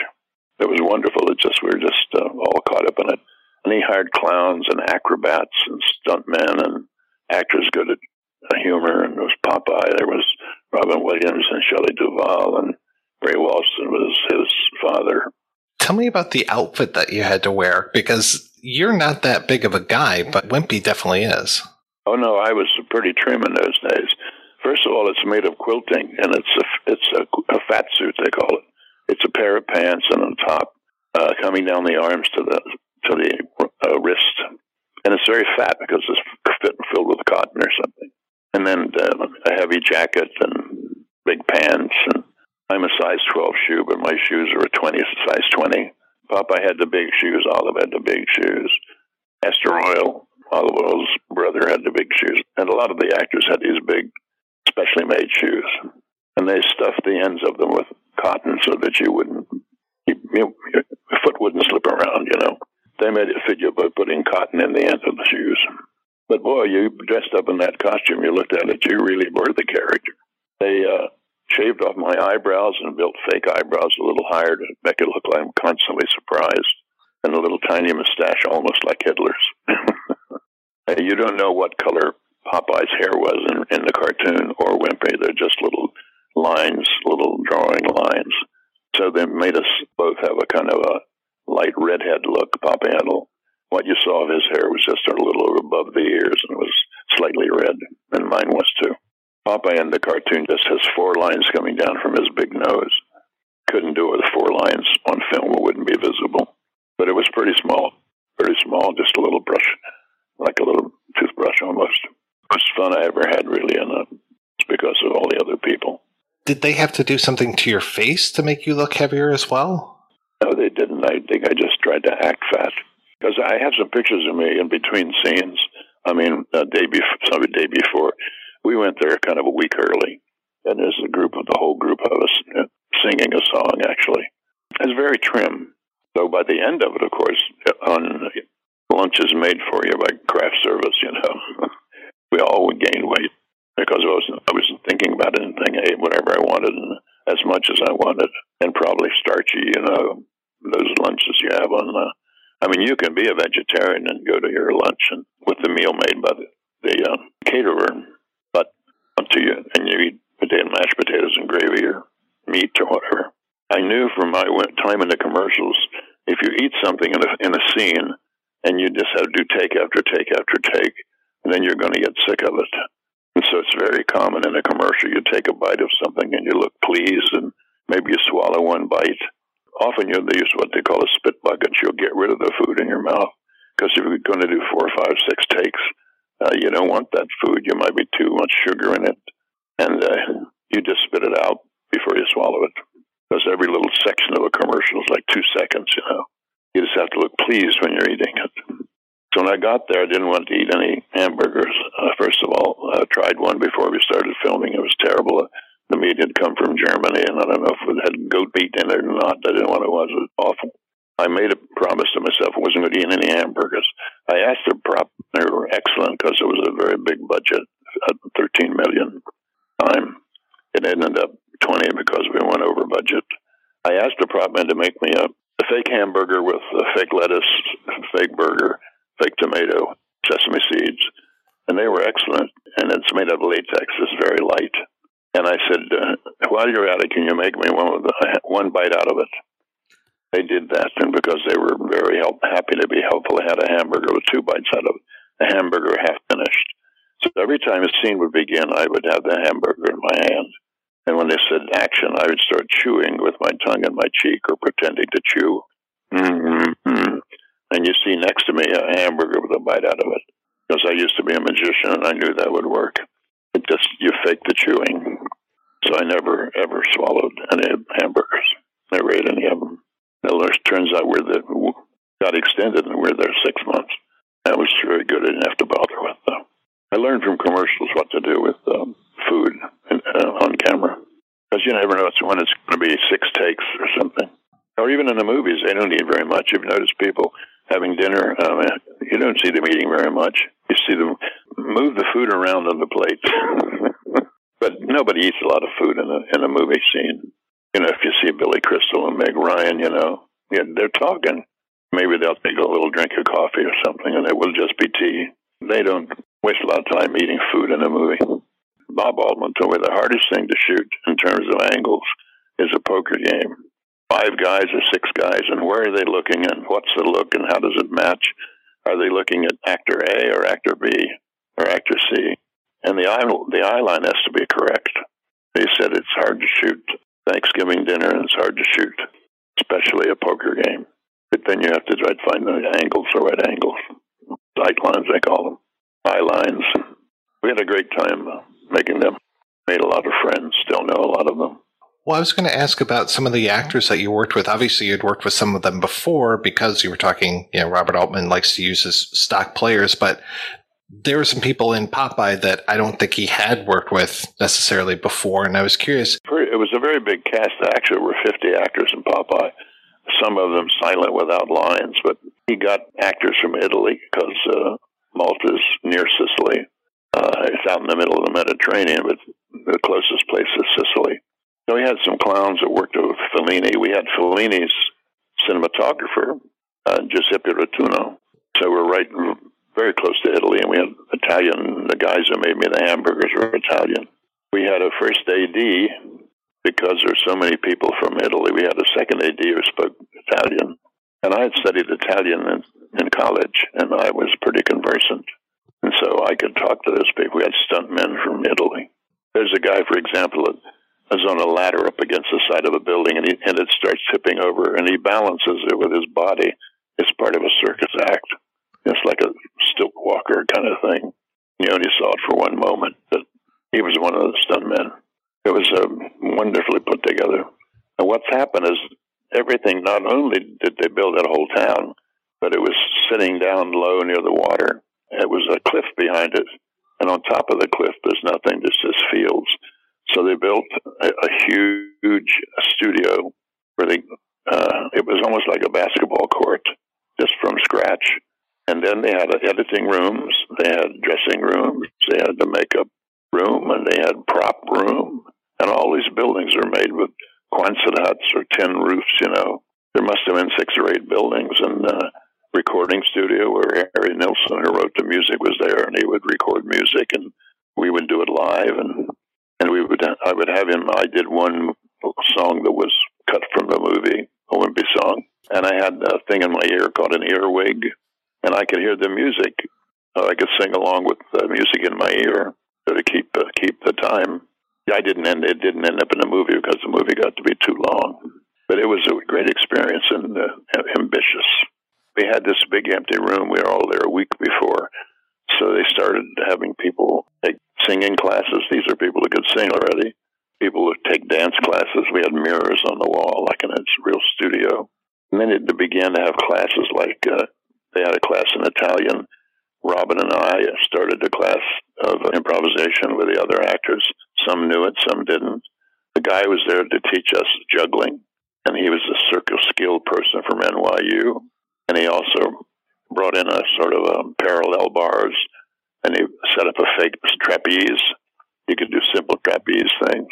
It was wonderful. It just we were just uh, all caught up in it. And he hired clowns and acrobats and stuntmen and actors good at humor. And there was Popeye. There was Robin Williams and Shelley Duvall and Ray Walston was his father. Tell me about the outfit that you had to wear because you're not that big of a guy, but Wimpy definitely is. Oh no, I was pretty trim in those days. First of all, it's made of quilting, and it's a it's a, a fat suit they call it. It's a pair of pants and on top, uh, coming down the arms to the to the uh, wrist, and it's very fat because it's fit, filled with cotton or something. And then uh, a heavy jacket and big pants. And I'm a size 12 shoe, but my shoes are a 20 size 20. Papa had the big shoes. Olive had the big shoes. Castor Oyl, Olive Oyl's brother, had the big shoes. And a lot of the actors had these big, specially made shoes. And they stuffed the ends of them with cotton so that you wouldn't, you, your foot wouldn't slip around. You know, they made it fit you by putting cotton in the ends of the shoes. But boy, you dressed up in that costume. You looked at it. You really were the character. They uh, shaved off my eyebrows and built fake eyebrows a little higher to make it look like I'm constantly surprised, and a little tiny mustache, almost like Hitler's. You don't know what color Popeye's hair was in, in the cartoon or Wimpy. They're just little lines, little drawing lines. So they made us both have a kind of a light redhead look. Popeye had a, what you saw of his hair was just a little above the ears and it was slightly red, and mine was too. Popeye in the cartoon just has four lines coming down from his big nose. Couldn't do it with four lines on film; it wouldn't be visible. But it was pretty small, pretty small, just a little brush, like a little toothbrush almost. Most fun I ever had, really, and uh, it's because of all the other people. Did they have to do something to your face to make you look heavier as well? No, they didn't. I think I just tried to act fat because I have some pictures of me in between scenes. I mean, a day before, some day before, we went there kind of a week early, and there's a group of the whole group of us uh, singing a song. Actually, it's very trim. So by the end of it, of course, on lunch is made for you by craft service. You know, we all gained weight because I wasn't I wasn't thinking about anything. I ate whatever I wanted and as much as I wanted, and probably starchy. You know, those lunches you have on the. I mean, you can be a vegetarian and go to your lunch and with the meal made by the, the uh, caterer, until you and you eat potato mashed potatoes and gravy or meat or whatever. I knew from my time in the commercials, if you eat something in a in a scene and you just have to do take after take after take, then you're going to get sick of it. And so it's very common in a commercial. You take a bite of something and you look pleased, and maybe you swallow one bite. Often you'll use what they call a spit bucket. You'll get rid of the food in your mouth because if you're going to do four, five, six takes, uh, you don't want that food. You might be too much sugar in it, and uh, you just spit it out before you swallow it. Because every little section of a commercial is like two seconds. You know, you just have to look pleased when you're eating it. So when I got there, I didn't want to eat any hamburgers. Uh, first of all, I tried one before we started filming. It was terrible. The meat had come from Germany, and I don't know if it had goat meat in it or not. I didn't want to. it. It was awful. I made a promise to myself I wasn't going to eat any hamburgers. I asked the prop; they were excellent because it was a very big budget, at 13 million time. It ended up 20 because we went over budget. I asked the prop man to make me a, a fake hamburger with a fake lettuce, fake burger, fake tomato, sesame seeds, and they were excellent. And it's made of latex; it's very light. And I said, uh, "While you're at it, can you make me one with the, one bite out of it?" They did that, and because they were very help, happy to be helpful, they had a hamburger with two bites out of it, a hamburger half finished. So every time a scene would begin, I would have the hamburger in my hand. And when they said action, I would start chewing with my tongue in my cheek or pretending to chew. Mm-hmm. And you see next to me a hamburger with a bite out of it. Because I used to be a magician and I knew that would work. It just, you fake the chewing. So I never, ever swallowed any hamburgers. Never ate any of them. Now, it turns out we're the, got extended and we're there six months. That was very good. I didn't have to bother with them. I learned from commercials what to do with um, food and, uh, on camera. Because you never know when it's going to be six takes or something. Or even in the movies, they don't eat very much. You've noticed people having dinner, um, you don't see them eating very much. You see them move the food around on the plate. but nobody eats a lot of food in a in a movie scene. You know, if you see Billy Crystal and Meg Ryan, you know, yeah, they're talking. Maybe they'll take a little drink of coffee or something, and it will just be tea. They don't waste a lot of time eating food in a movie. Bob Altman told me the hardest thing to shoot in terms of angles is a poker game. Five guys or six guys, and where are they looking, and what's the look, and how does it match? Are they looking at actor A or actor B or actor C? And the eye the eye line has to be correct. They said it's hard to shoot Thanksgiving dinner, and it's hard to shoot, especially a poker game. But then you have to try to find the right angles, the right angles, sight lines they call them, eye lines. We had a great time uh, making them. Made a lot of friends. Still know a lot of them. Well, I was going to ask about some of the actors that you worked with. Obviously, you'd worked with some of them before because you were talking, you know, Robert Altman likes to use his stock players, but there were some people in Popeye that I don't think he had worked with necessarily before, and I was curious. It was very big cast. Actually, were 50 actors in Popeye. Some of them silent without lines, but he got actors from Italy because uh, Malta's near Sicily. Uh, it's out in the middle of the Mediterranean, but the closest place is Sicily. So we had some clowns that worked with Fellini. We had Fellini's cinematographer, uh, Giuseppe Rotunno. So we're right, very close to Italy, and we had Italian. The guys who made me the hamburgers were Italian. We had a first AD because there's so many people from Italy. We had a second AD who spoke Italian, and I had studied Italian in, in college, and I was pretty conversant, and so I could talk to those people. We had stuntmen from Italy. There's a guy, for example, that is on a ladder up against the side of a building, and, he, and it starts tipping over, and he balances it with his body. It's part of a circus act. It's like a stilt walker kind of thing. You only saw it for one moment, but he was one of the stuntmen. It was uh, wonderfully put together. And what's happened is everything, not only did they build that whole town, but it was sitting down low near the water. It was a cliff behind it. And on top of the cliff, there's nothing, just this fields. So they built a, a huge studio where they, uh, it was almost like a basketball court, just from scratch. And then they had editing rooms, they had dressing rooms, they had the makeup room, and they had prop room. And all these buildings are made with Quonset huts or tin roofs, you know. There must have been six or eight buildings and uh, recording studio where Harry Nilsson, who wrote the music, was there, and he would record music, and we would do it live, and and we would I would have him. I did one song that was cut from the movie, wimpy song, and I had a thing in my ear called an earwig, and I could hear the music. I could sing along with the music in my ear to keep uh, keep the time. I didn't end. It didn't end up in the movie because the movie got to be too long. But it was a great experience and uh, ambitious. We had this big empty room. We were all there a week before, so they started having people take singing classes. These are people who could sing already. People would take dance classes. We had mirrors on the wall, like in a real studio. And then it began to have classes like uh, they had a class in Italian. Robin and I started a class of improvisation with the other actors. Some knew it, some didn't. The guy was there to teach us juggling, and he was a circus skilled person from NYU. And he also brought in a sort of a parallel bars, and he set up a fake trapeze. You could do simple trapeze things,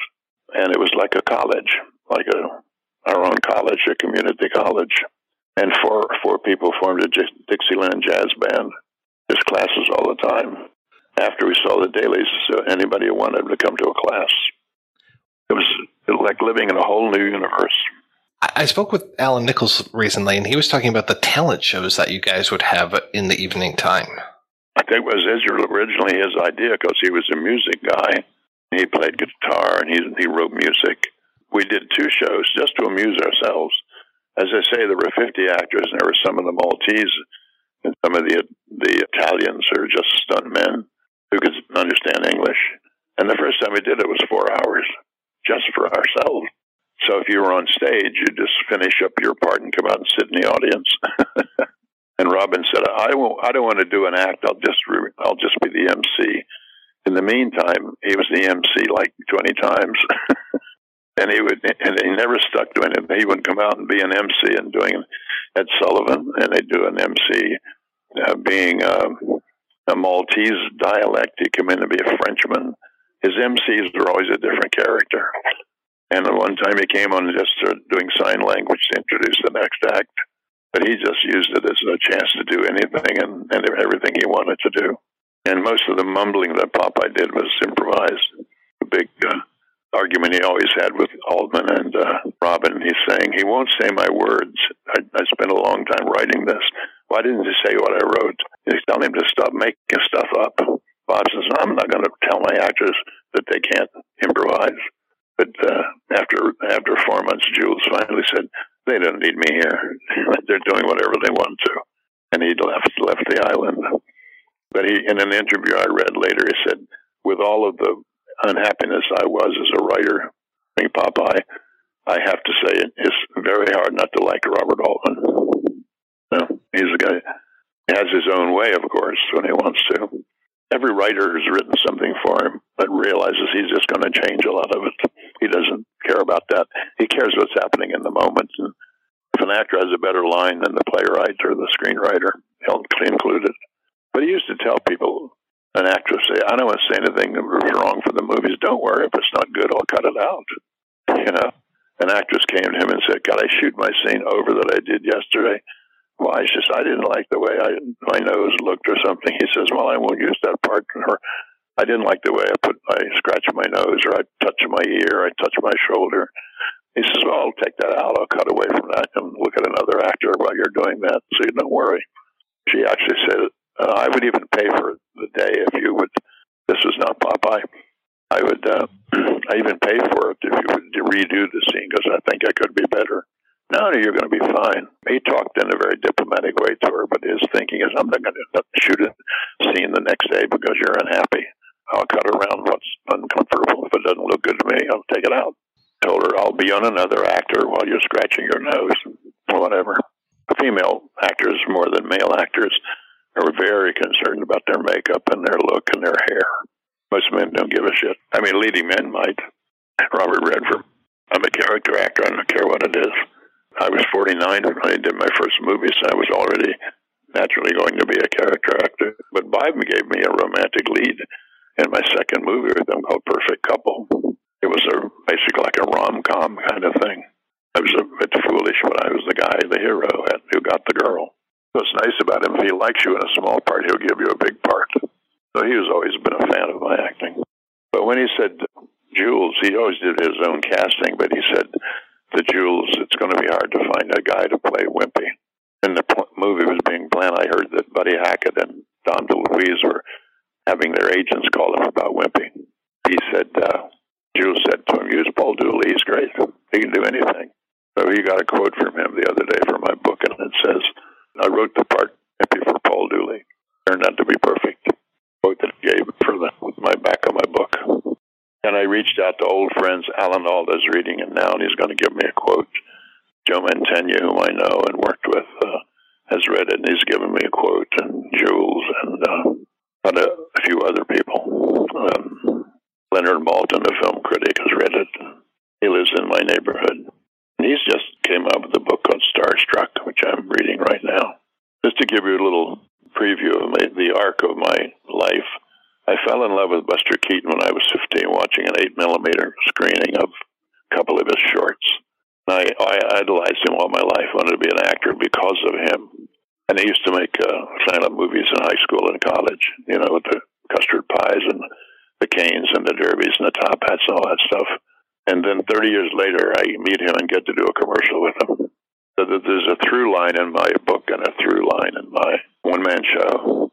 and it was like a college, like a our own college, a community college. And four four people formed a Dixieland jazz band. Just classes all the time. After we saw the dailies, so anybody who wanted to come to a class. It was like living in a whole new universe. I spoke with Allan Nicholls recently, and he was talking about the talent shows that you guys would have in the evening time. I think it was originally his idea because he was a music guy. He played guitar and he he wrote music. We did two shows just to amuse ourselves. As I say, there were 50 actors, and there were some of the Maltese and some of the the Italians who are just stunt men who could understand English. And the first time we did it was four hours just for ourselves. So if you were on stage, you just finish up your part and come out and sit in the audience. and Robin said, "I won't. I don't want to do an act. I'll just re- I'll just be the MC." In the meantime, he was the MC like twenty times, and he would and he never stuck to anything. He would come out and be an MC and doing Ed Sullivan, and they'd do an MC uh, being um, a Maltese dialect. He come in to be a Frenchman. His MCs were always a different character. And one time he came on just doing sign language to introduce the next act. But he just used it as a chance to do anything and, and everything he wanted to do. And most of the mumbling that Popeye did was improvised. The big uh, argument he always had with Altman and uh, Robin, he's saying, he won't say my words. I, I spent a long time writing this. Why didn't he say what I wrote? He's telling him to stop making stuff up. Bob says, I'm not going to tell my actors that they can't improvise. But uh, after after four months, Jules finally said, "They don't need me here. They're doing whatever they want to," and he left left the island. But he, in an interview I read later, he said, "With all of the unhappiness I was as a writer, being Popeye, I have to say it's very hard not to like Robert Altman. No, he's a guy. Has his own way, of course, when he wants to. Every writer has written something for him but realizes he's just going to change a lot of it. He doesn't care about that. He cares what's happening in the moment. And if an actor has a better line than the playwright or the screenwriter, he'll include it. But he used to tell people, an actress say, I don't want to say anything that was wrong for the movies. Don't worry. If it's not good, I'll cut it out. You know, an actress came to him and said, "God, I shoot my scene over that I did yesterday." Why? She says, "I didn't like the way I my nose looked or something." He says, "Well, I won't use that part." Or, I didn't like the way I put I scratch my nose or I touch my ear, I touch my shoulder. He says, "Well, I'll take that out. I'll cut away from that and look at another actor while you're doing that, so you don't worry." She actually said, uh, "I would even pay for the day if you would." This was not Popeye. I would. Uh, I even pay for it if you would redo the scene because I think I could be better. No, no, you're going to be fine. He talked in a very diplomatic way to her, but his thinking is, I'm not going to shoot a scene the next day because you're unhappy. I'll cut around what's uncomfortable. If it doesn't look good to me, I'll take it out. Told her I'll be on another actor while you're scratching your nose or whatever. Female actors, more than male actors, are very concerned about their makeup and their look and their hair. Most men don't give a shit. I mean, leading men might. Robert Redford. I'm a character actor. I don't care what it is. I was 49 when I did my first movie, so I was already naturally going to be a character actor. But Biden gave me a romantic lead in my second movie with them called Perfect Couple. It was a basically like a rom com kind of thing. I was a bit foolish, but I was the guy, the hero, who got the girl. What's nice about him, if he likes you in a small part, he'll give you a big part. So he has always been a fan of my acting. But when he said Jules, he always did his own casting, but he said the Jules, it's going to be hard to find a guy to play Wimpy. When the movie was being planned, I heard that Buddy Hackett and Dom DeLuise were having their agents call him about Wimpy. He said, uh, Jules said to him, use Paul Dooley, he's great. He can do anything. So he got a quote from him the other day from my book, and it says, I wrote the part Wimpy for Paul Dooley. Turned out to be perfect. Quote that he gave for the, my back of my book. And I reached out to old friends. Alan Alda's reading it now, and he's going to give me a quote. Joe Mantegna, whom I know and worked with, uh, has read it, and he's given me a quote. And Jules and uh, a, a few other people. Um, Leonard Maltin, the film critic, has read it. He lives in my neighborhood. And he's just came out with a book called Starstruck, which I'm reading right now. Just to give you a little preview of my, the arc of my life. I fell in love with Buster Keaton when I was 15, watching an 8 millimeter screening of a couple of his shorts. I, I idolized him all my life. wanted to be an actor because of him. And he used to make uh, silent movies in high school and college, you know, with the custard pies and the canes and the derbies and the top hats and all that stuff. And then 30 years later, I meet him and get to do a commercial with him. So there's a through line in my book and a through line in my one man show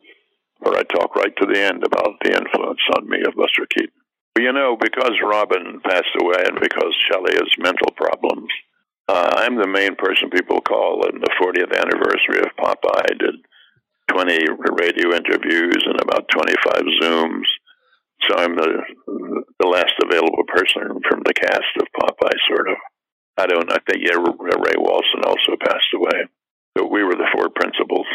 where I talk right to the end about the influence on me of Buster Keaton. You know, because Robin passed away and because Shelley has mental problems, uh, I'm the main person people call in the 40th anniversary of Popeye. I did 20 radio interviews and about 25 Zooms. So I'm the the last available person from the cast of Popeye, sort of. I don't. I think yeah, Ray Walston also passed away. But we were the four principals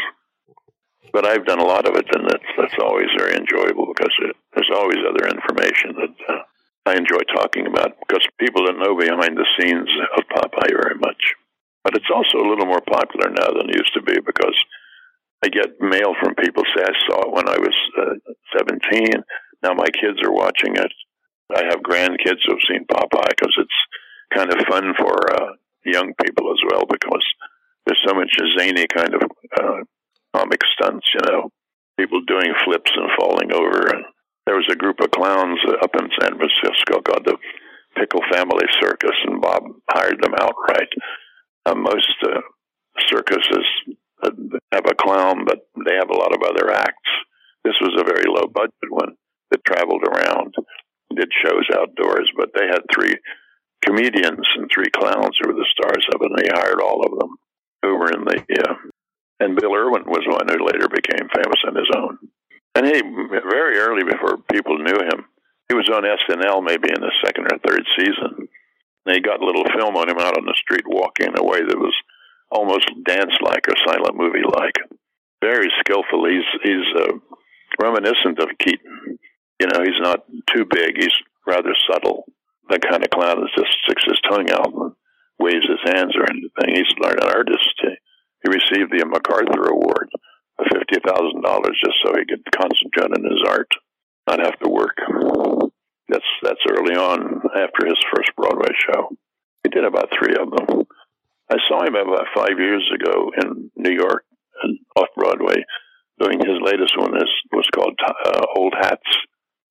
but I've done a lot of it, and that's that's always very enjoyable because it, there's always other information that uh, I enjoy talking about because people don't know behind the scenes of Popeye very much. But it's also a little more popular now than it used to be because I get mail from people say I saw it when I was uh, 17. Now my kids are watching it. I have grandkids who've seen Popeye because it's kind of fun for uh, young people as well because there's so much zany kind of uh, comic stunts, you know, people doing flips and falling over. And there was a group of clowns up in San Francisco called the Pickle Family Circus, and Bob hired them outright. Uh, most uh, circuses have a clown, but they have a lot of other acts. This was a very low budget one that traveled around, did shows outdoors, but they had three comedians and three clowns who were the stars of it, and they hired all of them who were in the uh, and Bill Irwin was one who later became famous on his own. And he, very early before people knew him, he was on SNL maybe in the second or third season. And they got a little film on him out on the street walking in a way that was almost dance like or silent movie like. Very skillful. He's he's uh, reminiscent of Keaton You know, he's not too big. He's rather subtle. The kind of clown that just sticks his tongue out and waves his hands or anything. He's an artist. He received the MacArthur Award of fifty thousand dollars just so he could concentrate on his art, not have to work. That's that's early on after his first Broadway show. He did about three of them. I saw him about five years ago in New York, off Broadway, doing his latest one. Is was called uh, Old Hats.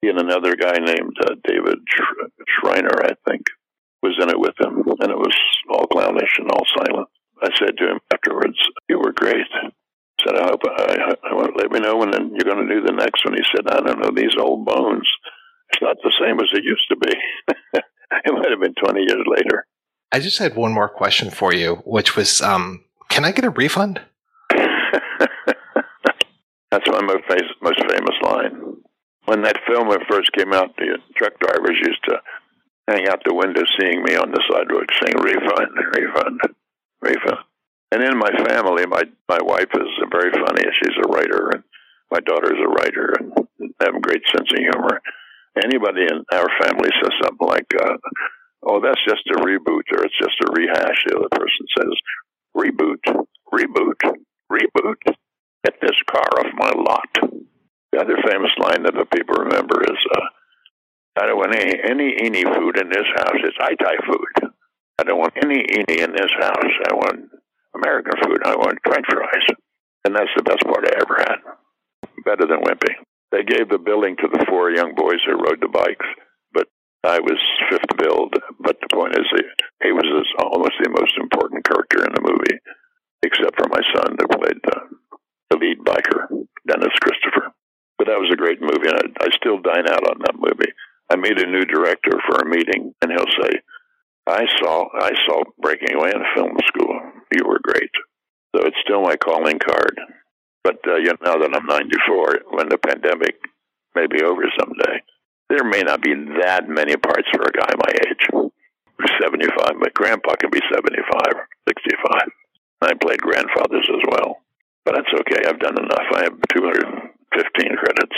He and another guy named uh, David Schreiner, I think, was in it with him, and it was all clownish and all silent. I said to him afterwards, "You were great." I said, "I hope I, I want let me know when you're going to do the next one." He said, "I don't know these old bones. It's not the same as it used to be. it might have been 20 years later." I just had one more question for you, which was, um, can I get a refund? That's my most, most famous line. When that film first came out, the truck drivers used to hang out the window seeing me on the sidewalk saying, refund, refund, refund. And in my family, my, my wife is very funny. She's a writer, and my daughter is a writer, and have a great sense of humor. Anybody in our family says something like, uh, oh, that's just a reboot or it's just a rehash. The other person says, reboot, reboot, reboot. Get this car off my lot. The other famous line that the people remember is, uh, I don't want any, any any food in this house. It's Thai food. I don't want any any in this house. I want American food. I want French fries. And that's the best part I ever had. Better than Wimpy. They gave the billing to the four young boys who rode the bikes but I was fifth billed, but the point is, he, he was almost the most important character in the movie, except for my son that played the, the lead biker, Dennis Christopher. But that was a great movie, and I, I still dine out on that movie. I meet a new director for a meeting, and he'll say, "I saw, I saw Breaking Away in film school. You were great." So it's still my calling card. But uh, you know, now that I'm 94, when the pandemic may be over someday, there may not be that many parts for a guy my age. 75. My grandpa can be 75, 65. I played grandfathers as well. But that's okay. I've done enough. I have 215 credits.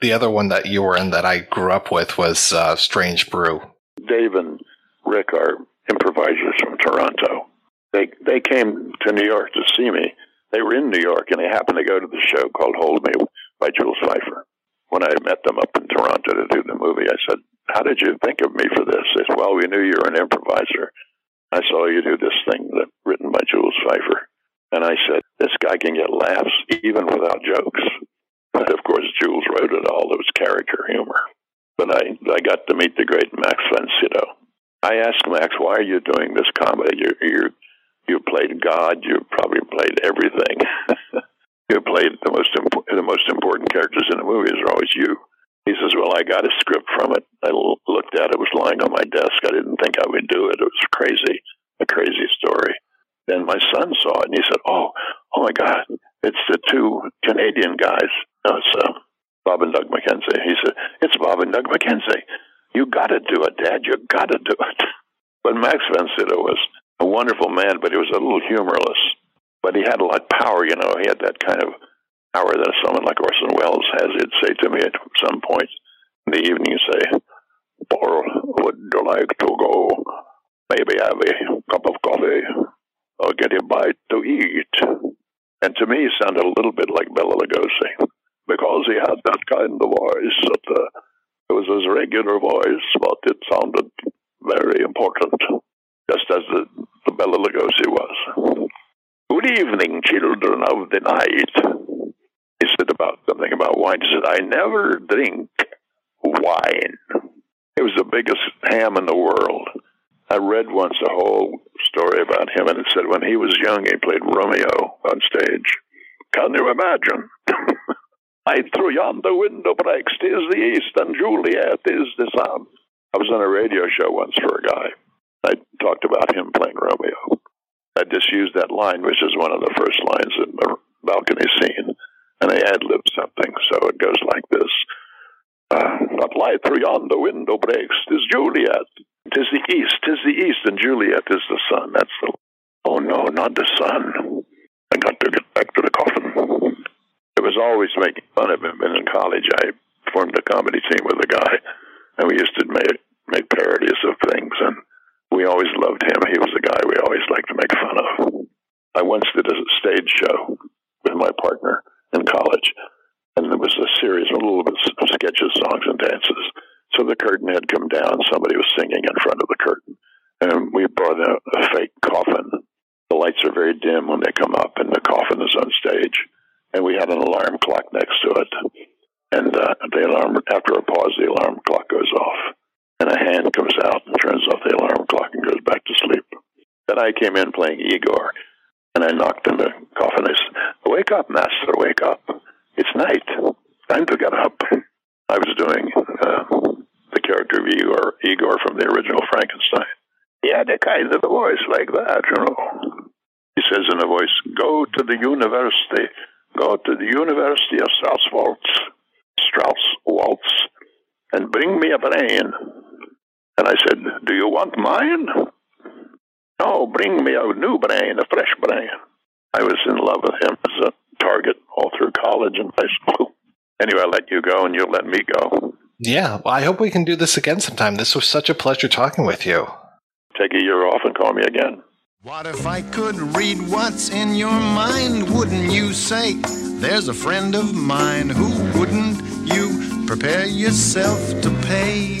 The other one that you were in that I grew up with was uh, Strange Brew. Dave and Rick are improvisers from Toronto. They they came to New York to see me. They were in New York and they happened to go to the show called Hold Me by Jules Feiffer when I met them up in Toronto to do the movie, I said, How did you think of me for this? They said, Well, we knew you were an improviser. I saw oh, you do this thing that written by Jules Feiffer. And I said, This guy can get laughs even without jokes. But of course, Jules wrote it all. It was character humor. But I, I got to meet the great Max von. I asked Max, Why are you doing this comedy? You, you, you played God, you probably played everything. who played the most impo- the most important characters in the movies are always you. He says, "Well, I got a script from it. I l- looked at it. It was lying on my desk. I didn't think I would do it. It was crazy, a crazy story." Then my son saw it and he said, "Oh, oh my God, it's the two Canadian guys. It's uh, Bob and Doug McKenzie." He said, "It's Bob and Doug McKenzie. You got to do it, Dad. You got to do it." But Max von Sydow was a wonderful man, but he was a little humorless but he had a lot of power, you know. He had that kind of power that someone like Orson Welles has. He'd say to me at some point in the evening, say, Paul, would you like to go? Maybe have a cup of coffee or get a bite to eat. And to me, he sounded a little bit like Bela Lugosi because he had that kind of voice. That, uh, it was his regular voice, but it sounded very important, just as the, the Bela Lugosi was. Good evening, children of the night. He said about something about wine. He said, I never drink wine. It was the biggest ham in the world. I read once a whole story about him, and it said when he was young, he played Romeo on stage. Can you imagine? I through yonder window breaks, tis the east, and Juliet is the sun. I was on a radio show once for a guy. I talked about him playing Romeo. I just used that line, which is one of the first lines in the balcony scene, and I ad libbed something. So it goes like this uh, Not light through yonder window breaks, tis Juliet. Tis the east, tis the east, and Juliet is the sun. That's the. Oh no, not the sun. I got to get back to the coffin. It was always making fun of him. And in college, I formed a comedy team with a guy, and we used to make make parodies of things, and we always loved him. He was a guy we always liked to make fun of. I once did a stage show with my partner in college, and there was a series, a little bit of sketches, songs, and dances. So the curtain had come down. Somebody was singing in front of the curtain, and we brought a, a fake coffin. The lights are very dim when they come up, and the coffin is on stage. And we had an alarm clock next to it. And uh, the alarm, after a pause, the alarm clock goes off, and a hand comes out and turns off the alarm clock and goes back to sleep. Then I came in playing Igor, and I knocked on the coffin. I said, "Wake up, master! Wake up! It's night. Time to get up." I was doing uh, the character of Igor, Igor from the original Frankenstein. He had a kind of a voice like that, you know. He says in a voice, "Go to the university. Go to the University of Waltz, Strauss Waltz, and bring me a brain." And I said, "Do you want mine?" No, bring me a new brain, a fresh brain. I was in love with him as a target all through college and high school. Anyway, I'll let you go and you'll let me go. Yeah, well, I hope we can do this again sometime. This was such a pleasure talking with you. Take a year off and call me again. What if I could read what's in your mind? Wouldn't you say there's a friend of mine? Who wouldn't you prepare yourself to pay?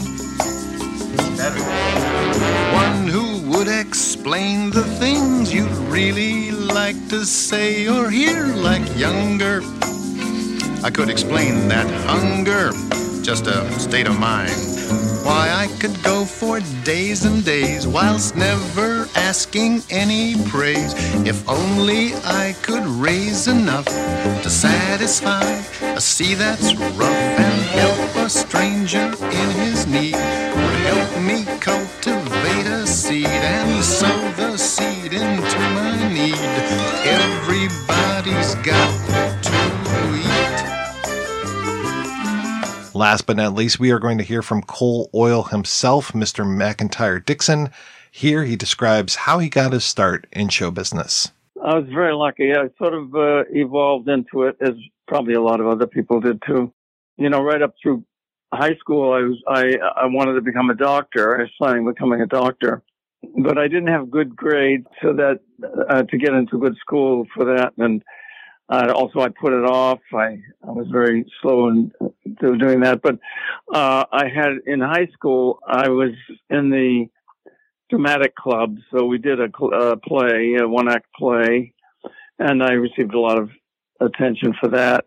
One who would explain the things you'd really like to say or hear like younger. I could explain that hunger, just a state of mind. Why I could go for days and days whilst never asking any praise. If only I could raise enough to satisfy a sea that's rough and help a stranger in his need. Help me cultivate a seed and sow the seed into my need. Everybody's got Last but not least, we are going to hear from Cole Oyl himself, Mr. MacIntyre Dixon. Here he describes how he got his start in show business. I was very lucky. I sort of uh, evolved into it, as probably a lot of other people did too. You know, right up through high school, I was I I wanted to become a doctor. I was planning on becoming a doctor, but I didn't have good grades, so that uh, to get into good school for that, and uh, also I put it off. I I was very slow in doing that, but uh, I had in high school I was in the dramatic club, so we did a cl- uh, play, a one act play, and I received a lot of attention for that.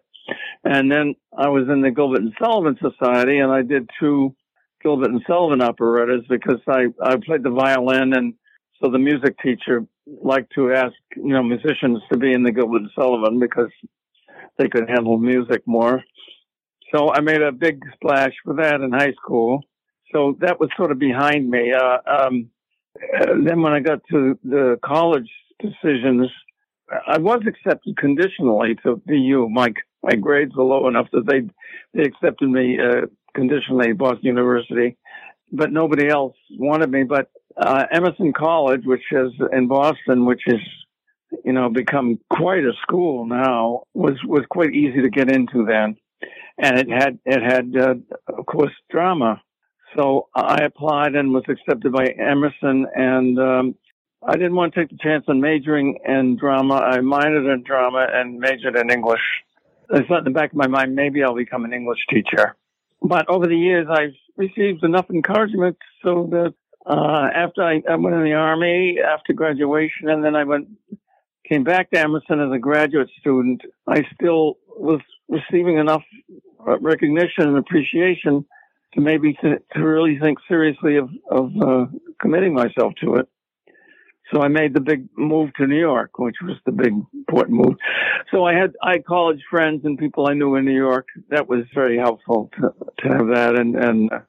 And then I was in the Gilbert and Sullivan Society, and I did two Gilbert and Sullivan operettas because I I played the violin, and so the music teacher liked to ask you know musicians to be in the Gilbert and Sullivan because they could handle music more. So I made a big splash for that in high school. So that was sort of behind me. Uh, um, uh, then when I got to the college decisions, I was accepted conditionally to BU. My my grades were low enough that they they accepted me uh, conditionally at Boston University, but nobody else wanted me. But uh, Emerson College, which is in Boston, which is you know become quite a school now, was was quite easy to get into then, and it had it had uh, of course drama. So I applied and was accepted by Emerson, and um, I didn't want to take the chance on majoring in drama. I minored in drama and majored in English. I thought in the back of my mind, maybe I'll become an English teacher. But over the years, I've received enough encouragement so that uh, after I, I went in the army after graduation, and then I went came back to Emerson as a graduate student, I still was receiving enough recognition and appreciation to maybe to, to really think seriously of of uh, committing myself to it. So I made the big move to New York, which was the big important move. So I had I had college friends and people I knew in New York. That was very helpful to to have that, and and uh,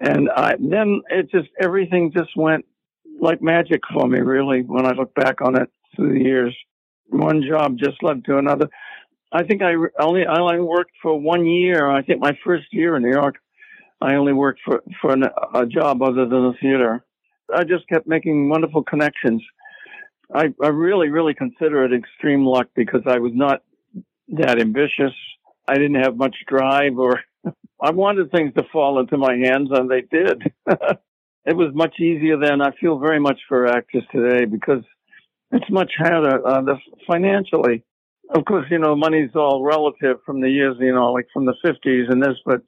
and I then it just everything just went like magic for me. Really, when I look back on it through the years, one job just led to another. I think I only I only worked for one year. I think my first year in New York, I only worked for for an, a job other than the theater. I just kept making wonderful connections. I, I really, really consider it extreme luck because I was not that ambitious. I didn't have much drive or I wanted things to fall into my hands, and they did. it was much easier then. I feel very much for actors today because it's much harder uh, the, financially. Of course, you know, money's all relative from the years, you know, like from the 50s and this, but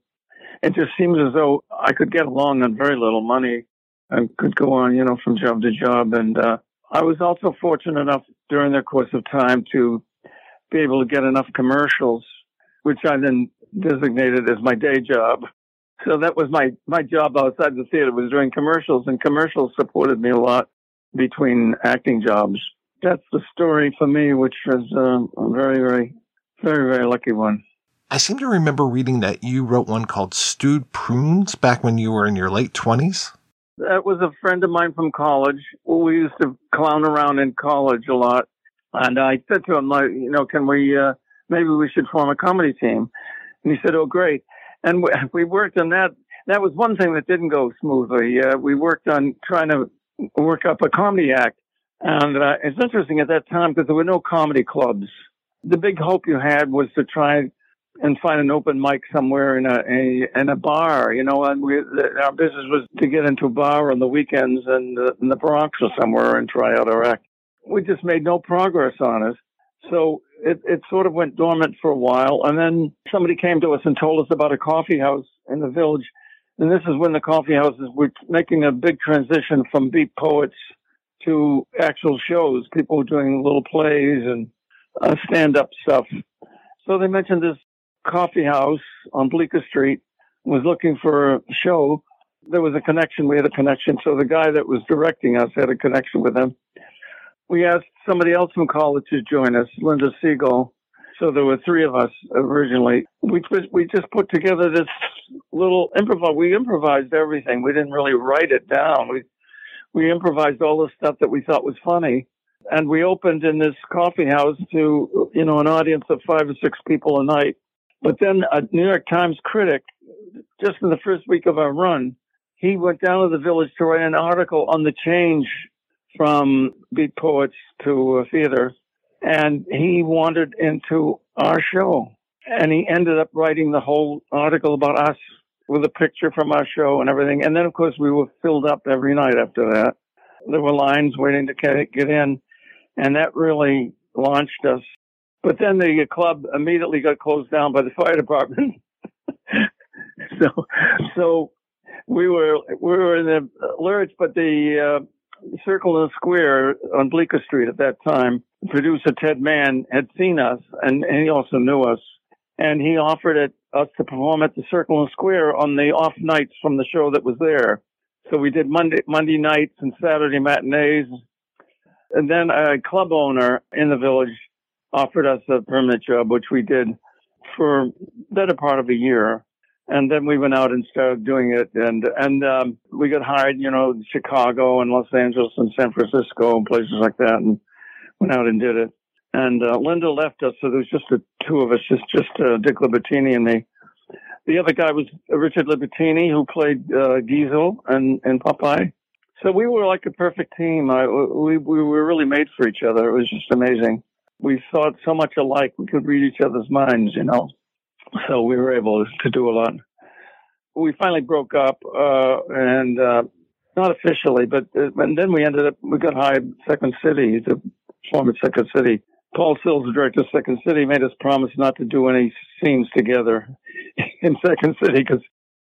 it just seems as though I could get along on very little money and could go on, you know, from job to job. And uh, I was also fortunate enough during the course of time to be able to get enough commercials, which I then designated as my day job. So that was my, my job outside the theater was doing commercials and commercials supported me a lot between acting jobs. That's the story for me, which was uh, a very, very, very, very lucky one. I seem to remember reading that you wrote one called Stewed Prunes back when you were in your late 20s. That was a friend of mine from college. We used to clown around in college a lot. And I said to him, like, you know, can we, uh, maybe we should form a comedy team. And he said, oh, great. And we, worked on that. That was one thing that didn't go smoothly. Uh, we worked on trying to work up a comedy act. And uh, it's interesting at that time because there were no comedy clubs. The big hope you had was to try and find an open mic somewhere in a, a in a bar, you know. And we our business was to get into a bar on the weekends and in the Bronx or somewhere and try out our act. We just made no progress on it, so it it sort of went dormant for a while. And then somebody came to us and told us about a coffee house in the village and this is when the coffee houses were making a big transition from beat poets to actual shows. People were doing little plays and uh, stand up stuff. So they mentioned this coffee house on Bleecker Street was looking for a show. There was a connection. We had a connection. So the guy that was directing us had a connection with them. We asked somebody else from college to join us, Linda Siegel, so there were three of us originally. We just, we just put together this little improvise. We improvised everything. We didn't really write it down. We we improvised all the stuff that we thought was funny, and we opened in this coffee house to you know an audience of five or six people a night. But then a New York Times critic, just in the first week of our run, he went down to the village to write an article on the change from beat poets to theater and he wandered into our show and he ended up writing the whole article about us with a picture from our show and everything. And then, of course, we were filled up every night after that. There were lines waiting to get in, and that really launched us. But then the club immediately got closed down by the fire department. so, so we were we were in the lurch, but the uh, Circle and Square on Bleecker Street at that time producer Ted Mann had seen us and, and he also knew us. And he offered it, us to perform at the Circle and Square on the off nights from the show that was there. So we did Monday, Monday nights and Saturday matinees. And then a club owner in the village offered us a permanent job, which we did for better part of a year. And then we went out and started doing it. And, and, um, we got hired, you know, Chicago and Los Angeles and San Francisco and places like that. And went out and did it. And uh, Linda left us, so there was just the two of us, just just uh, Dick Libertini and me. The other guy was Richard Libertini, who played uh, Geezil and in Popeye. So we were like a perfect team. I, we we were really made for each other. It was just amazing. We thought so much alike. We could read each other's minds, you know. So we were able to do a lot. We finally broke up, uh, and uh, not officially, but uh, and then we ended up we got hired Second City to perform at Second City. Paul Sills, the director of Second City, made us promise not to do any scenes together in Second City because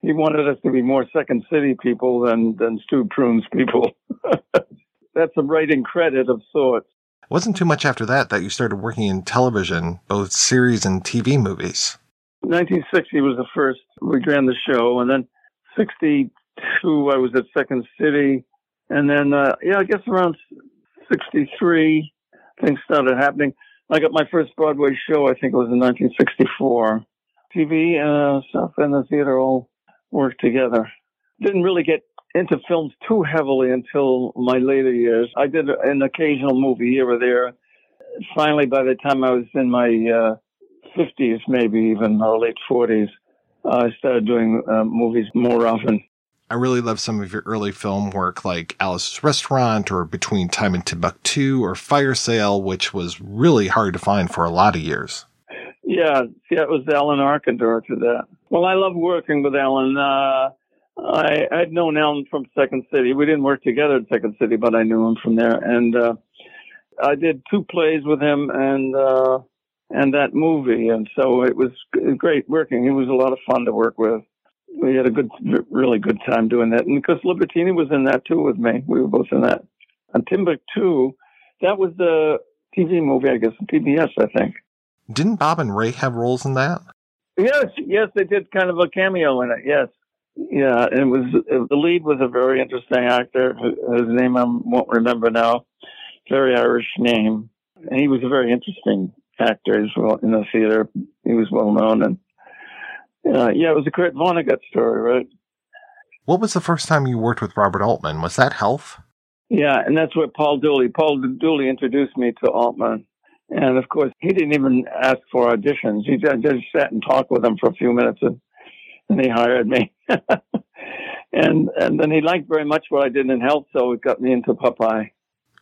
he wanted us to be more Second City people than than Stewed Prunes people. That's a writing credit of sorts. It wasn't too much after that that you started working in television, both series and TV movies. 1960 was the first we ran the show, and then 62 I was at Second City, and then uh, yeah, I guess around 63 things started happening. I got my first Broadway show, I think it was in 1964. TV uh, stuff and the theater all worked together. Didn't really get into films too heavily until my later years. I did an occasional movie here or there. Finally, by the time I was in my uh, 50s, maybe even or late 40s, I started doing uh, movies more often. I really love some of your early film work like Alice's Restaurant or Between Time and Timbuktu or Fire Sale, which was really hard to find for a lot of years. Yeah, yeah, it was Alan Arkin directed that. Well, I love working with Alan. Uh, I, I'd known Alan from Second City. We didn't work together at Second City, but I knew him from there. And uh, I did two plays with him and uh, and that movie, and so it was great working. He was a lot of fun to work with. We had a good, really good time doing that. And because Libertini was in that too with me, we were both in that. And Timbuktu, that was the TV movie, I guess, PBS, I think. Didn't Bob and Ray have roles in that? Yes, yes, they did kind of a cameo in it. Yes, yeah, it was the lead was a very interesting actor His name I won't remember now. Very Irish name, and he was a very interesting actor as well in the theater. He was well known, and uh, yeah, it was a Kurt Vonnegut story, right? What was the first time you worked with Robert Altman? Was that Health? Yeah, and that's where Paul Dooley. Paul Dooley introduced me to Altman, and of course, he didn't even ask for auditions. He just just sat and talked with him for a few minutes, and, and he hired me. and and then he liked very much what I did in health, so it got me into Popeye.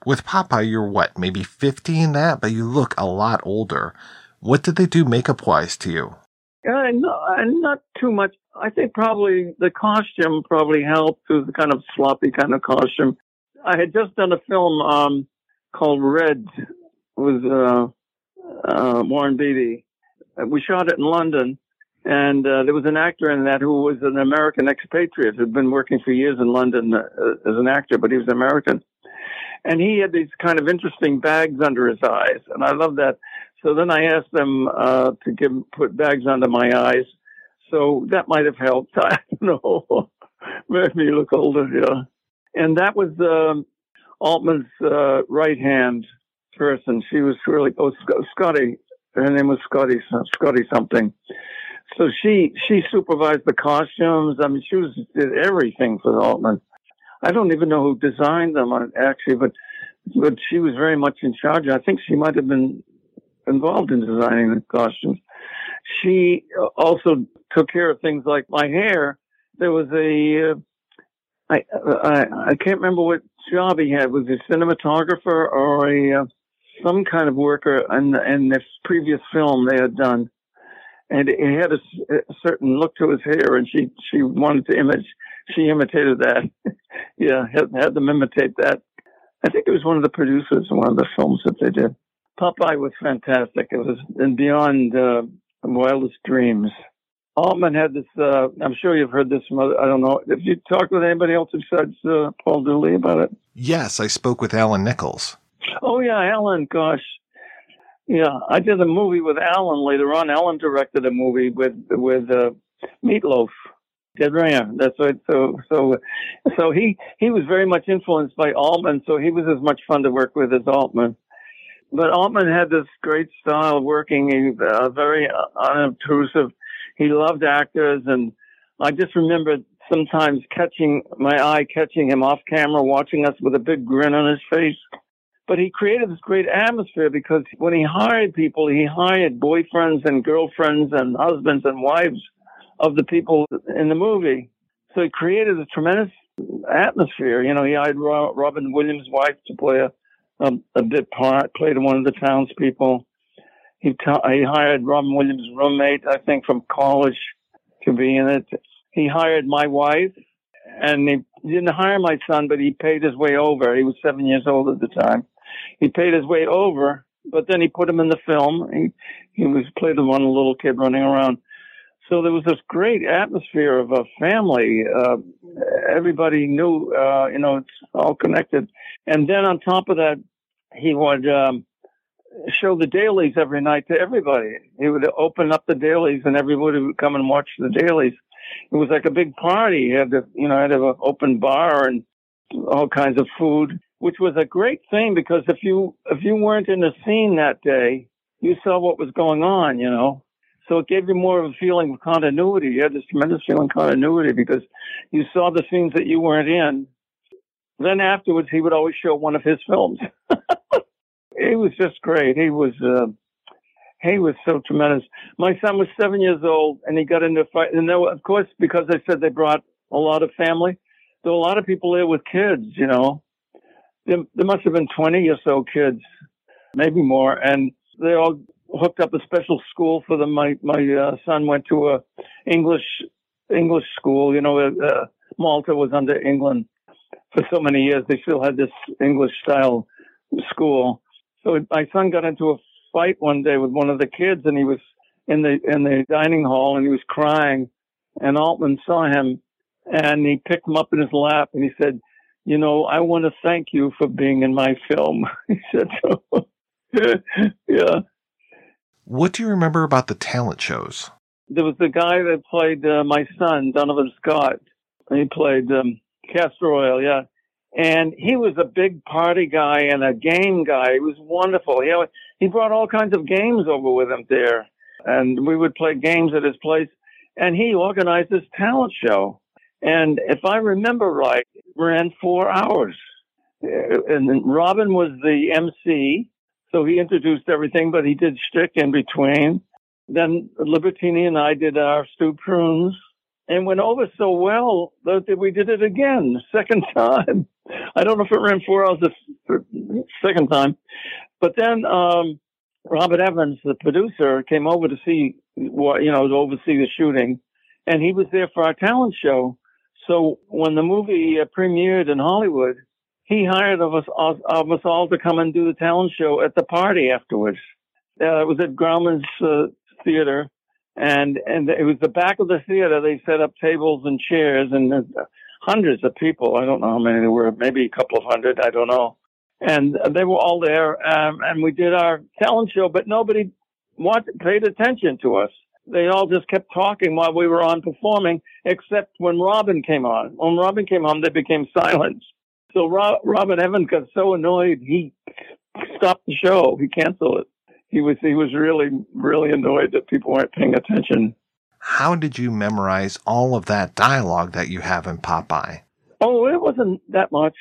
With Popeye, you're what, maybe 50 in that, but you look a lot older. What did they do makeup wise to you? Uh, no, uh, not too much. I think probably the costume probably helped. It was kind of sloppy kind of costume. I had just done a film um, called Red with uh, uh, Warren Beatty. Uh, We shot it in London, and uh, there was an actor in that who was an American expatriate who'd been working for years in London uh, as an actor, but he was American. And he had these kind of interesting bags under his eyes, and I love that. So then I asked them uh, to give put bags under my eyes, so that might have helped. I don't know, made me look older. Yeah, and that was um, Altman's uh, right hand person. She was really oh Scotty. Her name was Scotty Scotty something. So she she supervised the costumes. I mean, she was did everything for Altman. I don't even know who designed them uh, actually, but but she was very much in charge. I think she might have been involved in designing the costumes. She uh, also took care of things like my hair. There was a uh, I, I I can't remember what job he had. Was he a cinematographer or a uh, some kind of worker in in this previous film they had done? And he had a certain look to his hair, and she she wanted to image. She imitated that. yeah, had, had them imitate that. I think it was one of the producers in one of the films that they did. Popeye was fantastic. It was and beyond uh, wildest dreams. Altman had this. Uh, I'm sure you've heard this from other. I don't know if you talked with anybody else besides uh, Paul Dooley about it. Yes, I spoke with Allan Nicholls. Oh yeah, Allan. Gosh, yeah. I did a movie with Allan later on. Allan directed a movie with with uh, Meat Loaf. Ringer. That's right. So so so he he was very much influenced by Altman. So he was as much fun to work with as Altman. But Altman had this great style of working. Uh, very unobtrusive. He loved actors, and I just remember sometimes catching my eye catching him off camera, watching us with a big grin on his face. But he created this great atmosphere because when he hired people, he hired boyfriends and girlfriends and husbands and wives of the people in the movie. So he created a tremendous atmosphere. You know, he hired Robin Williams' wife to play a, a, a bit part, played one of the townspeople. He, t- he hired Robin Williams' roommate, I think, from college to be in it. He hired my wife, and he didn't hire my son, but he paid his way over. He was seven years old at the time. He paid his way over, but then he put him in the film. He, he was played the one little kid running around. So there was this great atmosphere of a family. Uh, everybody knew, uh, you know, it's all connected. And then on top of that, he would um, show the dailies every night to everybody. He would open up the dailies, and everybody would come and watch the dailies. It was like a big party. He had to, you know, had an open bar and all kinds of food, which was a great thing because if you if you weren't in the scene that day, you saw what was going on, you know. So it gave you more of a feeling of continuity. You had this tremendous feeling of continuity because you saw the scenes that you weren't in. Then afterwards, he would always show one of his films. he was just great. He was, uh, he was so tremendous. My son was seven years old and he got into a fight. And there, were- of course, because they said they brought a lot of family, there were a lot of people there with kids, you know. There, there must have been 20 or so kids, maybe more. And they all hooked up a special school for them. My, my uh, son went to a English English school. You know, uh, Malta was under England for so many years. They still had this English style school. So my son got into a fight one day with one of the kids, and he was in the in the dining hall, and he was crying. And Altman saw him, and he picked him up in his lap, and he said, "You know, I want to thank you for being in my film." he said, "Yeah." What do you remember about the talent shows? There was the guy that played uh, my son, Donovan Scott. He played um, Castor Oyl, yeah. And he was a big party guy and a game guy. He was wonderful. He, he brought all kinds of games over with him there. And we would play games at his place. And he organized this talent show. And if I remember right, it ran four hours. And Robin was the MC. So he introduced everything, but he did shtick in between. Then Libertini and I did our stew prunes and went over so well that we did it again, second time. I don't know if it ran four hours the second time, but then um, Robert Evans, the producer, came over to see what you know to oversee the shooting, and he was there for our talent show. So when the movie uh, premiered in Hollywood, he hired of us, of us all to come and do the talent show at the party afterwards. Uh, it was at Grauman's uh, Theater and and it was the back of the theater. They set up tables and chairs, and uh, hundreds of people. I don't know how many there were, maybe a couple of hundred. I don't know. And they were all there, um, and we did our talent show, but nobody wanted, paid attention to us. They all just kept talking while we were on performing, except when Robin came on. When Robin came on, they became silent. So Rob, Robin Evans got so annoyed, he stopped the show. He canceled it he was he was really really annoyed that people weren't paying attention. How did you memorize all of that dialogue that you have in Popeye? Oh, it wasn't that much.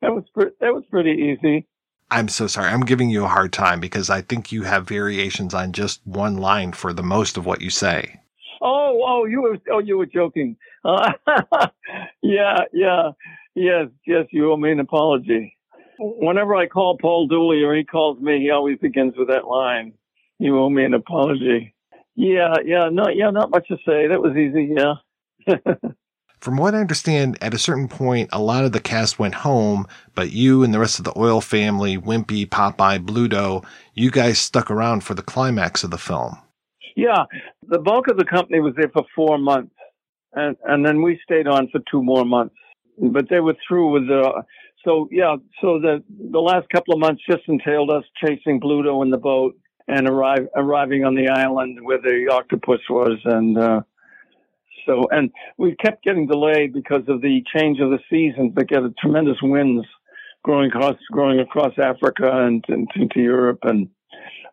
That was pre- that was pretty easy. I'm so sorry. I'm giving you a hard time because I think you have variations on just one line for the most of what you say. Oh, oh, you were oh you were joking. Uh, yeah, yeah, yes, yes. You owe me an apology. Whenever I call Paul Dooley or he calls me, he always begins with that line. You owe me an apology. Yeah, yeah, no, yeah, not much to say. That was easy. Yeah. From what I understand, at a certain point, a lot of the cast went home, but you and the rest of the Oyl family, Wimpy, Popeye, Bluto, you guys stuck around for the climax of the film. Yeah, the bulk of the company was there for four months, and and then we stayed on for two more months. But they were through with the so yeah, so the the last couple of months just entailed us chasing Bluto in the boat and arrive, arriving on the island where the octopus was, and uh, so and we kept getting delayed because of the change of the seasons. They get tremendous winds growing across growing across Africa and, and into Europe, and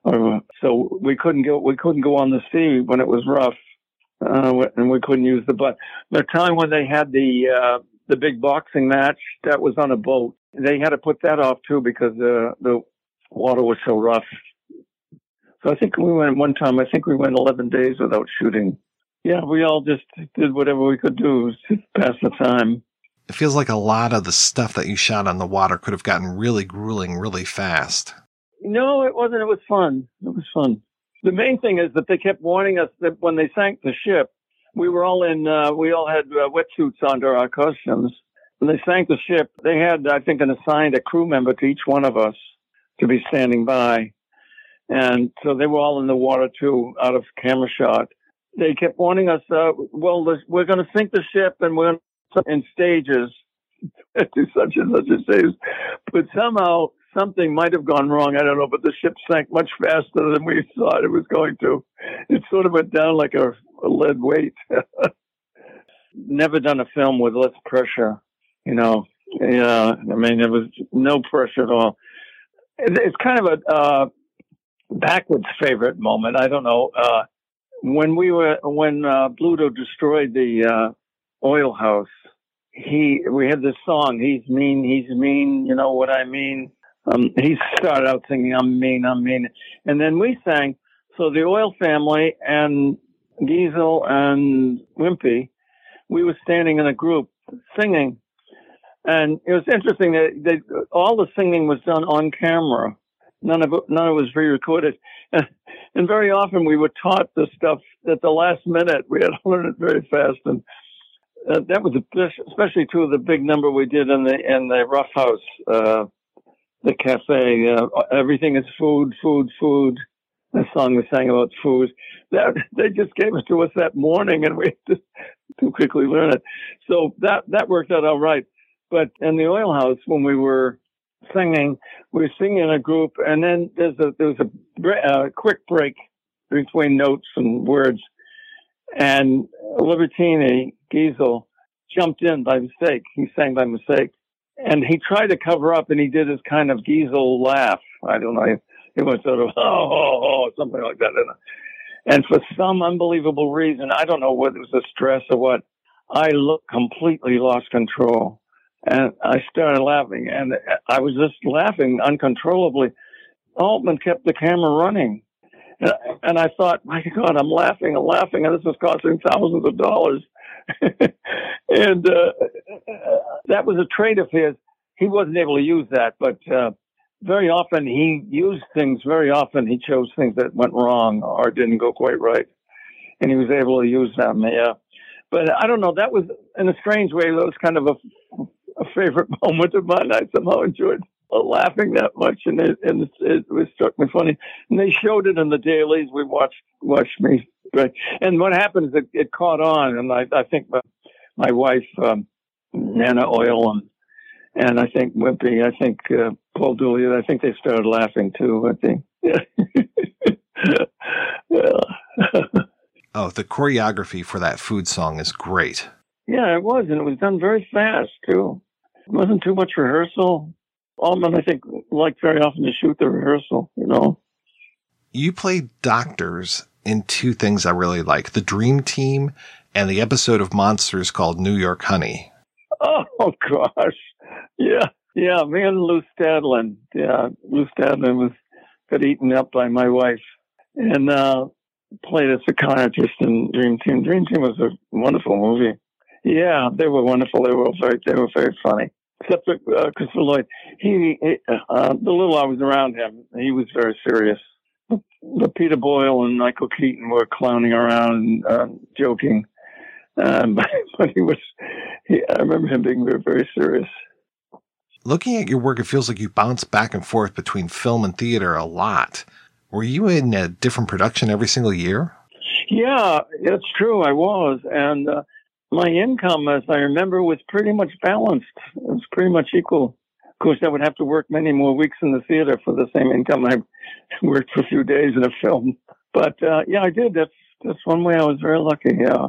uh, so we couldn't go we couldn't go on the sea when it was rough. Uh, and we couldn't use the but the time when they had the uh, the big boxing match that was on a boat. They had to put that off too because the the water was so rough. So I think we went one time. I think we went 11 days without shooting. Yeah, we all just did whatever we could do to pass the time. It feels like a lot of the stuff that you shot on the water could have gotten really grueling really fast. No, it wasn't. It was fun. It was fun. The main thing is that they kept warning us that when they sank the ship, we were all in, uh, we all had uh, wetsuits under our costumes. When they sank the ship, they had, I think, an assigned a crew member to each one of us to be standing by. And so they were all in the water too, out of camera shot. They kept warning us, uh, well, we're going to sink the ship and we're in stages to such and such a stage. But somehow something might have gone wrong. I don't know, but the ship sank much faster than we thought it was going to. It sort of went down like a, a lead weight. Never done a film with less pressure, you know. Yeah, I mean, there was no pressure at all. It, it's kind of a uh, backwards favorite moment. I don't know. Uh, when we were when uh, Bluto destroyed the uh, Oyl house, he we had this song. He's mean. He's mean. You know what I mean? Um, he started out singing, I'm mean, I'm mean. And then we sang, so the Oyl family and Geezil and Wimpy, we were standing in a group singing. And it was interesting that they, all the singing was done on camera. None of it, none of it was re-recorded. and very often we were taught the stuff at the last minute. We had to learn it very fast, and uh, that was especially true of the big number we did in the in the Rough House, uh, the cafe. Uh, everything is food, food, food. The song we sang about food. That they just gave it to us that morning, and we just too quickly learn it. So that that worked out all right. But in the Oyl house, when we were singing, we were singing in a group, and then there's a there was a, a quick break between notes and words, and Libertini Geezil jumped in by mistake. He sang by mistake, and he tried to cover up, and he did his kind of Geezil laugh. I don't know. He went sort of oh, oh, oh something like that. And for some unbelievable reason, I don't know whether it was the stress or what, I looked completely lost control and I started laughing, and I was just laughing uncontrollably. Altman kept the camera running, and I thought, my God, I'm laughing and laughing, and this is costing thousands of dollars. and uh, that was a trait of his. He wasn't able to use that, but uh, very often he used things. Very often he chose things that went wrong or didn't go quite right, and he was able to use them. Yeah, but I don't know. That was in a strange way. That was kind of a a favorite moment of mine. I somehow enjoyed laughing that much, and it and it, it was struck me funny. And they showed it in the dailies. We watched watched me, right? And what happened is it, it caught on, and I I think my, my wife um, Nana Oyl and and I think Wimpy, I think uh, Paul Dooley, I think they started laughing too. I think. oh, the choreography for that food song is great. Yeah, it was, and it was done very fast too. It wasn't too much rehearsal. Altman, I think, liked very often to shoot the rehearsal. You know. You played doctors in two things I really like: the Dream Team and the episode of Monsters called New York Honey. Oh gosh, yeah, yeah. Me and Lou Stadlen. Yeah, Lou Stadlen was got eaten up by my wife, and uh, played a psychiatrist in Dream Team. Dream Team was a wonderful movie. Yeah, they were wonderful. They were very, they were very funny. Except for uh, Christopher Lloyd, he, he uh, the little I was around him, he was very serious. But Peter Boyle and Michael Keaton were clowning around and uh, joking, um, but, but he was. He, I remember him being very, very serious. Looking at your work, it feels like you bounce back and forth between film and theater a lot. Were you in a different production every single year? Yeah, it's true. I was, and uh, my income, as I remember, was pretty much balanced. It was pretty much equal. Of course, I would have to work many more weeks in the theater for the same income I worked for a few days in a film. But uh, yeah, I did. That's that's one way I was very lucky. Yeah.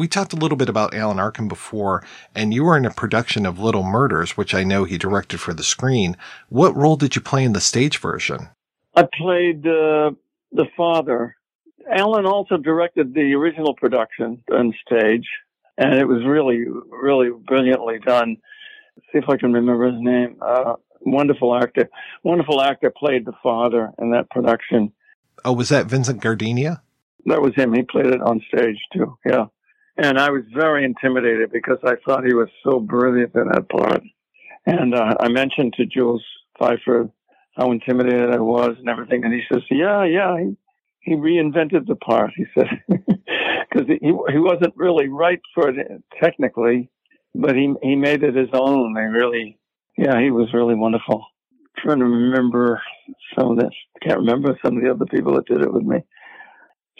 We talked a little bit about Alan Arkin before, and you were in a production of Little Murders, which I know he directed for the screen. What role did you play in the stage version? I played uh, the father. Alan also directed the original production on stage and it was really, really brilliantly done. Let's see if I can remember his name. Uh, wonderful actor. Wonderful actor played the father in that production. Oh, was that Vincent Gardenia? That was him. He played it on stage too. Yeah. And I was very intimidated because I thought he was so brilliant in that part. And uh, I mentioned to Jules Feiffer how intimidated I was and everything. And he says, yeah, yeah, he, he reinvented the part. He said, because he he wasn't really right for it technically, but he he made it his own. They really, yeah, he was really wonderful. I'm trying to remember some of this. I can't remember some of the other people that did it with me.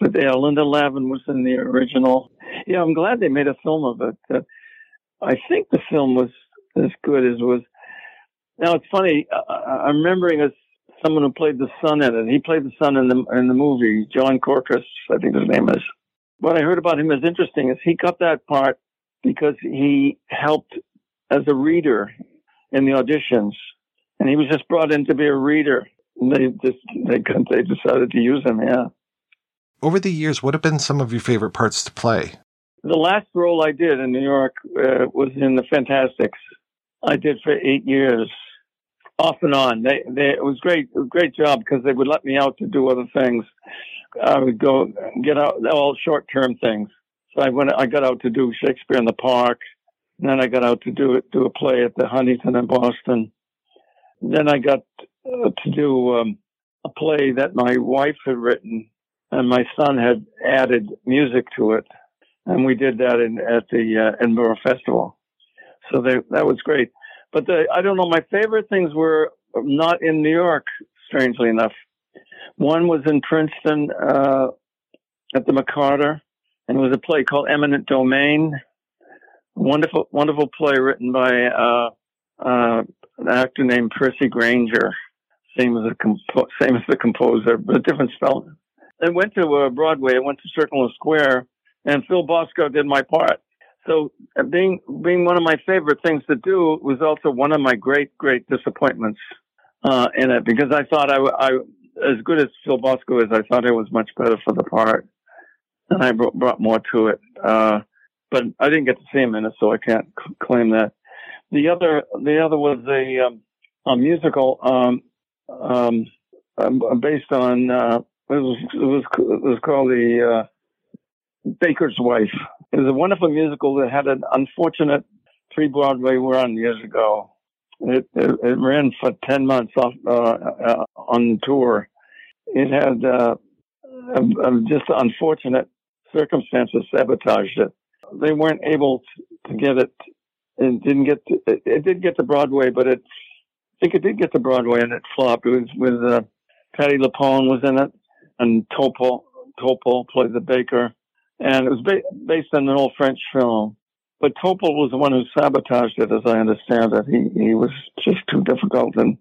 But yeah, Linda Lavin was in the original. Yeah, I'm glad they made a film of it. Uh, I think the film was as good as was. Now it's funny. Uh, I'm remembering as someone who played the son in it. He played the son in the in the movie. Jon Korkes, I think his name is what I heard about him is interesting is he got that part because he helped as a reader in the auditions, and he was just brought in to be a reader. And they just they they decided to use him. Yeah. Over the years, what have been some of your favorite parts to play? The last role I did in New York uh, was in the Fantasticks. I did for eight years, off and on. They, they, it was great, great job because they would let me out to do other things. I would go get out all short term things. So I went, I got out to do Shakespeare in the Park. And then I got out to do do a play at the Huntington in Boston. Then I got uh, to do um, a play that my wife had written, and my son had added music to it, and we did that in at the uh, Edinburgh Festival. So they, that was great. But the, I don't know. My favorite things were not in New York, strangely enough. One was in Princeton uh, at the McCarter, and it was a play called Eminent Domain. Wonderful, wonderful play written by uh, uh, an actor named Percy Granger, same as the compo- same as the composer, but a different spelling. I went to uh, Broadway. I went to Circle Square, and Phil Bosco did my part. So uh, being being one of my favorite things to do was also one of my great great disappointments uh, in it because I thought I, I as good as Phil Bosco is, I thought I was much better for the part, and I brought, brought more to it. Uh, but I didn't get to see him in it, so I can't c- claim that. The other the other was a, um, a musical um, um, um, based on uh, it was it was it was called the uh, Baker's Wife. It was a wonderful musical that had an unfortunate pre Broadway run years ago. It, it, it ran for ten months off uh, uh, on tour. It had uh, just unfortunate circumstances sabotaged it. They weren't able to get it. It didn't get. To, it, it did get to Broadway, but it. I think it did get to Broadway, and it flopped. It was with uh, Patti LuPone was in it, and Topol Topol played the baker, and it was ba- based on an old French film. But Topol was the one who sabotaged it, as I understand it. He he was just too difficult, and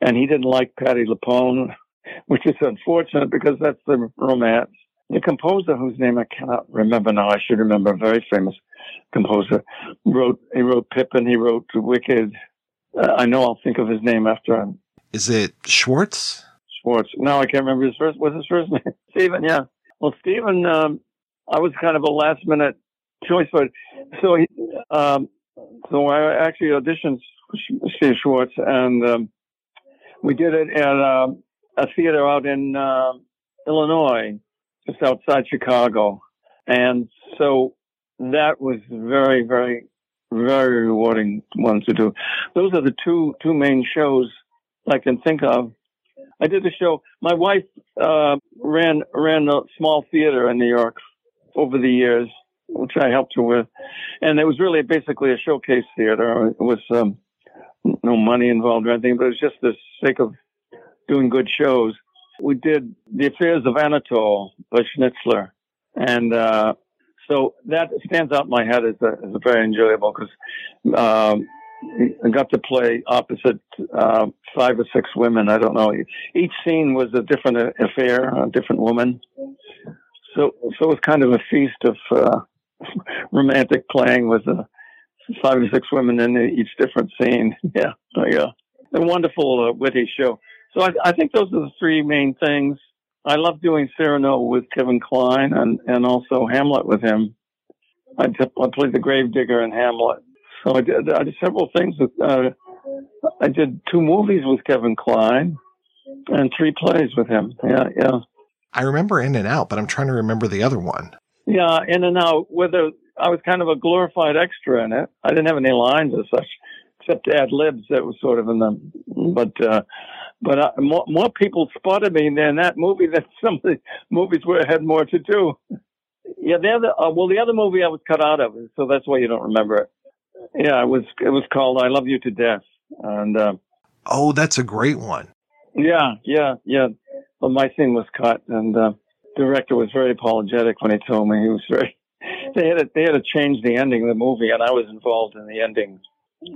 and he didn't like Patti LuPone, which is unfortunate because that's the romance. The composer, whose name I cannot remember now, I should remember, a very famous composer, wrote he wrote Pippin, he wrote Wicked. Uh, I know I'll think of his name after I'm. Is it Schwartz? Schwartz. No, I can't remember his first. What's his first name? Stephen. Yeah. Well, Stephen, um, I was kind of a last minute choice, but so he, um, so I actually auditioned Steve Schwartz, and um, we did it at uh, a theater out in uh, Illinois, just outside Chicago, and so that was very, very, very rewarding one to do. Those are the two two main shows I can think of. I did the show. My wife uh, ran ran a small theater in New York over the years, which I helped her with, and it was really basically a showcase theater. It was um, no money involved or anything, but it was just the sake of doing good shows. We did The Affairs of Anatole by Schnitzler, and uh, so that stands out in my head as a, as a very enjoyable because um, I got to play opposite uh, five or six women. I don't know. Each scene was a different affair, a different woman. So, so it was kind of a feast of uh, romantic playing with uh, five or six women in each different scene. Yeah, yeah, a wonderful, uh, witty show. So I, I think those are the three main things. I love doing Cyrano with Kevin Kline and, and also Hamlet with him. I, t- I played the gravedigger in Hamlet. So I did, I did several things. With, uh, I did two movies with Kevin Kline and three plays with him. Yeah, yeah. I remember In and Out, but I'm trying to remember the other one. Yeah, In and Out. Whether I was kind of a glorified extra in it. I didn't have any lines as such, except ad libs that was sort of in them. But uh, but uh, more, more people spotted me in that movie than some of the movies where I had more to do. Yeah, the other uh, well, the other movie I was cut out of, so that's why you don't remember it. Yeah, it was it was called "I Love You to Death," and uh, oh, that's a great one. Yeah, yeah, yeah. But my scene was cut, and uh, the director was very apologetic when he told me he was very. They had to, they had to change the ending of the movie, and I was involved in the ending.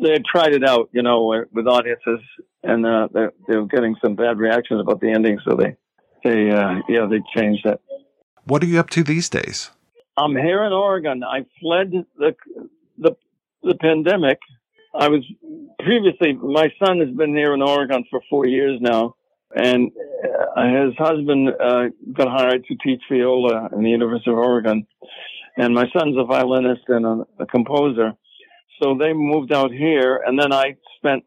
They had tried it out, you know, with audiences, and uh, they, they were getting some bad reactions about the ending, so they they uh, yeah they changed it. What are you up to these days? I'm here in Oregon. I fled the the pandemic. I was previously my son has been here in Oregon for four years now, and uh, his husband uh, got hired to teach viola in the University of Oregon, and my son's a violinist and a, a composer. So they moved out here, and then I spent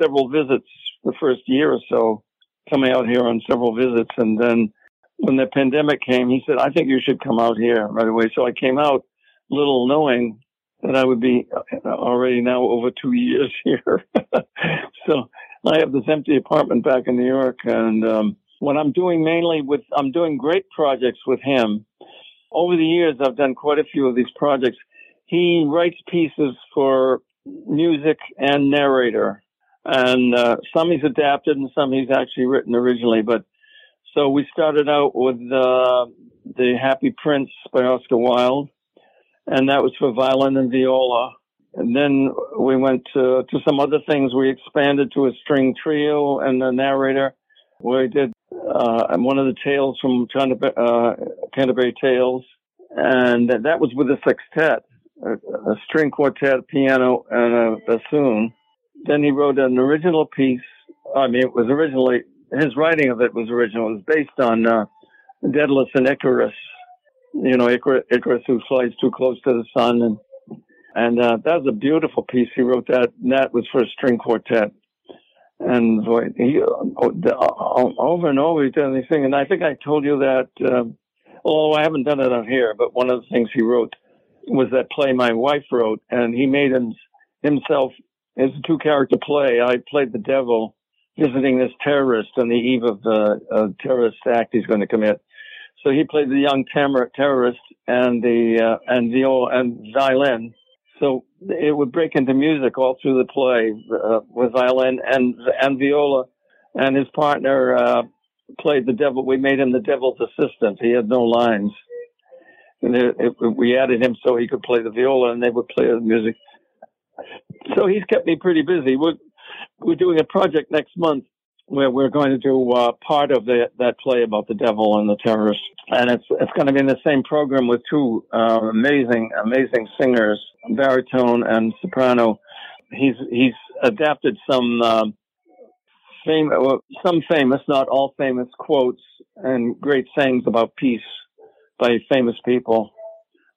several visits the first year or so, coming out here on several visits, and then when the pandemic came, he said, "I think you should come out here right away." So I came out, little knowing that I would be already now over two years here. so I have this empty apartment back in New York, and um, what I'm doing mainly with I'm doing great projects with him. Over the years, I've done quite a few of these projects. He writes pieces for music and narrator, and uh, some he's adapted and some he's actually written originally. But so we started out with uh, the Happy Prince by Oscar Wilde, and that was for violin and viola. And then we went to, to some other things. We expanded to a string trio and a narrator. We did uh, one of the tales from Canterbury, uh, Canterbury Tales, and that was with a sextet, a, a string quartet, piano, and a bassoon. Then he wrote an original piece. I mean, it was originally his writing of it was original. It was based on uh, Daedalus and Icarus. You know, Icarus, Icarus who flies too close to the sun, and and uh, that was a beautiful piece. He wrote that. And that was for a string quartet. And boy, he uh, over and over he did anything. And I think I told you that. Um, although I haven't done it on here, but one of the things he wrote was that play my wife wrote, and he made him, himself. It's a two character play. I played the devil visiting this terrorist on the eve of the uh, terrorist act he's going to commit. So he played the young ter- terrorist and the uh, and viola and violin. So it would break into music all through the play uh, with violin and and viola, and his partner uh, played the devil. We made him the devil's assistant. He had no lines, and it, it, we added him so he could play the viola, and they would play the music. So he's kept me pretty busy. We're we're doing a project next month where we're going to do uh, part of the, that play about the devil and the terrorists, and it's it's going to be in the same program with two uh, amazing amazing singers, baritone and soprano. He's he's adapted some uh, fam- some famous, not all famous quotes and great sayings about peace by famous people,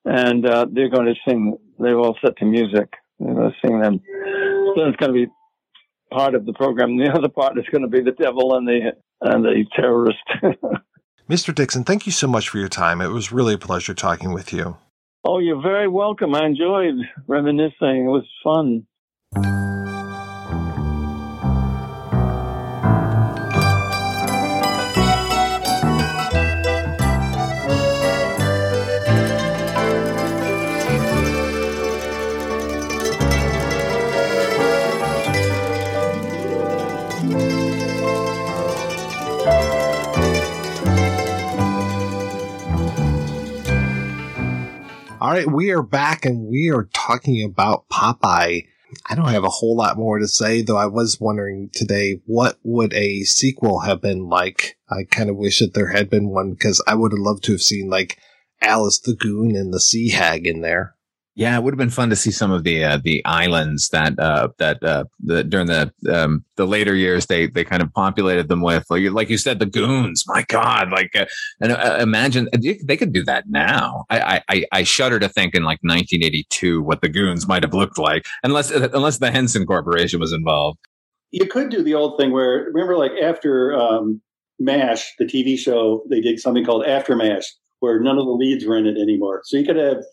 and uh, they're going to sing. They're all set to music. They're going to sing them. So it's going to be part of the program. The other part is going to be the devil and the and the terrorist. Mr. Dixon, thank you so much for your time. It was really a pleasure talking with you. Oh, you're very welcome. I enjoyed reminiscing. It was fun. All right, we are back and we are talking about Popeye. I don't have a whole lot more to say, though I was wondering today what would a sequel have been like. I kind of wish that there had been one because I would have loved to have seen like Alice the Goon and the Sea Hag in there. Yeah, it would have been fun to see some of the uh, the islands that uh, that uh, the, during the um, the later years they they kind of populated them with like like you said the goons. My God, like uh, and uh, imagine they could do that now. I, I I shudder to think in like 1982 what the goons might have looked like, unless unless the Henson Corporation was involved. You could do the old thing where remember like after um, Mash, the TV show, they did something called After Mash, where none of the leads were in it anymore. So you could have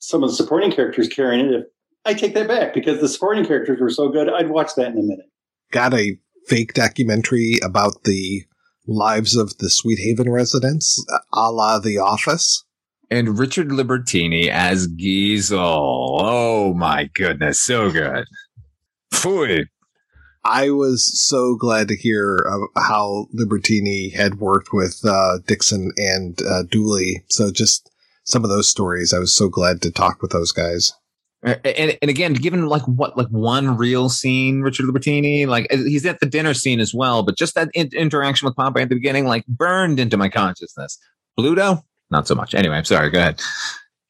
some of the supporting characters carrying it. If I take that back because the supporting characters were so good, I'd watch that in a minute. Got a fake documentary about the lives of the Sweethaven residents, a la The Office. And Richard Libertini as Geezil. Oh my goodness, so good. Fui. I was so glad to hear how Libertini had worked with uh, Dixon and uh, Dooley. So just some of those stories. I was so glad to talk with those guys. And, and again, given like what, like one real scene, Richard Libertini, like uh, he's at the dinner scene as well, but just that in- interaction with Popeye at the beginning, like burned into my consciousness. Bluto, not so much. Anyway, I'm sorry. Go ahead.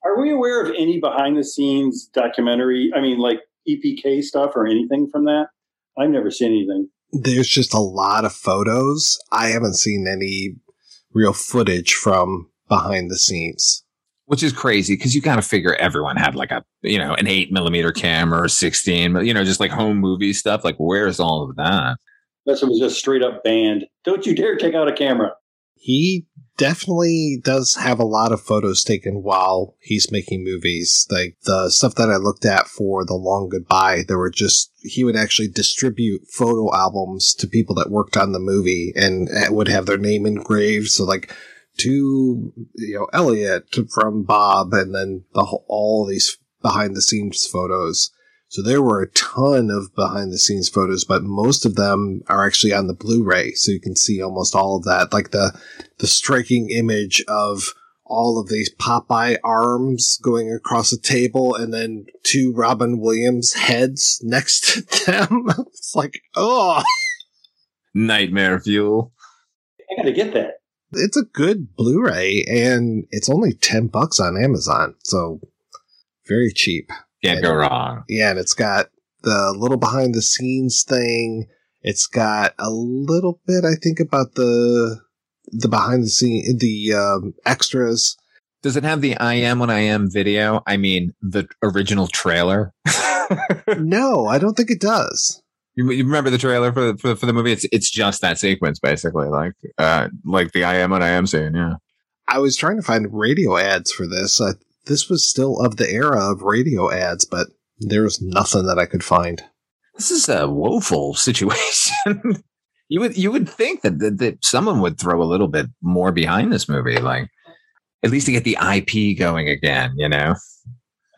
Are we aware of any behind the scenes documentary? I mean, like EPK stuff or anything from that? I've never seen anything. There's just a lot of photos. I haven't seen any real footage from behind the scenes which is crazy because you got to figure everyone had like a you know an eight millimeter camera or sixteen, you know, just like home movie stuff. Like, where's all of that? Unless it was just straight up banned. Don't you dare take out a camera. He definitely does have a lot of photos taken while he's making movies. Like the stuff that I looked at for The Long Goodbye, there were just, he would actually distribute photo albums to people that worked on the movie and eh, would have their name engraved. So like, to you know Elliott from Bob, and then the whole, all these behind the scenes photos. So there were a ton of behind the scenes photos, but most of them are actually on the Blu-ray, so you can see almost all of that, like the the striking image of all of these Popeye arms going across a table, and then two Robin Williams heads next to them. it's like, oh, nightmare fuel. I gotta get that it's a good Blu-ray and it's only 10 bucks on Amazon. So very cheap. Can't and, go wrong. Yeah. And it's got the little behind the scenes thing. It's got a little bit, I think, about the, the behind the scene, the um, extras. Does it have the I am when I am video? I mean, the original trailer? no, I don't think it does. You, you remember the trailer for, for for the movie? It's it's just that sequence basically, like uh like the I am what I am saying. Yeah. I was trying to find radio ads for this. Uh, this was still of the era of radio ads, but there was nothing that I could find. This is a woeful situation. you would you would think that, that that someone would throw a little bit more behind this movie, like at least to get the IP going again. You know.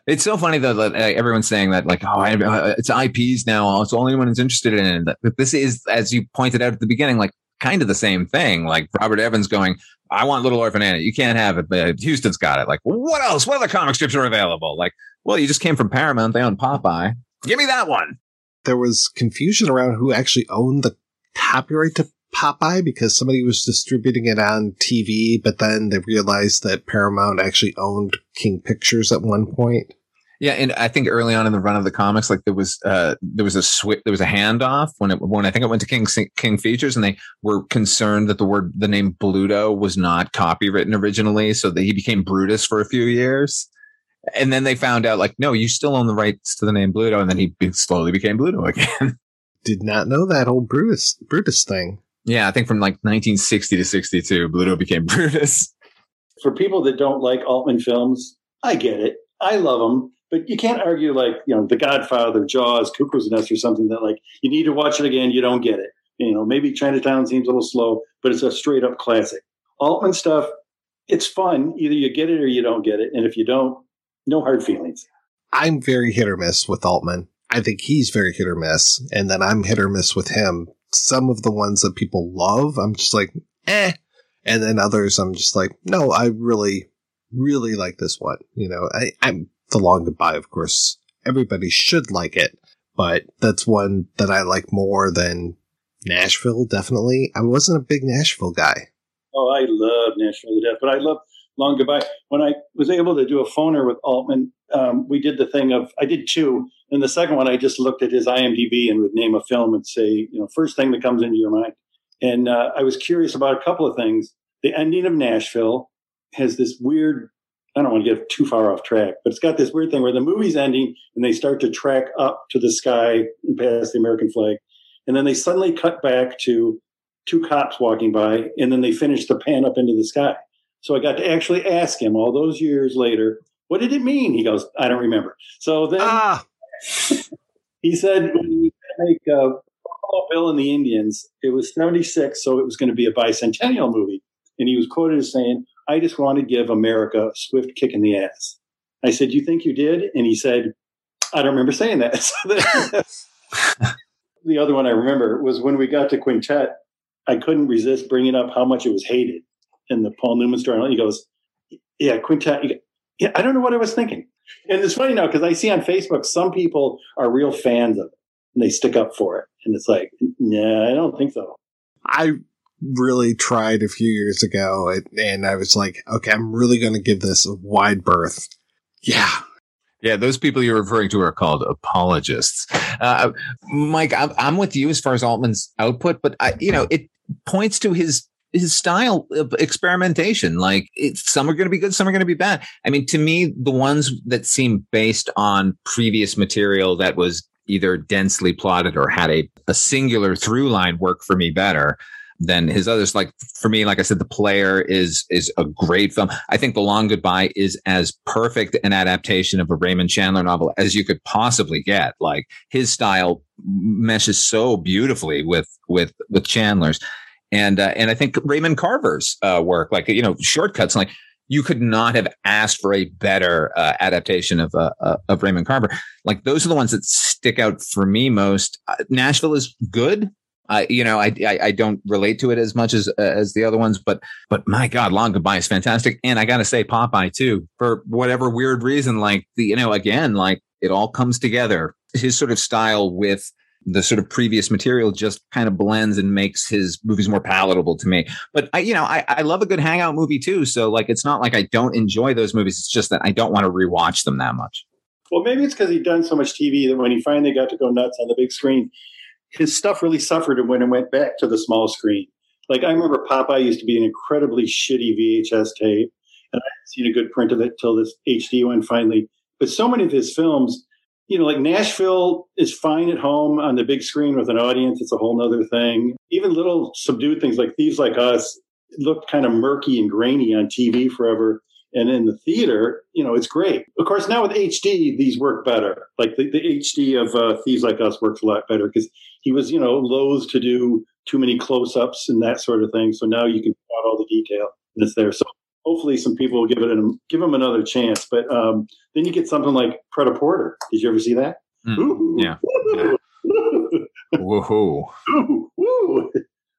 It's so funny though that uh, everyone's saying that like, oh, uh, it's IPs now. It's only anyone who's interested in it. But this is, as you pointed out at the beginning, like kind of the same thing. Like Robert Evans going, I want Little Orphan Annie. You can't have it, but Huston's got it. Like, what else? What other comic strips are available? Like, well, you just came from Paramount. They own Popeye. Give me that one. There was confusion around who actually owned the copyright to Popeye because somebody was distributing it on TV, but then they realized that Paramount actually owned King Pictures at one point. Yeah, and I think early on in the run of the comics, like there was uh there was a switch, there was a handoff when it when I think it went to King King Features, and they were concerned that the word the name Bluto was not copywritten originally, so that he became Brutus for a few years, and then they found out like no, you still own the rights to the name Bluto, and then he slowly became Bluto again. Did not know that old Brutus Brutus thing. Yeah, I think from like 1960 to 62, Bluto became Brutus. For people that don't like Altman films, I get it. I love them, but you can't argue like you know The Godfather, Jaws, Cuckoo's Nest, or something that like you need to watch it again. You don't get it. You know, maybe Chinatown seems a little slow, but it's a straight up classic. Altman stuff, it's fun. Either you get it or you don't get it, and if you don't, no hard feelings. I'm very hit or miss with Altman. I think he's very hit or miss, and then I'm hit or miss with him some of the ones that people love, I'm just like, eh. And then others, I'm just like, no, I really, really like this one. You know, I, I'm the long goodbye, of course. Everybody should like it, but that's one that I like more than Nashville, definitely. I wasn't a big Nashville guy. Oh, I love Nashville to death, but I love Long Goodbye. When I was able to do a phoner with Altman, um, we did the thing of I did two, and the second one I just looked at his IMDb and would name a film and say, you know, first thing that comes into your mind. And uh, I was curious about a couple of things. The ending of Nashville has this weird. I don't want to get too far off track, but it's got this weird thing where the movie's ending and they start to track up to the sky and past the American flag, and then they suddenly cut back to two cops walking by, and then they finish the pan up into the sky. So I got to actually ask him all those years later, what did it mean? He goes, I don't remember. So then ah. He said, when he make uh, Bill and the Indians, it was 76, so it was going to be a bicentennial movie. And he was quoted as saying, I just want to give America a swift kick in the ass. I said, You think you did? And he said, I don't remember saying that. The other one I remember was when we got to Quintet, I couldn't resist bringing up how much it was hated in the Paul Newman story. He goes, "Yeah, Quintet." Yeah, I don't know what I was thinking. And it's funny now because I see on Facebook some people are real fans of it and they stick up for it, and it's like, yeah, I don't think so. I really tried a few years ago, and I was like, okay, I'm really going to give this a wide berth. Yeah, yeah, those people you're referring to are called apologists. Uh, Mike, I'm, I'm, with you as far as Altman's output, but I, you know, it points to his his style of experimentation. Like some are going to be good, some are going to be bad. I mean, to me, the ones that seem based on previous material that was either densely plotted or had a, a singular through line work for me better. than his others. Like for me, like I said, The Player is is a great film. I think The Long Goodbye is as perfect an adaptation of a Raymond Chandler novel as you could possibly get. Like his style meshes so beautifully with with with Chandler's. And uh, and I think Raymond Carver's uh, work, like you know, Short Cuts, like you could not have asked for a better uh, adaptation of uh, uh, of Raymond Carver. Like those are the ones that stick out for me most. Uh, Nashville is good. I, you know, I, I, I don't relate to it as much as as the other ones, but but my God, Long Goodbye is fantastic, and I got to say Popeye too for whatever weird reason. Like the you know again, like it all comes together. His sort of style with the sort of previous material just kind of blends and makes his movies more palatable to me. But I, you know, I, I love a good hangout movie too. So like, it's not like I don't enjoy those movies. It's just that I don't want to rewatch them that much. Well, maybe it's because he'd done so much TV that when he finally got to go nuts on the big screen, his stuff really suffered when it went back to the small screen. Like I remember Popeye used to be an incredibly shitty VHS tape, and I hadn't seen a good print of it till this HD one finally. But so many of his films, you know, like Nashville is fine at home on the big screen with an audience. It's a whole nother thing. Even little subdued things like Thieves Like Us looked kind of murky and grainy on TV forever. And in the theater, you know, it's great. Of course, now with HD, these work better. Like the, the HD of uh, Thieves Like Us works a lot better because he was, you know, loath to do too many close ups and that sort of thing. So now you can spot all the detail that's there. So hopefully some people will give it an, give him another chance. But um, then you get something like Pret Porter. Did you ever see that? Mm, Ooh, yeah. yeah. Woohoo. Ooh, woo.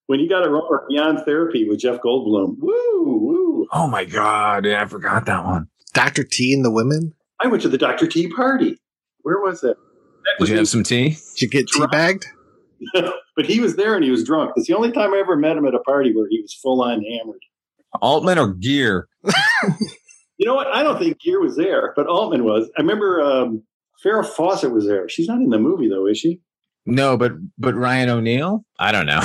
When you got it wrong, Beyond Therapy with Jeff Goldblum. Woo, woo. Oh my God. Yeah, I forgot that one. Dr. T and the Women? I went to the Dr. T party. Where was it? That Did you have some tea? Did you get tea bagged? but he was there and he was drunk. It's the only time I ever met him at a party where he was full on hammered. Altman or Gere? you know what? I don't think Gere was there, but Altman was. I remember um, Farrah Fawcett was there. She's not in the movie though, is she? No, but but Ryan O'Neal? I don't know.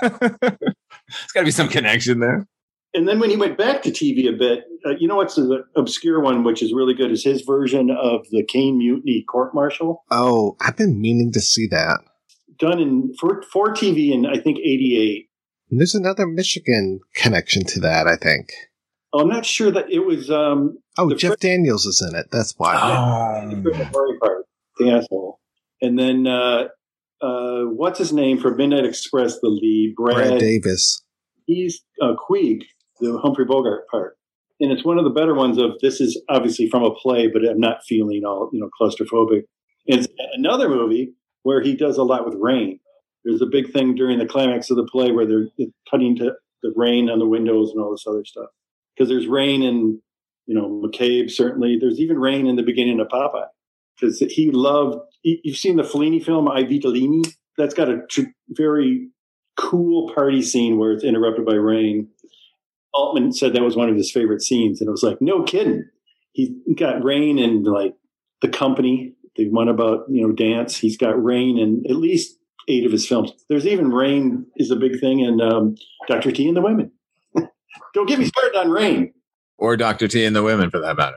There's got to be some connection there. And then when he went back to TV a bit, uh, you know what's the obscure one, which is really good, is his version of the Caine Mutiny court martial. Oh, I've been meaning to see that. Done in for for TV in I think '88. There's another Michigan connection to that, I think. Oh, I'm not sure that it was. Um, oh, Jeff fr- Daniels is in it. That's why. Oh. The part, the asshole. And then uh, uh, what's his name for Midnight Express? The lead, Brad, Brad Davis. He's uh, Queeg, the Humphrey Bogart part, and it's one of the better ones. Of this is obviously from a play, but I'm not feeling all you know claustrophobic. It's another movie where he does a lot with rain. There's a big thing during the climax of the play where they're cutting to the rain on the windows and all this other stuff. Because there's rain in, you know, McCabe, certainly. There's even rain in the beginning of Popeye. Because he loved, you've seen the Fellini film, I Vitelloni? That's got a tr- very cool party scene where it's interrupted by rain. Altman said that was one of his favorite scenes. And it was like, no kidding. He got rain in like the company, the one about, you know, dance. He's got rain in at least eight of his films. There's even Rain is a big thing in um, Dr. T and the Women. Don't get me started on Rain. Or Dr. T and the Women for that matter.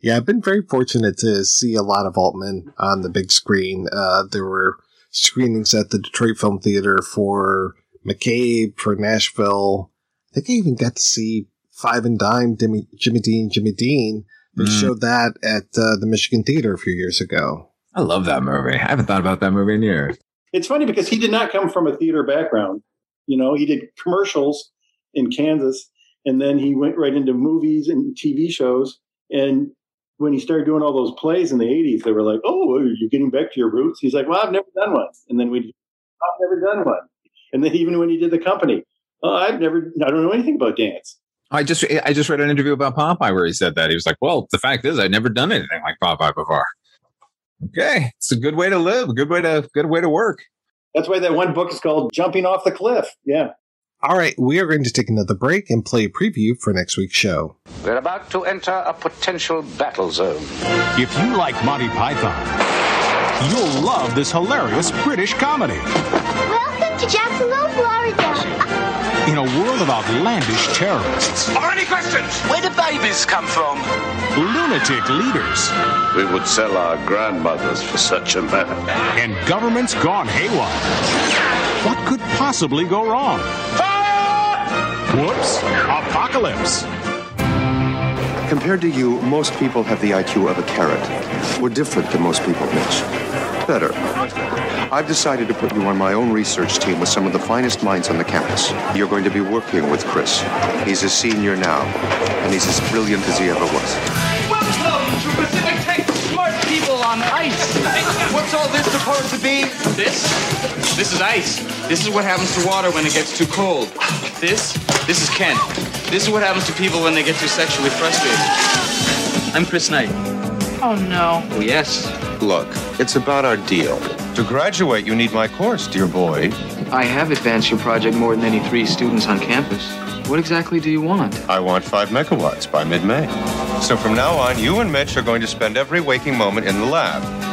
Yeah, I've been very fortunate to see a lot of Altman on the big screen. Uh, there were screenings at the Detroit Film Theater for McCabe, for Nashville. I think I even got to see Five and Dime, Jimmy, Jimmy Dean, Jimmy Dean. They mm. showed that at uh, the Michigan Theater a few years ago. I love that movie. I haven't thought about that movie in years. It's funny because he did not come from a theater background. You know, he did commercials in Kansas, and then he went right into movies and TV shows. And when he started doing all those plays in the 80s, they were like, Oh, you're getting back to your roots? He's like, Well, I've never done one. And then we, I've never done one. And then even when he did the company, oh, I've never, I don't know anything about dance. I just, I just read an interview about Popeye where he said that he was like, "Well, the fact is, I'd never done anything like Popeye before." Okay, it's a good way to live. A good way to good way to work. That's why that one book is called "Jumping Off the Cliff." Yeah. All right, we are going to take another break and play a preview for next week's show. We're about to enter a potential battle zone. If you like Monty Python, you'll love this hilarious British comedy. Welcome to Jacksonville, Florida. in a world of outlandish terrorists, Are any questions? Where do babies come from? lunatic leaders, We would sell our grandmothers for such a man. and governments gone haywire. What could possibly go wrong? Fire! Whoops! Apocalypse! Compared to you, most people have the IQ of a carrot. We're different than most people, Mitch. Better. I've decided to put you on my own research team with some of the finest minds on the campus. You're going to be working with Chris. He's a senior now, and he's as brilliant as he ever was. Welcome to Pacific Tech Smart People on Ice. What's all this supposed to be? This? This is ice. This is what happens to water when it gets too cold. This? This is Ken. This is what happens to people when they get too sexually frustrated. I'm Chris Knight. Oh no. Oh, yes. Look, it's about our deal. To graduate, you need my course, dear boy. I have advanced your project more than any three students on campus. What exactly do you want? I want five megawatts by mid May. So from now on, you and Mitch are going to spend every waking moment in the lab.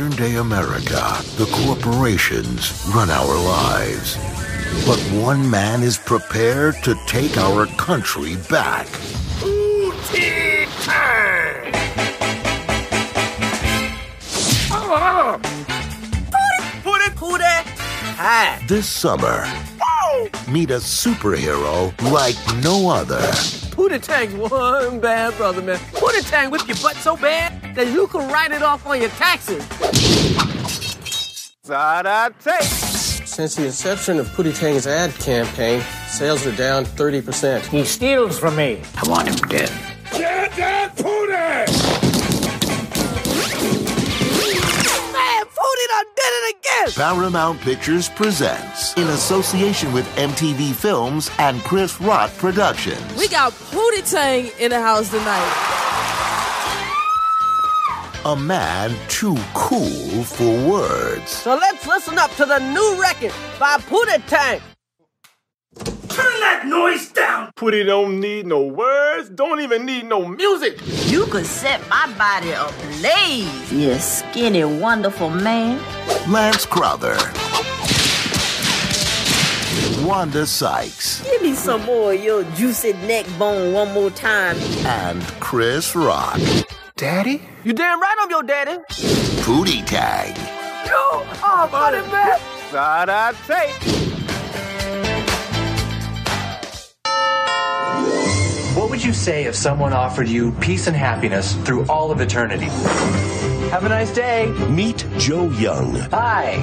Modern day America, the corporations run our lives. But one man is prepared to take our country back. Put it, put it, hi. This summer, meet a superhero like no other. Pootie Tang's one bad brother, man. Pootie Tang whip your butt so bad that you can write it off on your taxes. Since the inception of Pootie Tang's ad campaign, sales are down 30%. He steals from me. I want him dead. Get that Pootie! Man, Pootie done did it again! Paramount Pictures presents, in association with MTV Films and Chris Rock Productions. We got Pootie Tang in the house tonight. A man too cool for words. So let's listen up to the new record by Pootie Tang. Turn that noise down! Pootie don't need no words, don't even need no music. You could set my body ablaze, you skinny, wonderful man. Lance Crouther. Wanda Sykes. Give me some more of your juicy neck bone one more time. And Chris Rock. Daddy? You damn right I'm your daddy. Pootie Tang. You are funny, man. Thought I'd say. What would you say if someone offered you peace and happiness through all of eternity? Have a nice day. Meet Joe Young. Hi.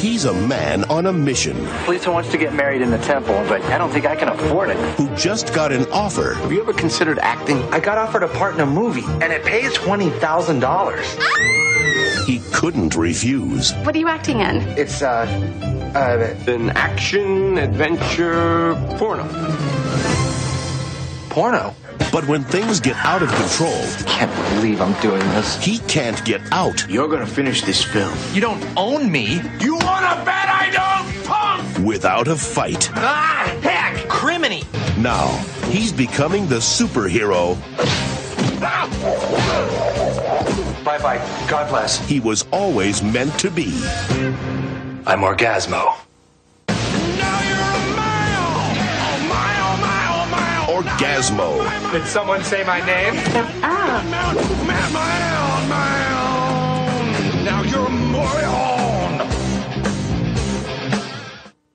He's a man on a mission Lisa wants to get married in the temple, but I don't think I can afford it. who just got an offer Have you ever considered acting? I got offered a part in a movie, and it pays $20,000. he couldn't refuse. What are you acting in? It's, uh, uh, An action adventure porno. porno. But when things get out of control, I Can't believe I'm doing this. he can't get out You're gonna finish this film. You don't own me. You wanna bet I don't, punk? without a fight. Ah, heck! Criminy! Now, he's becoming the superhero Bye bye. God bless. he was always meant to be. I'm Orgazmo. Orgazmo. Did someone say my name? Ah. Now you're my own!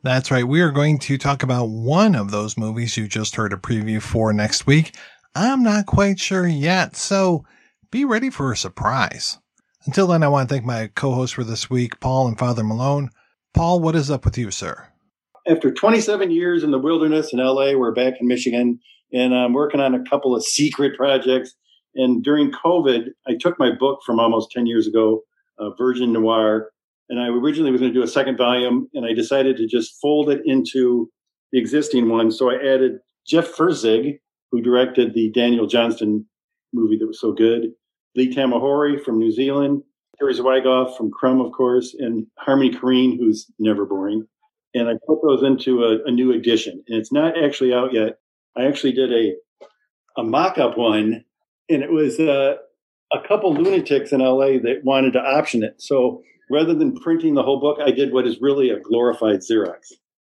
That's right. We are going to talk about one of those movies you just heard a preview for next week. I'm not quite sure yet, so be ready for a surprise. Until then, I want to thank my co-hosts for this week, Paul and Father Malone. Paul, what is up with you, sir? After 27 years in the wilderness in LA, we're back in Michigan, and I'm working on a couple of secret projects. And during COVID, I took my book from almost 10 years ago, uh, Virgin Noir, and I originally was going to do a second volume, and I decided to just fold it into the existing one. So I added Jeff Feuerzeig, who directed the Daniel Johnston movie that was so good, Lee Tamahori from New Zealand, Terry Zwigoff from Crumb, of course, and Harmony Korine, who's never boring. And I put those into a, a new edition, and it's not actually out yet. I actually did a a mock-up one, and it was uh, a couple lunatics in LA that wanted to option it. So rather than printing the whole book, I did what is really a glorified Xerox.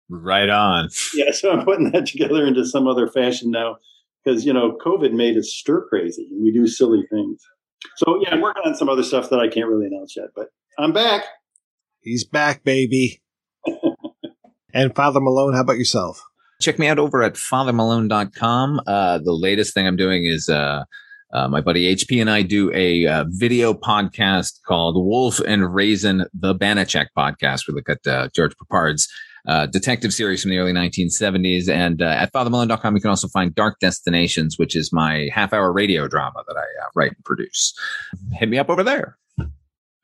Right on. Yeah, so I'm putting that together into some other fashion now because you know COVID made us stir crazy and we do silly things. So yeah, I'm working on some other stuff that I can't really announce yet, but I'm back. He's back, baby. and Father Malone, how about yourself? Check me out over at fathermalone.com. Uh, the latest thing I'm doing is uh, uh, my buddy HP and I do a uh, video podcast called Wolf and Raisin, the Banacek podcast. We look at uh, George Peppard's uh, detective series from the early 1970s. And uh, at fathermalone.com, you can also find Dark Destinations, which is my half hour radio drama that I uh, write and produce. Hit me up over there.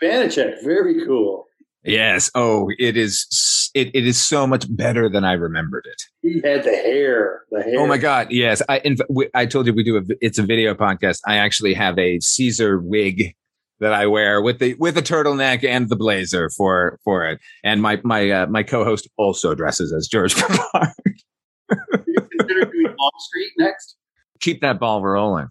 Banacek, very cool. Yes. Oh, it is. It, it is so much better than I remembered it. He had the hair. The hair. Oh my God. Yes. I, in, we, I told you we do a, it's a video podcast. I actually have a Caesar wig that I wear with the, with the turtleneck and the blazer for, for it. And my, my, uh, my co-host also dresses as George Peppard. you consider doing Wall Street next? Keep that ball rolling.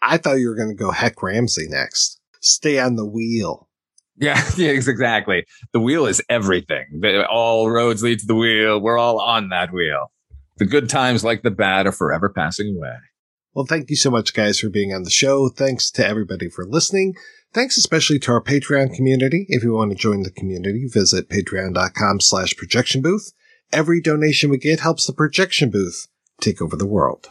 I thought you were going to go Hec Ramsey next. Stay on the wheel. Yeah, yes, exactly. The wheel is everything. All roads lead to the wheel. We're all on that wheel. The good times, like the bad, are forever passing away. Well, thank you so much, guys, for being on the show. Thanks to everybody for listening. Thanks especially to our Patreon community. If you want to join the community, visit patreon.com slash projection booth. Every donation we get helps the projection booth take over the world.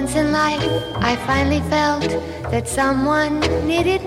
Once, in life, I finally felt that someone needed.